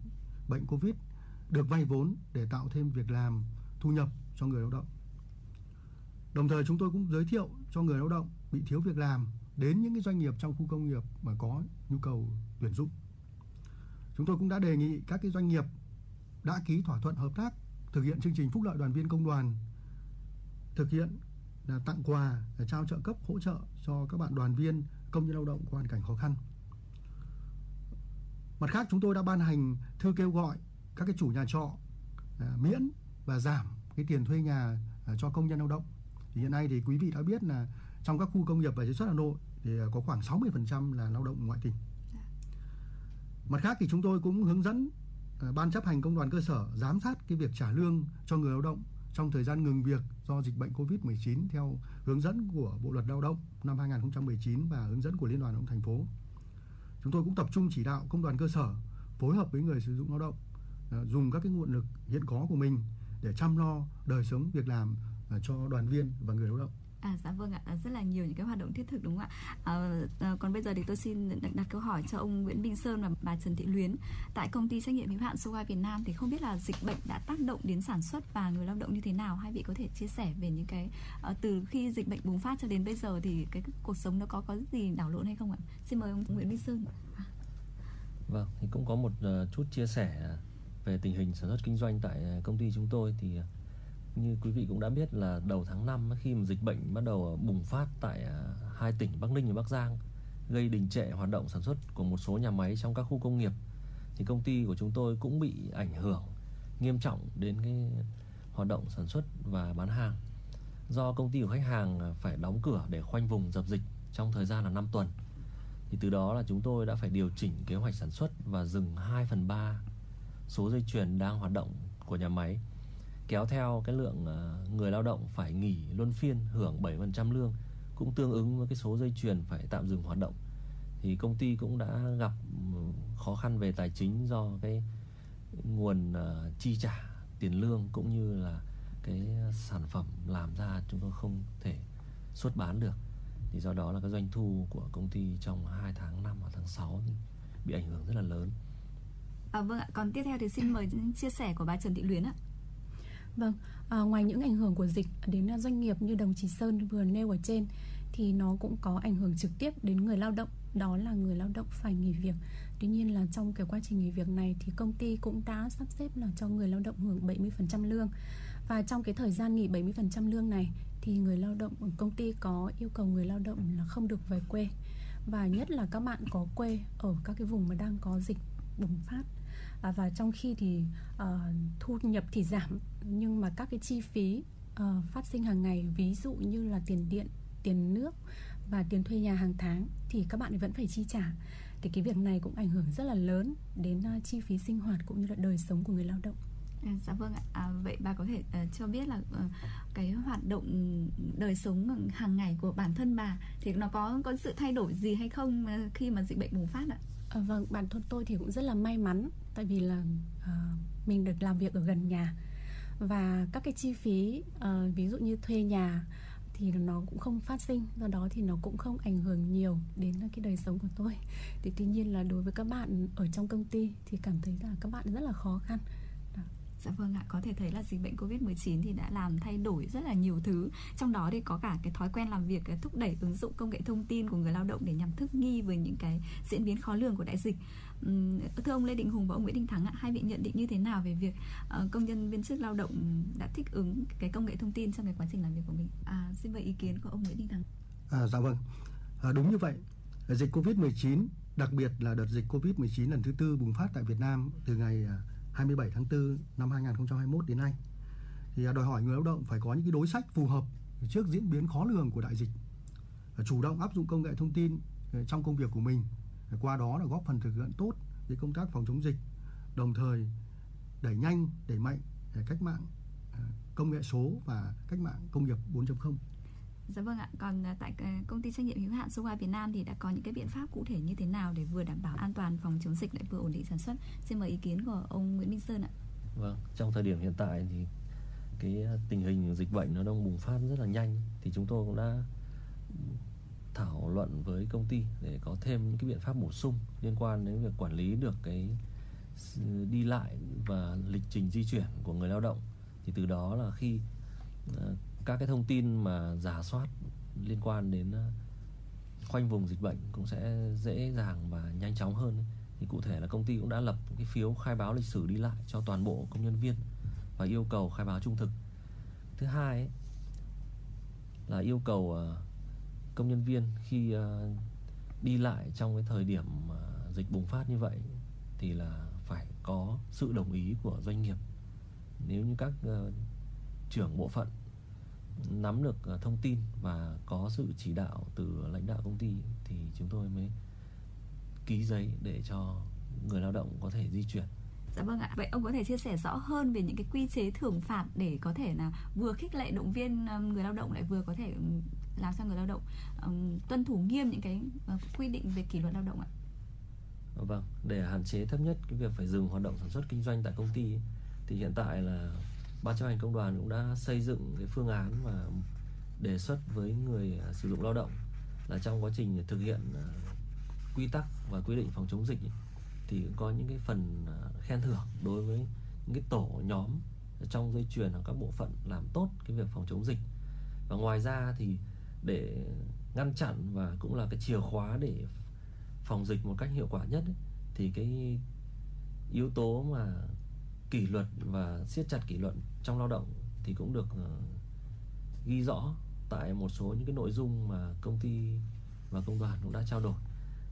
bệnh Covid được vay vốn để tạo thêm việc làm, thu nhập cho người lao động. Đồng thời chúng tôi cũng giới thiệu cho người lao động bị thiếu việc làm đến những cái doanh nghiệp trong khu công nghiệp mà có nhu cầu tuyển dụng. Chúng tôi cũng đã đề nghị các cái doanh nghiệp đã ký thỏa thuận hợp tác thực hiện chương trình phúc lợi đoàn viên công đoàn thực hiện là tặng quà, là trao trợ cấp hỗ trợ cho các bạn đoàn viên công nhân lao động có hoàn cảnh khó khăn. Mặt khác chúng tôi đã ban hành thư kêu gọi các cái chủ nhà trọ à, miễn và giảm cái tiền thuê nhà à, cho công nhân lao động. Thì hiện nay thì quý vị đã biết là trong các khu công nghiệp và chế xuất Hà Nội thì có khoảng 60% là lao động ngoại tỉnh. Mặt khác thì chúng tôi cũng hướng dẫn à, ban chấp hành công đoàn cơ sở giám sát cái việc trả lương cho người lao động trong thời gian ngừng việc do dịch bệnh Covid-19 theo hướng dẫn của Bộ luật Lao động năm 2019 và hướng dẫn của Liên đoàn Lao động thành phố. Chúng tôi cũng tập trung chỉ đạo công đoàn cơ sở phối hợp với người sử dụng lao động à, dùng các cái nguồn lực hiện có của mình để chăm lo đời sống việc làm à, cho đoàn viên và người lao động. À dạ vâng ạ, à, rất là nhiều những cái hoạt động thiết thực đúng không ạ? À, à, còn bây giờ thì tôi xin đặt, đặt câu hỏi cho ông Nguyễn Minh Sơn và bà Trần Thị Luyến. Tại công ty trách nhiệm hữu hạn Soga Việt Nam thì không biết là dịch bệnh đã tác động đến sản xuất và người lao động như thế nào? Hai vị có thể chia sẻ về những cái ờ, từ khi dịch bệnh bùng phát cho đến bây giờ thì cái cuộc sống nó có có gì đảo lộn hay không ạ? Xin mời ông Nguyễn Minh Sơn. Vâng, thì cũng có một uh, chút chia sẻ về tình hình sản xuất kinh doanh tại công ty chúng tôi thì uh, như quý vị cũng đã biết là đầu tháng 5 khi mà dịch bệnh bắt đầu à, bùng phát tại à, hai tỉnh Bắc Ninh và Bắc Giang, gây đình trệ hoạt động sản xuất của một số nhà máy trong các khu công nghiệp, thì công ty của chúng tôi cũng bị ảnh hưởng nghiêm trọng đến cái hoạt động sản xuất và bán hàng. Do công ty của khách hàng à, phải đóng cửa để khoanh vùng dập dịch trong thời gian là 5 tuần, thì từ đó là chúng tôi đã phải điều chỉnh kế hoạch sản xuất và dừng 2 phần 3 số dây chuyền đang hoạt động của nhà máy kéo theo cái lượng ờ, người lao động phải nghỉ luân phiên hưởng 7% lương cũng tương ứng với cái số dây chuyền phải tạm dừng hoạt động thì công ty cũng đã gặp ừ, khó khăn về tài chính do cái nguồn ờ, chi trả tiền lương cũng như là cái sản phẩm làm ra chúng tôi không thể xuất bán được thì do đó là cái doanh thu của công ty trong 2 tháng 5 và tháng 6 bị ảnh hưởng rất là lớn. À, vâng ạ, còn tiếp theo thì xin mời chia sẻ của bà Trần Thị Luyến ạ. Vâng, à, ngoài những ảnh hưởng của dịch đến doanh nghiệp như đồng chí Sơn vừa nêu ở trên thì nó cũng có ảnh hưởng trực tiếp đến người lao động, đó là người lao động phải nghỉ việc. Tuy nhiên là trong cái quá trình nghỉ việc này thì công ty cũng đã sắp xếp là cho người lao động hưởng 70% lương. Và trong cái thời gian nghỉ 70% lương này thì người lao động công ty có yêu cầu người lao động là không được về quê. Và nhất là các bạn có quê ở các cái vùng mà đang có dịch bùng phát à, và trong khi thì à, thu nhập thì giảm nhưng mà các cái chi phí à, phát sinh hàng ngày ví dụ như là tiền điện tiền nước và tiền thuê nhà hàng tháng thì các bạn vẫn phải chi trả thì cái việc này cũng ảnh hưởng rất là lớn đến uh, chi phí sinh hoạt cũng như là đời sống của người lao động À, dạ vâng ạ. À, vậy bà có thể uh, cho biết là uh, cái hoạt động đời sống hàng ngày của bản thân bà thì nó có có sự thay đổi gì hay không uh, khi mà dịch bệnh bùng phát ạ? À, vâng, bản thân tôi thì cũng rất là may mắn tại vì là uh, mình được làm việc ở gần nhà. Và các cái chi phí uh, ví dụ như thuê nhà thì nó cũng không phát sinh do đó thì nó cũng không ảnh hưởng nhiều đến cái đời sống của tôi. Thì tuy nhiên là đối với các bạn ở trong công ty thì cảm thấy là các bạn rất là khó khăn. Dạ vâng ạ, có thể thấy là dịch bệnh Covid-19 thì đã làm thay đổi rất là nhiều thứ. Trong đó thì có cả cái thói quen làm việc, thúc đẩy ứng dụng công nghệ thông tin của người lao động để nhằm thích nghi với những cái diễn biến khó lường của đại dịch. Thưa ông Lê Định Hùng và ông Nguyễn Đình Thắng ạ, hai vị nhận định như thế nào về việc ờ, công nhân viên chức lao động đã thích ứng cái công nghệ thông tin trong cái quá trình làm việc của mình? À, xin mời ý kiến của ông Nguyễn Đình Thắng. À, dạ vâng, à, đúng như vậy. Dịch Covid-19, đặc biệt là đợt dịch Covid-19 lần thứ tư bùng phát tại Việt Nam từ ngày à, 27 tháng 4 năm 2021 đến nay. Thì à, đòi hỏi người lao động phải có những cái đối sách phù hợp trước diễn biến khó lường của đại dịch à, chủ động áp dụng công nghệ thông tin à, trong công việc của mình. Qua đó là góp phần thực hiện tốt cái công tác phòng chống dịch, đồng thời đẩy nhanh, đẩy mạnh cách mạng công nghệ số và cách mạng công nghiệp 4.0 Dạ vâng ạ, còn à, tại à, công ty trách nhiệm hữu hạn Sowa Việt Nam thì đã có những cái biện pháp cụ thể như thế nào để vừa đảm bảo an toàn phòng chống dịch lại vừa ổn định sản xuất? Xin mời ý kiến của ông Nguyễn Minh Sơn ạ. Vâng, trong thời điểm hiện tại thì cái à, tình hình dịch bệnh nó đang bùng phát rất là nhanh thì chúng tôi cũng đã thảo luận với công ty để có thêm những cái biện pháp bổ sung liên quan đến việc quản lý được cái đi lại và lịch trình di chuyển của người lao động thì từ đó là khi các cái thông tin mà giả soát liên quan đến ờ, khoanh vùng dịch bệnh cũng sẽ dễ dàng và nhanh chóng hơn thì cụ thể là công ty cũng đã lập cái phiếu khai báo lịch sử đi lại cho toàn bộ công nhân viên và yêu cầu khai báo trung thực. Thứ hai ấy, là yêu cầu ờ, công nhân viên khi ờ, đi lại trong cái thời điểm dịch bùng phát như vậy thì là phải có sự đồng ý của doanh nghiệp. Nếu như các trưởng bộ phận nắm được thông tin và có sự chỉ đạo từ lãnh đạo công ty thì chúng tôi mới ký giấy để cho người lao động có thể di chuyển. Dạ vâng ạ. Vậy ông có thể chia sẻ rõ hơn về những cái quy chế thưởng phạt để có thể là vừa khích lệ động viên người lao động lại vừa có thể làm cho người lao động um, tuân thủ nghiêm những cái uh, quy định về kỷ luật lao động ạ? Vâng, để hạn chế thấp nhất cái việc phải dừng hoạt động sản xuất kinh doanh tại công ty thì hiện tại là ban chấp hành công đoàn cũng đã xây dựng cái phương án và đề xuất với người à, sử dụng lao động là trong quá trình thực hiện à, quy tắc và quy định phòng chống dịch thì cũng có những cái phần à, khen thưởng đối với những cái tổ nhóm trong dây chuyền hoặc các bộ phận làm tốt cái việc phòng chống dịch. Và ngoài ra thì để ngăn chặn và cũng là cái chìa khóa để phòng dịch một cách hiệu quả nhất ấy, thì cái yếu tố mà kỷ luật và siết chặt kỷ luật trong lao động thì cũng được ờ, ghi rõ tại một số những cái nội dung mà công ty và công đoàn cũng đã trao đổi.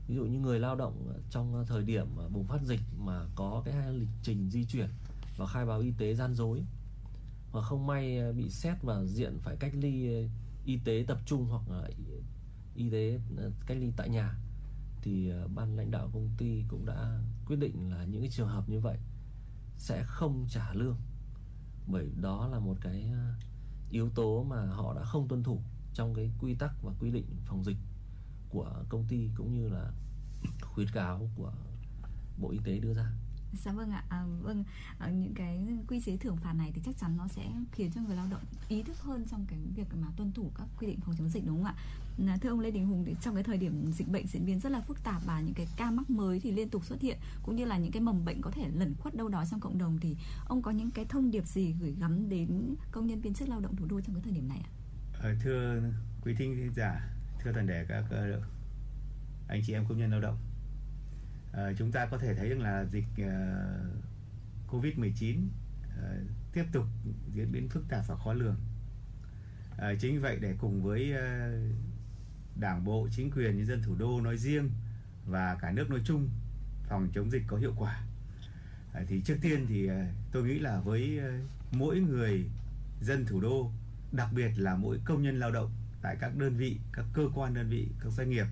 Ví dụ như người lao động trong thời điểm bùng phát dịch mà có cái lịch trình di chuyển và khai báo y tế gian dối mà không may bị xét và diện phải cách ly y tế tập trung hoặc là y tế ờ, cách ly tại nhà thì ờ, ban lãnh đạo công ty cũng đã quyết định là những cái trường hợp như vậy sẽ không trả lương bởi đó là một cái ờ, yếu tố mà họ đã không tuân thủ trong cái quy tắc và quy định phòng dịch của công ty cũng như là khuyến cáo của Bộ Y tế đưa ra. Dạ vâng ạ, à, vâng à, những cái quy chế thưởng phạt này thì chắc chắn nó sẽ khiến cho người lao động ý thức hơn trong cái việc mà tuân thủ các quy định phòng chống dịch đúng không ạ? Dạ, thưa ông Lê Đình Hùng thì trong cái thời điểm dịch bệnh diễn biến rất là phức tạp và những cái ca mắc mới thì liên tục xuất hiện cũng như là những cái mầm bệnh có thể lẩn khuất đâu đó trong cộng đồng thì ông có những cái thông điệp gì gửi gắm đến công nhân viên chức lao động thủ đô trong cái thời điểm này ạ? À, thưa quý thính giả, thưa toàn thể các anh chị em công nhân lao động à, chúng ta có thể thấy rằng là dịch ờ, uh, Covid-19 uh, tiếp tục diễn biến phức tạp và khó lường. À, chính vậy để cùng với uh, Đảng bộ, chính quyền nhân dân thủ đô nói riêng và cả nước nói chung phòng chống dịch có hiệu quả. À, thì trước tiên thì ờ, tôi nghĩ là với ờ, mỗi người dân thủ đô, đặc biệt là mỗi công nhân lao động tại các đơn vị, các cơ quan đơn vị, các doanh nghiệp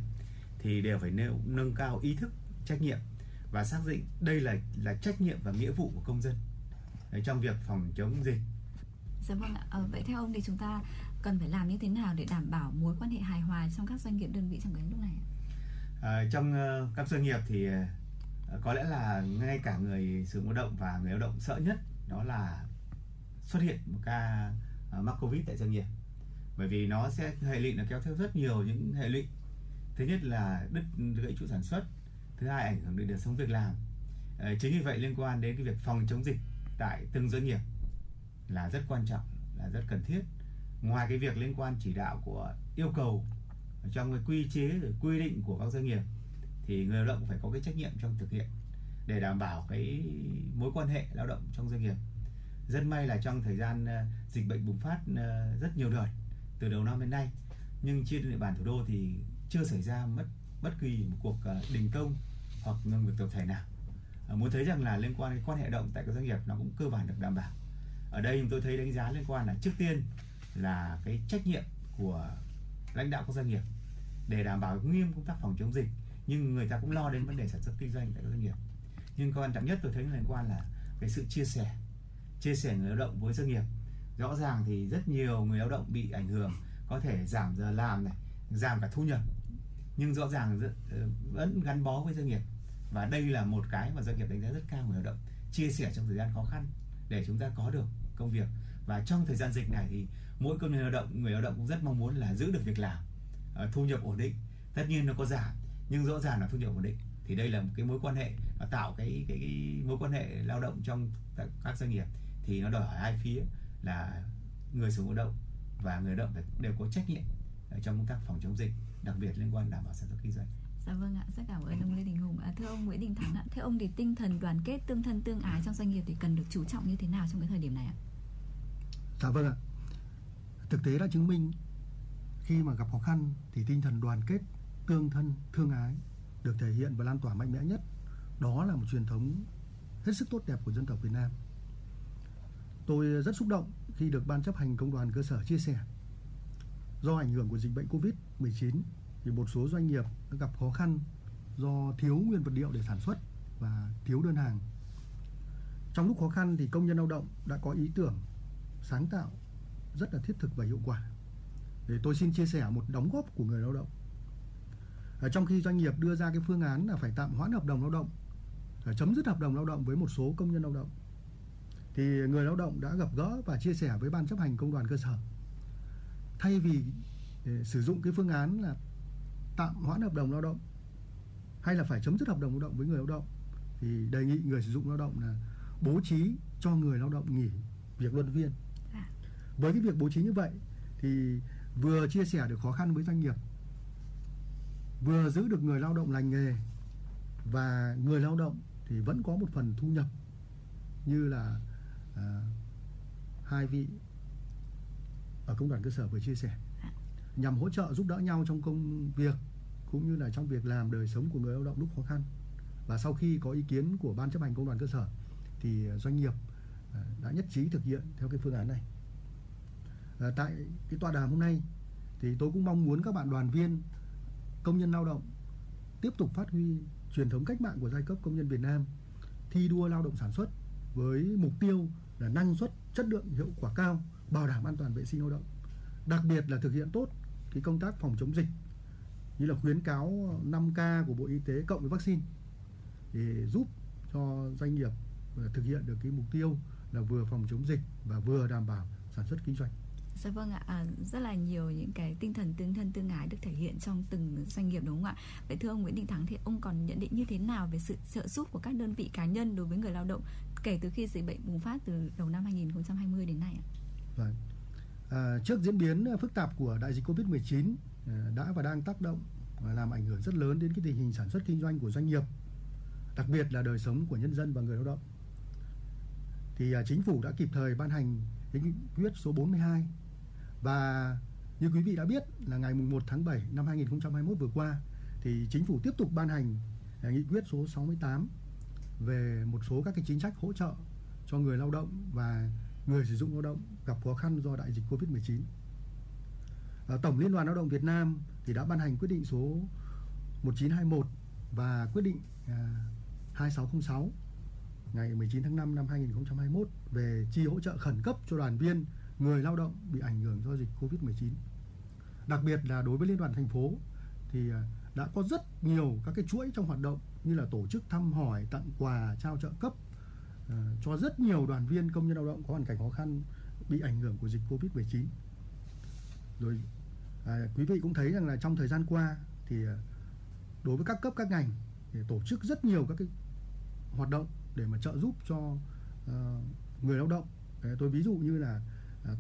thì đều phải nêu, nâng cao ý thức trách nhiệm và xác định đây là là trách nhiệm và nghĩa vụ của công dân trong việc phòng chống dịch. Dạ vâng ạ. À, vậy theo ông thì chúng ta cần phải làm như thế nào để đảm bảo mối quan hệ hài hòa trong các doanh nghiệp đơn vị trong cái lúc này? À, trong uh, các doanh nghiệp thì uh, có lẽ là ngay cả người sử dụng lao động và người lao động sợ nhất đó là xuất hiện một ca uh, mắc covid tại doanh nghiệp. Bởi vì nó sẽ hệ lụy nó kéo theo rất nhiều những hệ lụy. Thứ nhất là đứt gãy chuỗi sản xuất thứ hai ảnh hưởng đến đời sống việc làm. À, chính vì vậy liên quan đến cái việc phòng chống dịch tại từng doanh nghiệp là rất quan trọng là rất cần thiết ngoài cái việc liên quan chỉ đạo của yêu cầu trong cái quy chế rồi quy định của các doanh nghiệp, thì người lao động phải có cái trách nhiệm trong thực hiện để đảm bảo cái mối quan hệ lao động trong doanh nghiệp. Rất may là trong thời gian ờ, dịch bệnh bùng phát ờ, rất nhiều đợt từ đầu năm đến nay, nhưng trên địa bàn thủ đô thì chưa xảy ra mất bất kỳ một cuộc ờ, đình công hoặc ngừng việc tập thể nào. Muốn thấy rằng là liên quan đến quan hệ động tại các doanh nghiệp nó cũng cơ bản được đảm bảo. Ở đây tôi thấy đánh giá liên quan là trước tiên là cái trách nhiệm của lãnh đạo các doanh nghiệp để đảm bảo nghiêm công tác phòng chống dịch. Nhưng người ta cũng lo đến vấn đề sản xuất kinh doanh tại các doanh nghiệp. Nhưng quan trọng nhất tôi thấy liên quan là cái sự chia sẻ chia sẻ người lao động với doanh nghiệp. Rõ ràng thì rất nhiều người lao động bị ảnh hưởng, có thể giảm giờ làm này, giảm cả thu nhập, nhưng rõ ràng ờ, vẫn gắn bó với doanh nghiệp. Và đây là một cái mà doanh nghiệp đánh giá rất cao người lao động, chia sẻ trong thời gian khó khăn để chúng ta có được công việc. Và trong thời gian dịch này thì mỗi công nhân lao động người lao động cũng rất mong muốn là giữ được việc làm ờ, thu nhập ổn định tất nhiên nó có giảm nhưng rõ ràng là thu nhập ổn định thì đây là một cái mối quan hệ nó tạo cái, cái cái mối quan hệ lao động trong các doanh nghiệp thì nó đòi hỏi hai phía là người sử dụng lao động và người lao động đều có trách nhiệm trong công tác phòng chống dịch đặc biệt liên quan đảm bảo sản xuất kinh doanh Dạ vâng ạ, rất cảm ơn ông Lê Đình Hùng. À, thưa ông Nguyễn Đình Thắng ạ, theo ông thì tinh thần đoàn kết, tương thân tương ái trong doanh nghiệp thì cần được chú trọng như thế nào trong cái thời điểm này ạ? Dạ vâng ạ. Thực tế đã chứng minh khi mà gặp khó khăn thì tinh thần đoàn kết, tương thân, thương ái được thể hiện và lan tỏa mạnh mẽ nhất. Đó là một truyền thống hết sức tốt đẹp của dân tộc Việt Nam. Tôi rất xúc động khi được Ban chấp hành Công đoàn cơ sở chia sẻ. Do ảnh hưởng của dịch bệnh Covid-19 thì một số doanh nghiệp đã gặp khó khăn do thiếu nguyên vật liệu để sản xuất và thiếu đơn hàng. Trong lúc khó khăn thì công nhân lao động đã có ý tưởng sáng tạo rất là thiết thực và hiệu quả. Để tôi xin chia sẻ một đóng góp của người lao động. Ở trong khi doanh nghiệp đưa ra cái phương án là phải tạm hoãn hợp đồng lao động, à, chấm dứt hợp đồng lao động với một số công nhân lao động, thì người lao động đã gặp gỡ và chia sẻ với ban chấp hành công đoàn cơ sở. Thay vì à, sử dụng cái phương án là tạm hoãn hợp đồng lao động hay là phải chấm dứt hợp đồng lao động với người lao động thì đề nghị người sử dụng lao động là bố trí cho người lao động nghỉ việc luân viên. Với cái việc bố trí như vậy thì vừa chia sẻ được khó khăn với doanh nghiệp, vừa giữ được người lao động lành nghề và người lao động thì vẫn có một phần thu nhập như là à, hai vị ở công đoàn cơ sở vừa chia sẻ. Nhằm hỗ trợ giúp đỡ nhau trong công việc cũng như là trong việc làm đời sống của người lao động lúc khó khăn. Và sau khi có ý kiến của ban chấp hành công đoàn cơ sở thì doanh nghiệp à, đã nhất trí thực hiện theo cái phương án này à, tại cái tọa đàm hôm nay thì tôi cũng mong muốn các bạn đoàn viên công nhân lao động tiếp tục phát huy truyền thống cách mạng của giai cấp công nhân Việt Nam thi đua lao động sản xuất với mục tiêu là năng suất chất lượng hiệu quả cao bảo đảm an toàn vệ sinh lao động đặc biệt là thực hiện tốt cái công tác phòng chống dịch như là khuyến cáo 5K của Bộ Y tế cộng với vaccine để giúp cho doanh nghiệp ờ, thực hiện được cái mục tiêu là vừa phòng chống dịch và vừa đảm bảo sản xuất kinh doanh. Dạ vâng ạ, à, rất là nhiều những cái tinh thần tương thân tương ái được thể hiện trong từng doanh nghiệp đúng không ạ? Vậy thưa ông Nguyễn Đình Thắng thì ông còn nhận định như thế nào về sự trợ giúp của các đơn vị cá nhân đối với người lao động kể từ khi dịch bệnh bùng phát từ đầu năm 2020 đến nay ạ? Vâng. À, trước diễn biến à, phức tạp của đại dịch Covid-19 à, đã và đang tác động và làm ảnh hưởng rất lớn đến cái tình hình sản xuất kinh doanh của doanh nghiệp, đặc biệt là đời sống của nhân dân và người lao động. Thì à, chính phủ đã kịp thời ban hành cái nghị quyết số 42 và như quý vị đã biết là ngày 1 tháng 7 năm 2021 vừa qua thì chính phủ tiếp tục ban hành à, nghị quyết số 68 về một số các cái chính sách hỗ trợ cho người lao động và người sử dụng lao động gặp khó khăn do đại dịch Covid-19. À, Tổng Liên đoàn Lao động Việt Nam thì đã ban hành quyết định số 1921 và quyết định à, 2606 ngày 19 tháng 5 năm 2021 về chi hỗ trợ khẩn cấp cho đoàn viên người lao động bị ảnh hưởng do dịch Covid-19. Đặc biệt là đối với Liên đoàn thành phố thì à, đã có rất nhiều các cái chuỗi trong hoạt động như là tổ chức thăm hỏi, tặng quà, trao trợ cấp uh, cho rất nhiều đoàn viên công nhân lao động có hoàn cảnh khó khăn bị ảnh hưởng của dịch Covid-19. Rồi à, quý vị cũng thấy rằng là trong thời gian qua thì à, đối với các cấp các ngành thì tổ chức rất nhiều các cái hoạt động để mà trợ giúp cho uh, người lao động tôi ví dụ như là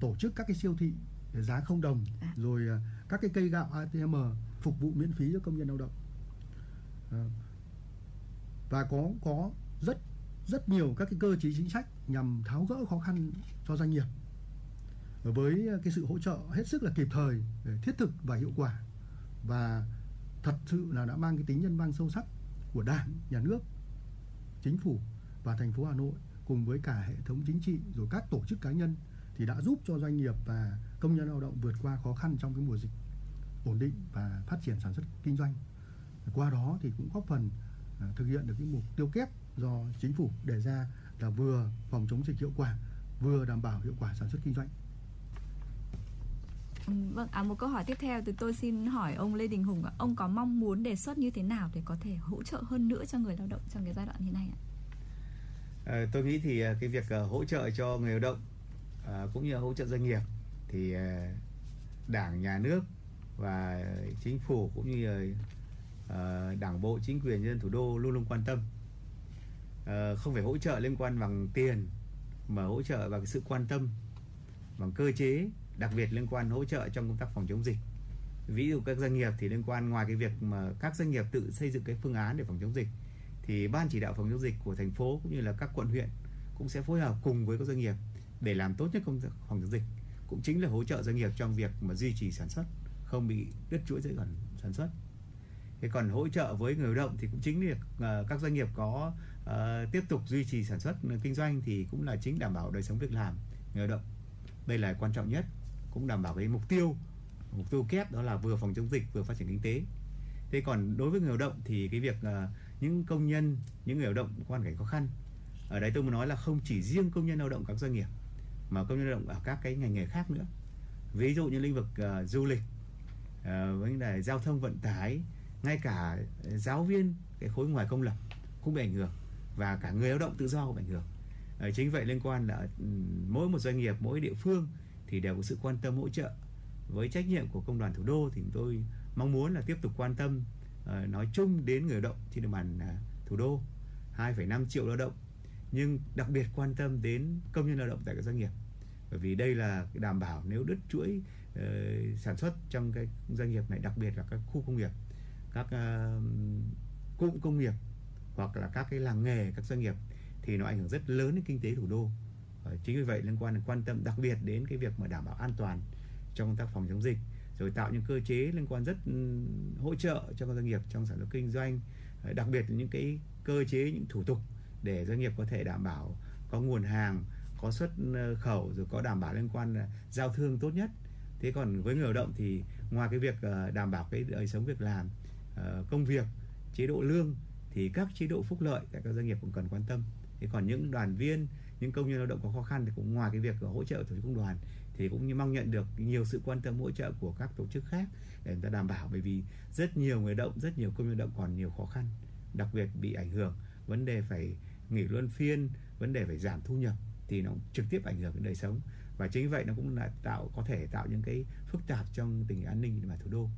tổ chức các cái siêu thị giá không đồng à. rồi các cái cây gạo ATM phục vụ miễn phí cho công nhân lao động và có có rất rất nhiều các cái cơ chế chính sách nhằm tháo gỡ khó khăn cho doanh nghiệp với cái sự hỗ trợ hết sức là kịp thời thiết thực và hiệu quả và thật sự là đã mang cái tính nhân văn sâu sắc của đảng nhà nước chính phủ và thành phố hà nội cùng với cả hệ thống chính trị rồi các tổ chức cá nhân thì đã giúp cho doanh nghiệp và công nhân lao động vượt qua khó khăn trong cái mùa dịch ổn định và phát triển sản xuất kinh doanh qua đó thì cũng góp phần à, thực hiện được cái mục tiêu kép do chính phủ đề ra là vừa phòng chống dịch hiệu quả vừa đảm bảo hiệu quả sản xuất kinh doanh ừ, Vâng, à, một câu hỏi tiếp theo từ tôi xin hỏi ông Lê Đình Hùng ạ. Ông có mong muốn đề xuất như thế nào để có thể hỗ trợ hơn nữa cho người lao động trong cái giai đoạn như này ạ? À, tôi nghĩ thì à, cái việc uh, hỗ trợ cho người lao động Ờ, cũng như hỗ trợ doanh nghiệp thì ờ, đảng, nhà nước và chính phủ cũng như ờ, đảng bộ, chính quyền nhân dân thủ đô luôn luôn quan tâm. Không phải hỗ trợ liên quan bằng tiền mà hỗ trợ bằng sự quan tâm bằng cơ chế đặc biệt liên quan hỗ trợ trong công tác phòng chống dịch. Ví dụ các doanh nghiệp thì liên quan ngoài cái việc mà các doanh nghiệp tự xây dựng cái phương án để phòng chống dịch thì ban chỉ đạo phòng chống dịch của thành phố cũng như là các quận huyện cũng sẽ phối hợp cùng với các doanh nghiệp để làm tốt nhất công tác phòng chống dịch cũng chính là hỗ trợ doanh nghiệp trong việc mà duy trì sản xuất không bị đứt chuỗi dây gần sản xuất. Thế còn hỗ trợ với người lao động thì cũng chính là ờ, các doanh nghiệp có uh, tiếp tục duy trì sản xuất ờ, kinh doanh thì cũng là chính đảm bảo đời sống việc làm người lao động. Đây là quan trọng nhất cũng đảm bảo cái mục tiêu mục tiêu kép đó là vừa phòng chống dịch vừa phát triển kinh tế. Thế còn đối với người lao động thì cái việc uh, những công nhân những người lao động có hoàn cảnh khó khăn ở đây tôi muốn nói là không chỉ riêng công nhân lao động các doanh nghiệp mà công nhân lao động ở các cái ngành nghề khác nữa. Ví dụ như lĩnh vực uh, du lịch uh, vấn đề giao thông vận tải ngay cả giáo viên cái khối ngoài công lập cũng bị ảnh hưởng và cả người lao động tự do cũng bị ảnh hưởng. Uh, chính vậy liên quan là ừ, mỗi một doanh nghiệp mỗi địa phương thì đều có sự quan tâm hỗ trợ. Với trách nhiệm của công đoàn thủ đô thì tôi mong muốn là tiếp tục quan tâm uh, nói chung đến người lao động trên địa bàn uh, thủ đô. 2,5 triệu lao động nhưng đặc biệt quan tâm đến công nhân lao động tại các doanh nghiệp bởi vì đây là đảm bảo nếu đứt chuỗi uh, sản xuất trong cái doanh nghiệp này đặc biệt là các khu công nghiệp các uh, cụm công nghiệp hoặc là các cái làng nghề các doanh nghiệp thì nó ảnh hưởng rất lớn đến kinh tế thủ đô. Uh, chính vì vậy liên quan quan tâm đặc biệt đến cái việc mà đảm bảo an toàn trong công tác phòng chống dịch rồi tạo những cơ chế liên quan rất ừ, hỗ trợ cho các doanh nghiệp trong sản xuất kinh doanh đặc biệt là những cái cơ chế những thủ tục để doanh nghiệp có thể đảm bảo có nguồn hàng có xuất ờ, khẩu rồi có đảm bảo liên quan ờ, giao thương tốt nhất. Thế còn với người lao động thì ngoài cái việc ờ, đảm bảo cái đời sống việc làm công việc, chế độ lương thì các chế độ phúc lợi tại các doanh nghiệp cũng cần quan tâm. Thế còn những đoàn viên, những công nhân lao động có khó khăn thì cũng ngoài cái việc hỗ trợ tổ chức công đoàn thì cũng như mong nhận được nhiều sự quan tâm hỗ trợ của các tổ chức khác để người ta đảm bảo. Bởi vì rất nhiều người động, rất nhiều công nhân động còn nhiều khó khăn, đặc biệt bị ảnh hưởng vấn đề phải nghỉ luân phiên, vấn đề phải giảm thu nhập thì nó trực tiếp ảnh hưởng đến đời sống và chính vậy nó cũng là tạo có thể tạo những cái phức tạp trong tình hình an ninh mà thủ đô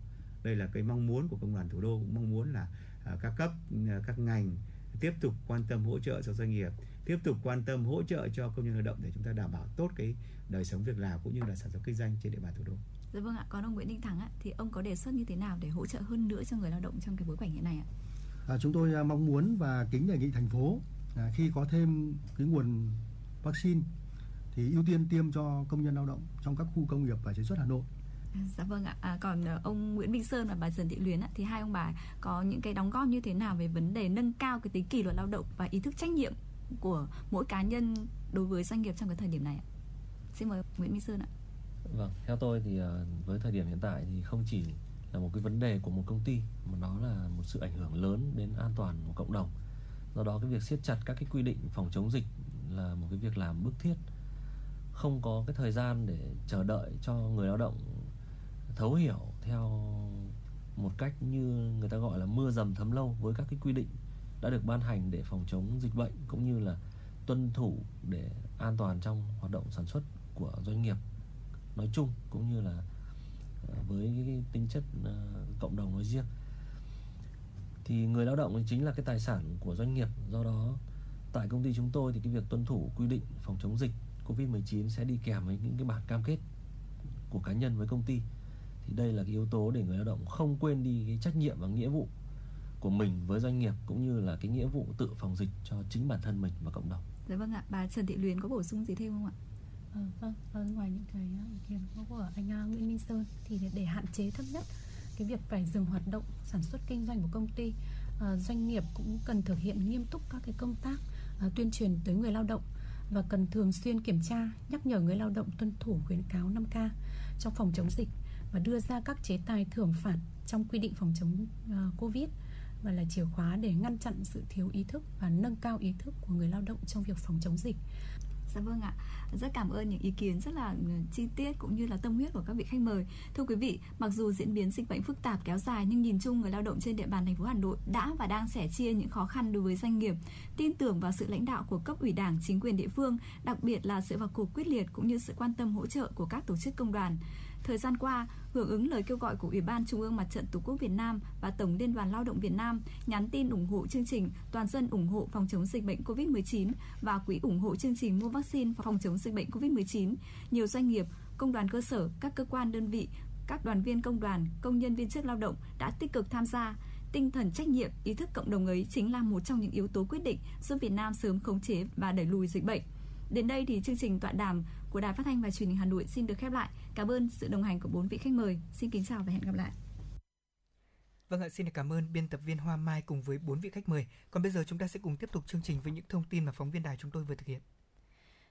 đây là cái mong muốn của công đoàn thủ đô cũng mong muốn là uh, các cấp uh, các ngành tiếp tục quan tâm hỗ trợ cho doanh nghiệp tiếp tục quan tâm hỗ trợ cho công nhân lao động để chúng ta đảm bảo tốt cái đời sống việc làm cũng như là sản xuất kinh doanh trên địa bàn thủ đô. Dạ vâng ạ, còn ông Nguyễn Đình Thắng ạ, thì ông có đề xuất như thế nào để hỗ trợ hơn nữa cho người lao động trong cái bối cảnh hiện nay ạ? À, chúng tôi à, mong muốn và kính đề nghị thành phố à, khi có thêm cái nguồn vaccine thì ưu tiên tiêm cho công nhân lao động trong các khu công nghiệp và chế xuất Hà Nội Dạ vâng ạ. À, còn ờ, ông Nguyễn Minh Sơn và bà Trần Thị Luyến ạ, thì hai ông bà có những cái đóng góp như thế nào về vấn đề nâng cao cái tính kỷ luật lao động và ý thức trách nhiệm của mỗi cá nhân đối với doanh nghiệp trong cái thời điểm này ạ? Xin mời Nguyễn Minh Sơn ạ. Vâng, theo tôi thì ờ, với thời điểm hiện tại thì không chỉ là một cái vấn đề của một công ty mà nó là một sự ảnh hưởng lớn đến an toàn của cộng đồng. Do đó cái việc siết chặt các cái quy định phòng chống dịch là một cái việc làm bức thiết. Không có cái thời gian để chờ đợi cho người lao động thấu hiểu theo một cách như người ta gọi là mưa dầm thấm lâu với các cái quy định đã được ban hành để phòng chống dịch bệnh cũng như là tuân thủ để an toàn trong hoạt động sản xuất của doanh nghiệp nói chung cũng như là ờ, với cái tính chất ờ, cộng đồng nói riêng. Thì người lao động chính là cái tài sản của doanh nghiệp, do đó tại công ty chúng tôi thì cái việc tuân thủ quy định phòng chống dịch Covid-19 sẽ đi kèm với những cái bản cam kết của cá nhân với công ty. Thì đây là cái yếu tố để người lao động không quên đi cái trách nhiệm và nghĩa vụ của mình với doanh nghiệp cũng như là cái nghĩa vụ tự phòng dịch cho chính bản thân mình và cộng đồng. Dạ vâng ạ, bà Trần Thị Luyến có bổ sung gì thêm không ạ? À, vâng, à, ngoài những cái ý kiến của anh Nguyễn Minh Sơn thì để hạn chế thấp nhất cái việc phải dừng hoạt động sản xuất kinh doanh của công ty doanh nghiệp cũng cần thực hiện nghiêm túc các cái công tác À, tuyên truyền tới người lao động và cần thường xuyên kiểm tra nhắc nhở người lao động tuân thủ khuyến cáo 5K trong phòng chống dịch và đưa ra các chế tài thưởng phạt trong quy định phòng chống uh, Covid và là chìa khóa để ngăn chặn sự thiếu ý thức và nâng cao ý thức của người lao động trong việc phòng chống dịch. Dạ vâng ạ. Rất cảm ơn những ý kiến rất là ừ, chi tiết cũng như là tâm huyết của các vị khách mời. Thưa quý vị, mặc dù diễn biến dịch bệnh phức tạp kéo dài nhưng nhìn chung người lao động trên địa bàn thành phố Hà Nội đã và đang sẻ chia những khó khăn đối với doanh nghiệp, tin tưởng vào sự lãnh đạo của cấp ủy Đảng, chính quyền địa phương, đặc biệt là sự vào cuộc quyết liệt cũng như sự quan tâm hỗ trợ của các tổ chức công đoàn. Thời gian qua, hưởng ứng lời kêu gọi của Ủy ban Trung ương Mặt trận Tổ quốc Việt Nam và Tổng Liên đoàn Lao động Việt Nam nhắn tin ủng hộ chương trình Toàn dân ủng hộ phòng chống dịch bệnh COVID-19 và quỹ ủng hộ chương trình mua vaccine phòng chống dịch bệnh COVID-19, nhiều doanh nghiệp, công đoàn cơ sở, các cơ quan đơn vị, các đoàn viên công đoàn, công nhân viên chức lao động đã tích cực tham gia. Tinh thần trách nhiệm, ý thức cộng đồng ấy chính là một trong những yếu tố quyết định giúp Việt Nam sớm khống chế và đẩy lùi dịch bệnh. Đến đây thì chương trình tọa đàm của Đài Phát thanh và Truyền hình Hà Nội xin được khép lại. Cảm ơn sự đồng hành của bốn vị khách mời. Xin kính chào và hẹn gặp lại. Vâng ạ, xin cảm ơn biên tập viên Hoa Mai cùng với bốn vị khách mời. Còn bây giờ chúng ta sẽ cùng tiếp tục chương trình với những thông tin mà phóng viên đài chúng tôi vừa thực hiện.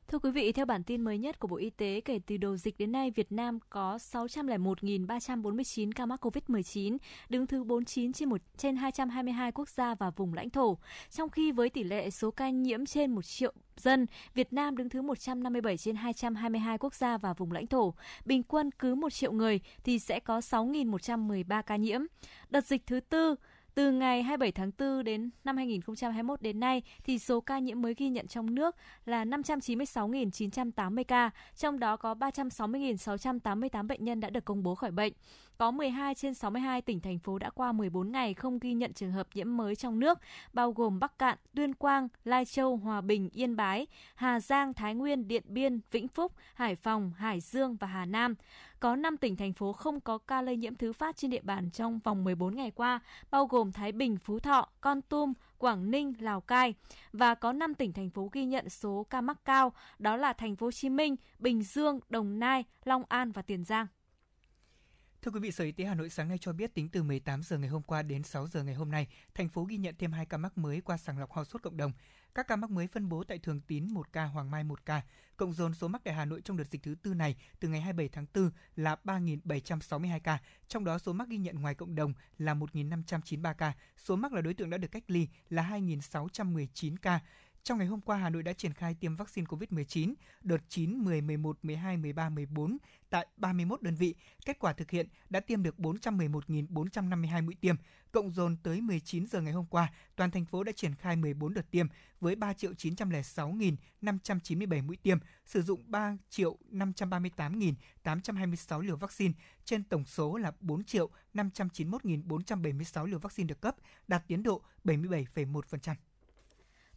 Thưa quý vị, theo bản tin mới nhất của Bộ Y tế, kể từ đầu dịch đến nay, Việt Nam có 601.349 ca mắc COVID-19, đứng thứ 49 trên, 1, trên 222 quốc gia và vùng lãnh thổ. Trong khi với tỷ lệ số ca nhiễm trên 1 triệu dân, Việt Nam đứng thứ 157 trên 222 quốc gia và vùng lãnh thổ. Bình quân cứ 1 triệu người thì sẽ có 6.113 ca nhiễm. Đợt dịch thứ tư từ ngày 27 tháng 4 đến năm 2021 đến nay thì số ca nhiễm mới ghi nhận trong nước là 596.980 ca, trong đó có 360.688 bệnh nhân đã được công bố khỏi bệnh. Có 12 trên 62 tỉnh thành phố đã qua 14 ngày không ghi nhận trường hợp nhiễm mới trong nước, bao gồm Bắc Cạn, Tuyên Quang, Lai Châu, Hòa Bình, Yên Bái, Hà Giang, Thái Nguyên, Điện Biên, Vĩnh Phúc, Hải Phòng, Hải Dương và Hà Nam. Có 5 tỉnh thành phố không có ca lây nhiễm thứ phát trên địa bàn trong vòng 14 ngày qua, bao gồm Thái Bình, Phú Thọ, Con Tum, Quảng Ninh, Lào Cai và có 5 tỉnh thành phố ghi nhận số ca mắc cao, đó là thành phố Hồ Chí Minh, Bình Dương, Đồng Nai, Long An và Tiền Giang. Thưa quý vị, Sở Y tế Hà Nội sáng nay cho biết tính từ 18 giờ ngày hôm qua đến 6 giờ ngày hôm nay, thành phố ghi nhận thêm 2 ca mắc mới qua sàng lọc ho sốt cộng đồng. Các ca mắc mới phân bố tại Thường Tín 1 ca, Hoàng Mai 1 ca. Cộng dồn số mắc tại Hà Nội trong đợt dịch thứ tư này từ ngày 27 tháng 4 là 3.762 ca, trong đó số mắc ghi nhận ngoài cộng đồng là 1.593 ca, số mắc là đối tượng đã được cách ly là 2.619 ca. Trong ngày hôm qua, Hà Nội đã triển khai tiêm vaccine COVID-19 đợt 9, 10, 11, 12, 13, 14 tại 31 đơn vị. Kết quả thực hiện đã tiêm được 411.452 mũi tiêm. Cộng dồn tới 19 giờ ngày hôm qua, toàn thành phố đã triển khai 14 đợt tiêm với 3.906.597 mũi tiêm, sử dụng 3.538.826 liều vaccine trên tổng số là 4.591.476 liều vaccine được cấp, đạt tiến độ 77,1%.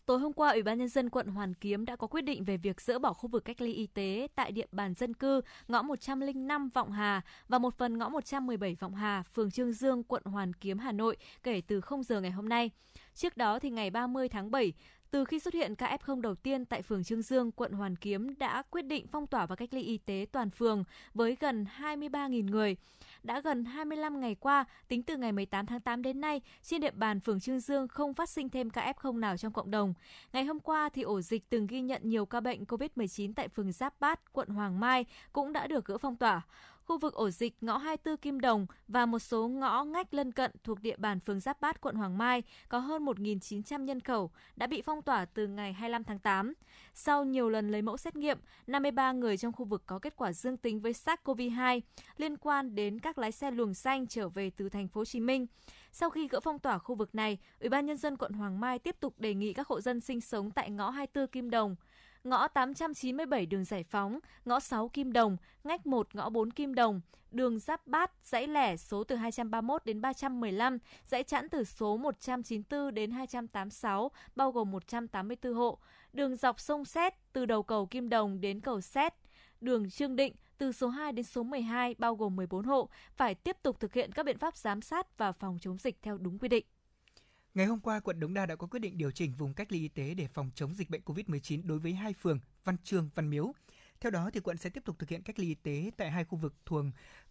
Tối hôm qua, Ủy ban nhân dân quận Hoàn Kiếm đã có quyết định về việc dỡ bỏ khu vực cách ly y tế tại địa bàn dân cư ngõ 105 Vọng Hà và một phần ngõ 117 Vọng Hà, phường Trương Dương, quận Hoàn Kiếm, Hà Nội kể từ 0 giờ ngày hôm nay. Trước đó thì ngày 30 tháng 7, từ khi xuất hiện ca F0 đầu tiên tại phường Trương Dương, quận Hoàn Kiếm đã quyết định phong tỏa và cách ly y tế toàn phường với gần 23.000 người đã gần 25 ngày qua, tính từ ngày 18 tháng 8 đến nay, trên địa bàn phường Trương Dương không phát sinh thêm ca F0 nào trong cộng đồng. Ngày hôm qua thì ổ dịch từng ghi nhận nhiều ca bệnh COVID-19 tại phường Giáp Bát, quận Hoàng Mai cũng đã được gỡ phong tỏa khu vực ổ dịch ngõ 24 Kim Đồng và một số ngõ ngách lân cận thuộc địa bàn phường Giáp Bát, quận Hoàng Mai có hơn 1.900 nhân khẩu đã bị phong tỏa từ ngày 25 tháng 8. Sau nhiều lần lấy mẫu xét nghiệm, 53 người trong khu vực có kết quả dương tính với SARS-CoV-2 liên quan đến các lái xe luồng xanh trở về từ thành phố Hồ Chí Minh. Sau khi gỡ phong tỏa khu vực này, Ủy ban nhân dân quận Hoàng Mai tiếp tục đề nghị các hộ dân sinh sống tại ngõ 24 Kim Đồng ngõ 897 đường Giải Phóng, ngõ 6 Kim Đồng, ngách 1 ngõ 4 Kim Đồng, đường Giáp Bát, dãy lẻ số từ 231 đến 315, dãy chẵn từ số 194 đến 286, bao gồm 184 hộ, đường dọc sông Xét từ đầu cầu Kim Đồng đến cầu Xét, đường Trương Định từ số 2 đến số 12 bao gồm 14 hộ phải tiếp tục thực hiện các biện pháp giám sát và phòng chống dịch theo đúng quy định. Ngày hôm qua, quận Đống Đa đã có quyết định điều chỉnh vùng cách ly y tế để phòng chống dịch bệnh COVID-19 đối với hai phường Văn Trương, Văn Miếu. Theo đó, thì quận sẽ tiếp tục thực hiện cách ly y tế tại hai khu vực thuộc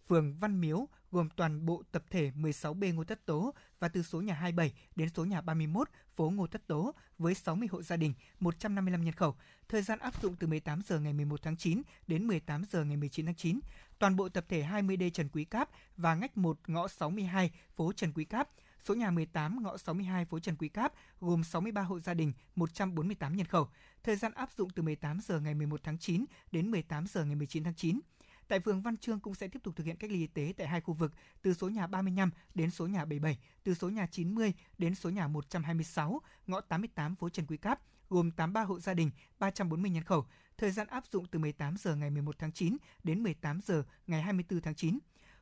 phường Văn Miếu gồm toàn bộ tập thể 16B Ngô Tất Tố và từ số nhà 27 đến số nhà 31 phố Ngô Tất Tố với 60 hộ gia đình, 155 nhân khẩu. Thời gian áp dụng từ 18 giờ ngày 11 tháng 9 đến 18 giờ ngày 19 tháng 9. Toàn bộ tập thể 20D Trần Quý Cáp và ngách 1 ngõ 62 phố Trần Quý Cáp số nhà 18 ngõ 62 phố Trần Quý Cáp gồm 63 hộ gia đình, 148 nhân khẩu. Thời gian áp dụng từ 18 giờ ngày 11 tháng 9 đến 18 giờ ngày 19 tháng 9. Tại phường Văn Trương cũng sẽ tiếp tục thực hiện cách ly y tế tại hai khu vực từ số nhà 35 đến số nhà 77, từ số nhà 90 đến số nhà 126, ngõ 88 phố Trần Quý Cáp, gồm 83 hộ gia đình, 340 nhân khẩu. Thời gian áp dụng từ 18 giờ ngày 11 tháng 9 đến 18 giờ ngày 24 tháng 9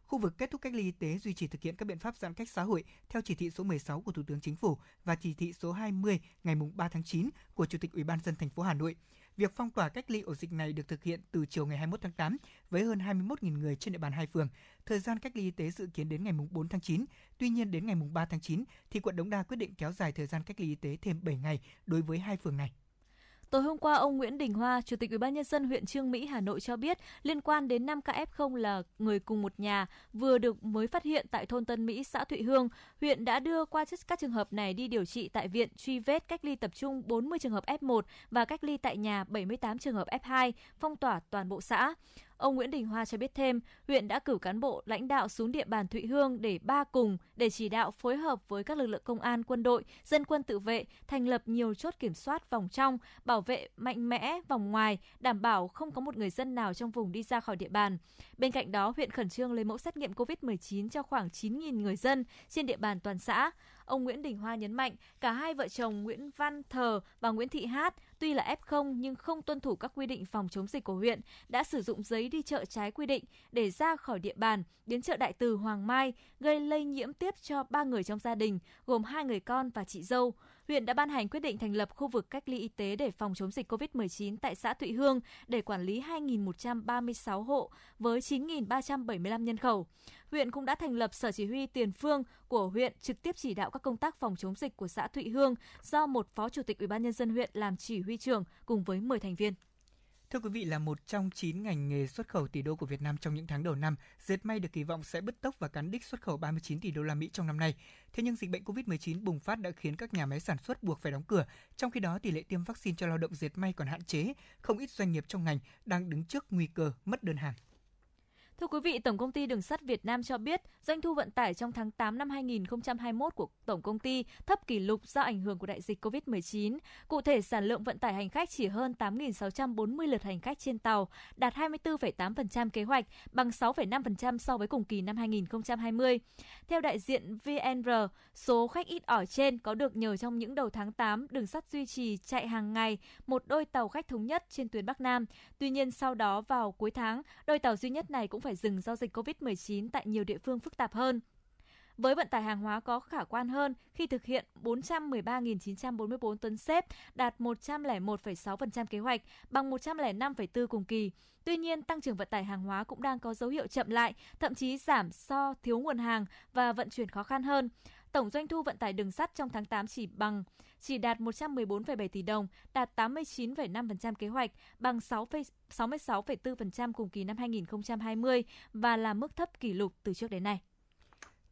khu vực kết thúc cách ly y tế duy trì thực hiện các biện pháp giãn cách xã hội theo chỉ thị số 16 của Thủ tướng Chính phủ và chỉ thị số 20 ngày 3 tháng 9 của Chủ tịch Ủy ban dân thành phố Hà Nội. Việc phong tỏa cách ly ổ dịch này được thực hiện từ chiều ngày 21 tháng 8 với hơn 21.000 người trên địa bàn hai phường. Thời gian cách ly y tế dự kiến đến ngày 4 tháng 9. Tuy nhiên đến ngày 3 tháng 9 thì quận Đống Đa quyết định kéo dài thời gian cách ly y tế thêm 7 ngày đối với hai phường này. Tối hôm qua, ông Nguyễn Đình Hoa, Chủ tịch ubnd huyện Trương Mỹ, Hà Nội cho biết, liên quan đến 5 ca F0 là người cùng một nhà vừa được mới phát hiện tại thôn Tân Mỹ, xã Thụy Hương, huyện đã đưa qua các trường hợp này đi điều trị tại viện truy vết cách ly tập trung 40 trường hợp F1 và cách ly tại nhà 78 trường hợp F2, phong tỏa toàn bộ xã. Ông Nguyễn Đình Hoa cho biết thêm, huyện đã cử cán bộ lãnh đạo xuống địa bàn Thụy Hương để ba cùng để chỉ đạo phối hợp với các lực lượng công an, quân đội, dân quân tự vệ thành lập nhiều chốt kiểm soát vòng trong, bảo vệ mạnh mẽ vòng ngoài, đảm bảo không có một người dân nào trong vùng đi ra khỏi địa bàn. Bên cạnh đó, huyện khẩn trương lấy mẫu xét nghiệm COVID-19 cho khoảng 9.000 người dân trên địa bàn toàn xã. Ông Nguyễn Đình Hoa nhấn mạnh, cả hai vợ chồng Nguyễn Văn Thờ và Nguyễn Thị Hát tuy là F0 nhưng không tuân thủ các quy định phòng chống dịch của huyện, đã sử dụng giấy đi chợ trái quy định để ra khỏi địa bàn đến chợ Đại Từ Hoàng Mai, gây lây nhiễm tiếp cho ba người trong gia đình, gồm hai người con và chị dâu huyện đã ban hành quyết định thành lập khu vực cách ly y tế để phòng chống dịch COVID-19 tại xã Thụy Hương để quản lý 2.136 hộ với 9.375 nhân khẩu. Huyện cũng đã thành lập Sở Chỉ huy Tiền Phương của huyện trực tiếp chỉ đạo các công tác phòng chống dịch của xã Thụy Hương do một Phó Chủ tịch Ủy ban nhân dân huyện làm chỉ huy trưởng cùng với 10 thành viên. Thưa quý vị, là một trong 9 ngành nghề xuất khẩu tỷ đô của Việt Nam trong những tháng đầu năm, dệt may được kỳ vọng sẽ bứt tốc và cán đích xuất khẩu 39 tỷ đô la Mỹ trong năm nay. Thế nhưng dịch bệnh COVID-19 bùng phát đã khiến các nhà máy sản xuất buộc phải đóng cửa. Trong khi đó, tỷ lệ tiêm vaccine cho lao động dệt may còn hạn chế, không ít doanh nghiệp trong ngành đang đứng trước nguy cơ mất đơn hàng. Thưa quý vị, Tổng công ty Đường sắt Việt Nam cho biết, doanh thu vận tải trong tháng 8 năm 2021 của Tổng công ty thấp kỷ lục do ảnh hưởng của đại dịch COVID-19. Cụ thể, sản lượng vận tải hành khách chỉ hơn 8.640 lượt hành khách trên tàu, đạt 24,8% kế hoạch, bằng 6,5% so với cùng kỳ năm 2020. Theo đại diện VNR, số khách ít ỏi trên có được nhờ trong những đầu tháng 8, đường sắt duy trì chạy hàng ngày một đôi tàu khách thống nhất trên tuyến Bắc Nam. Tuy nhiên, sau đó vào cuối tháng, đôi tàu duy nhất này cũng phải dừng do dịch COVID-19 tại nhiều địa phương phức tạp hơn. Với vận tải hàng hóa có khả quan hơn khi thực hiện 413.944 tấn xếp, đạt 101,6% kế hoạch, bằng 105,4 cùng kỳ. Tuy nhiên, tăng trưởng vận tải hàng hóa cũng đang có dấu hiệu chậm lại, thậm chí giảm do thiếu nguồn hàng và vận chuyển khó khăn hơn. Tổng doanh thu vận tải đường sắt trong tháng 8 chỉ bằng chỉ đạt 114,7 tỷ đồng, đạt 89,5% kế hoạch, bằng 66,4% cùng kỳ năm 2020 và là mức thấp kỷ lục từ trước đến nay.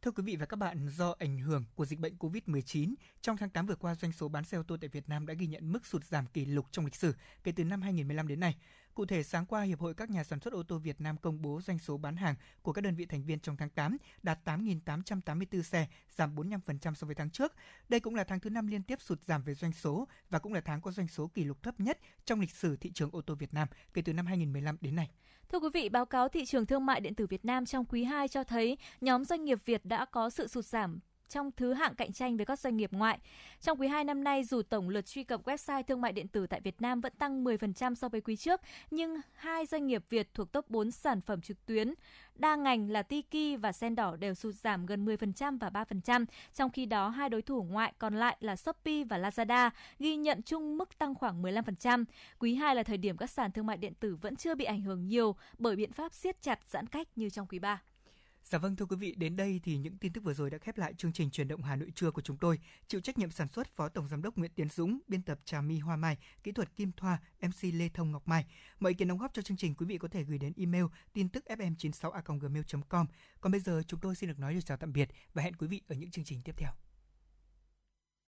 Thưa quý vị và các bạn, do ảnh hưởng của dịch bệnh COVID-19, trong tháng 8 vừa qua doanh số bán xe ô tô tại Việt Nam đã ghi nhận mức sụt giảm kỷ lục trong lịch sử kể từ năm 2015 đến nay. Cụ thể, sáng qua, Hiệp hội các nhà sản xuất ô tô Việt Nam công bố doanh số bán hàng của các đơn vị thành viên trong tháng 8 đạt 8.884 xe, giảm 45% so với tháng trước. Đây cũng là tháng thứ năm liên tiếp sụt giảm về doanh số và cũng là tháng có doanh số kỷ lục thấp nhất trong lịch sử thị trường ô tô Việt Nam kể từ năm 2015 đến nay. Thưa quý vị, báo cáo thị trường thương mại điện tử Việt Nam trong quý 2 cho thấy nhóm doanh nghiệp Việt đã có sự sụt giảm trong thứ hạng cạnh tranh với các doanh nghiệp ngoại. Trong quý 2 năm nay, dù tổng lượt truy cập website thương mại điện tử tại Việt Nam vẫn tăng 10% so với quý trước, nhưng hai doanh nghiệp Việt thuộc top 4 sản phẩm trực tuyến đa ngành là Tiki và Sen Đỏ đều sụt giảm gần 10% và 3%, trong khi đó hai đối thủ ngoại còn lại là Shopee và Lazada ghi nhận chung mức tăng khoảng 15%. Quý 2 là thời điểm các sàn thương mại điện tử vẫn chưa bị ảnh hưởng nhiều bởi biện pháp siết chặt giãn cách như trong quý 3. Dạ vâng thưa quý vị, đến đây thì những tin tức vừa rồi đã khép lại chương trình truyền động Hà Nội trưa của chúng tôi. Chịu trách nhiệm sản xuất Phó Tổng giám đốc Nguyễn Tiến Dũng, biên tập Trà My Hoa Mai, kỹ thuật Kim Thoa, MC Lê Thông Ngọc Mai. Mọi ý kiến đóng góp cho chương trình quý vị có thể gửi đến email tin tức fm96a@gmail.com. Còn bây giờ chúng tôi xin được nói lời chào tạm biệt và hẹn quý vị ở những chương trình tiếp theo.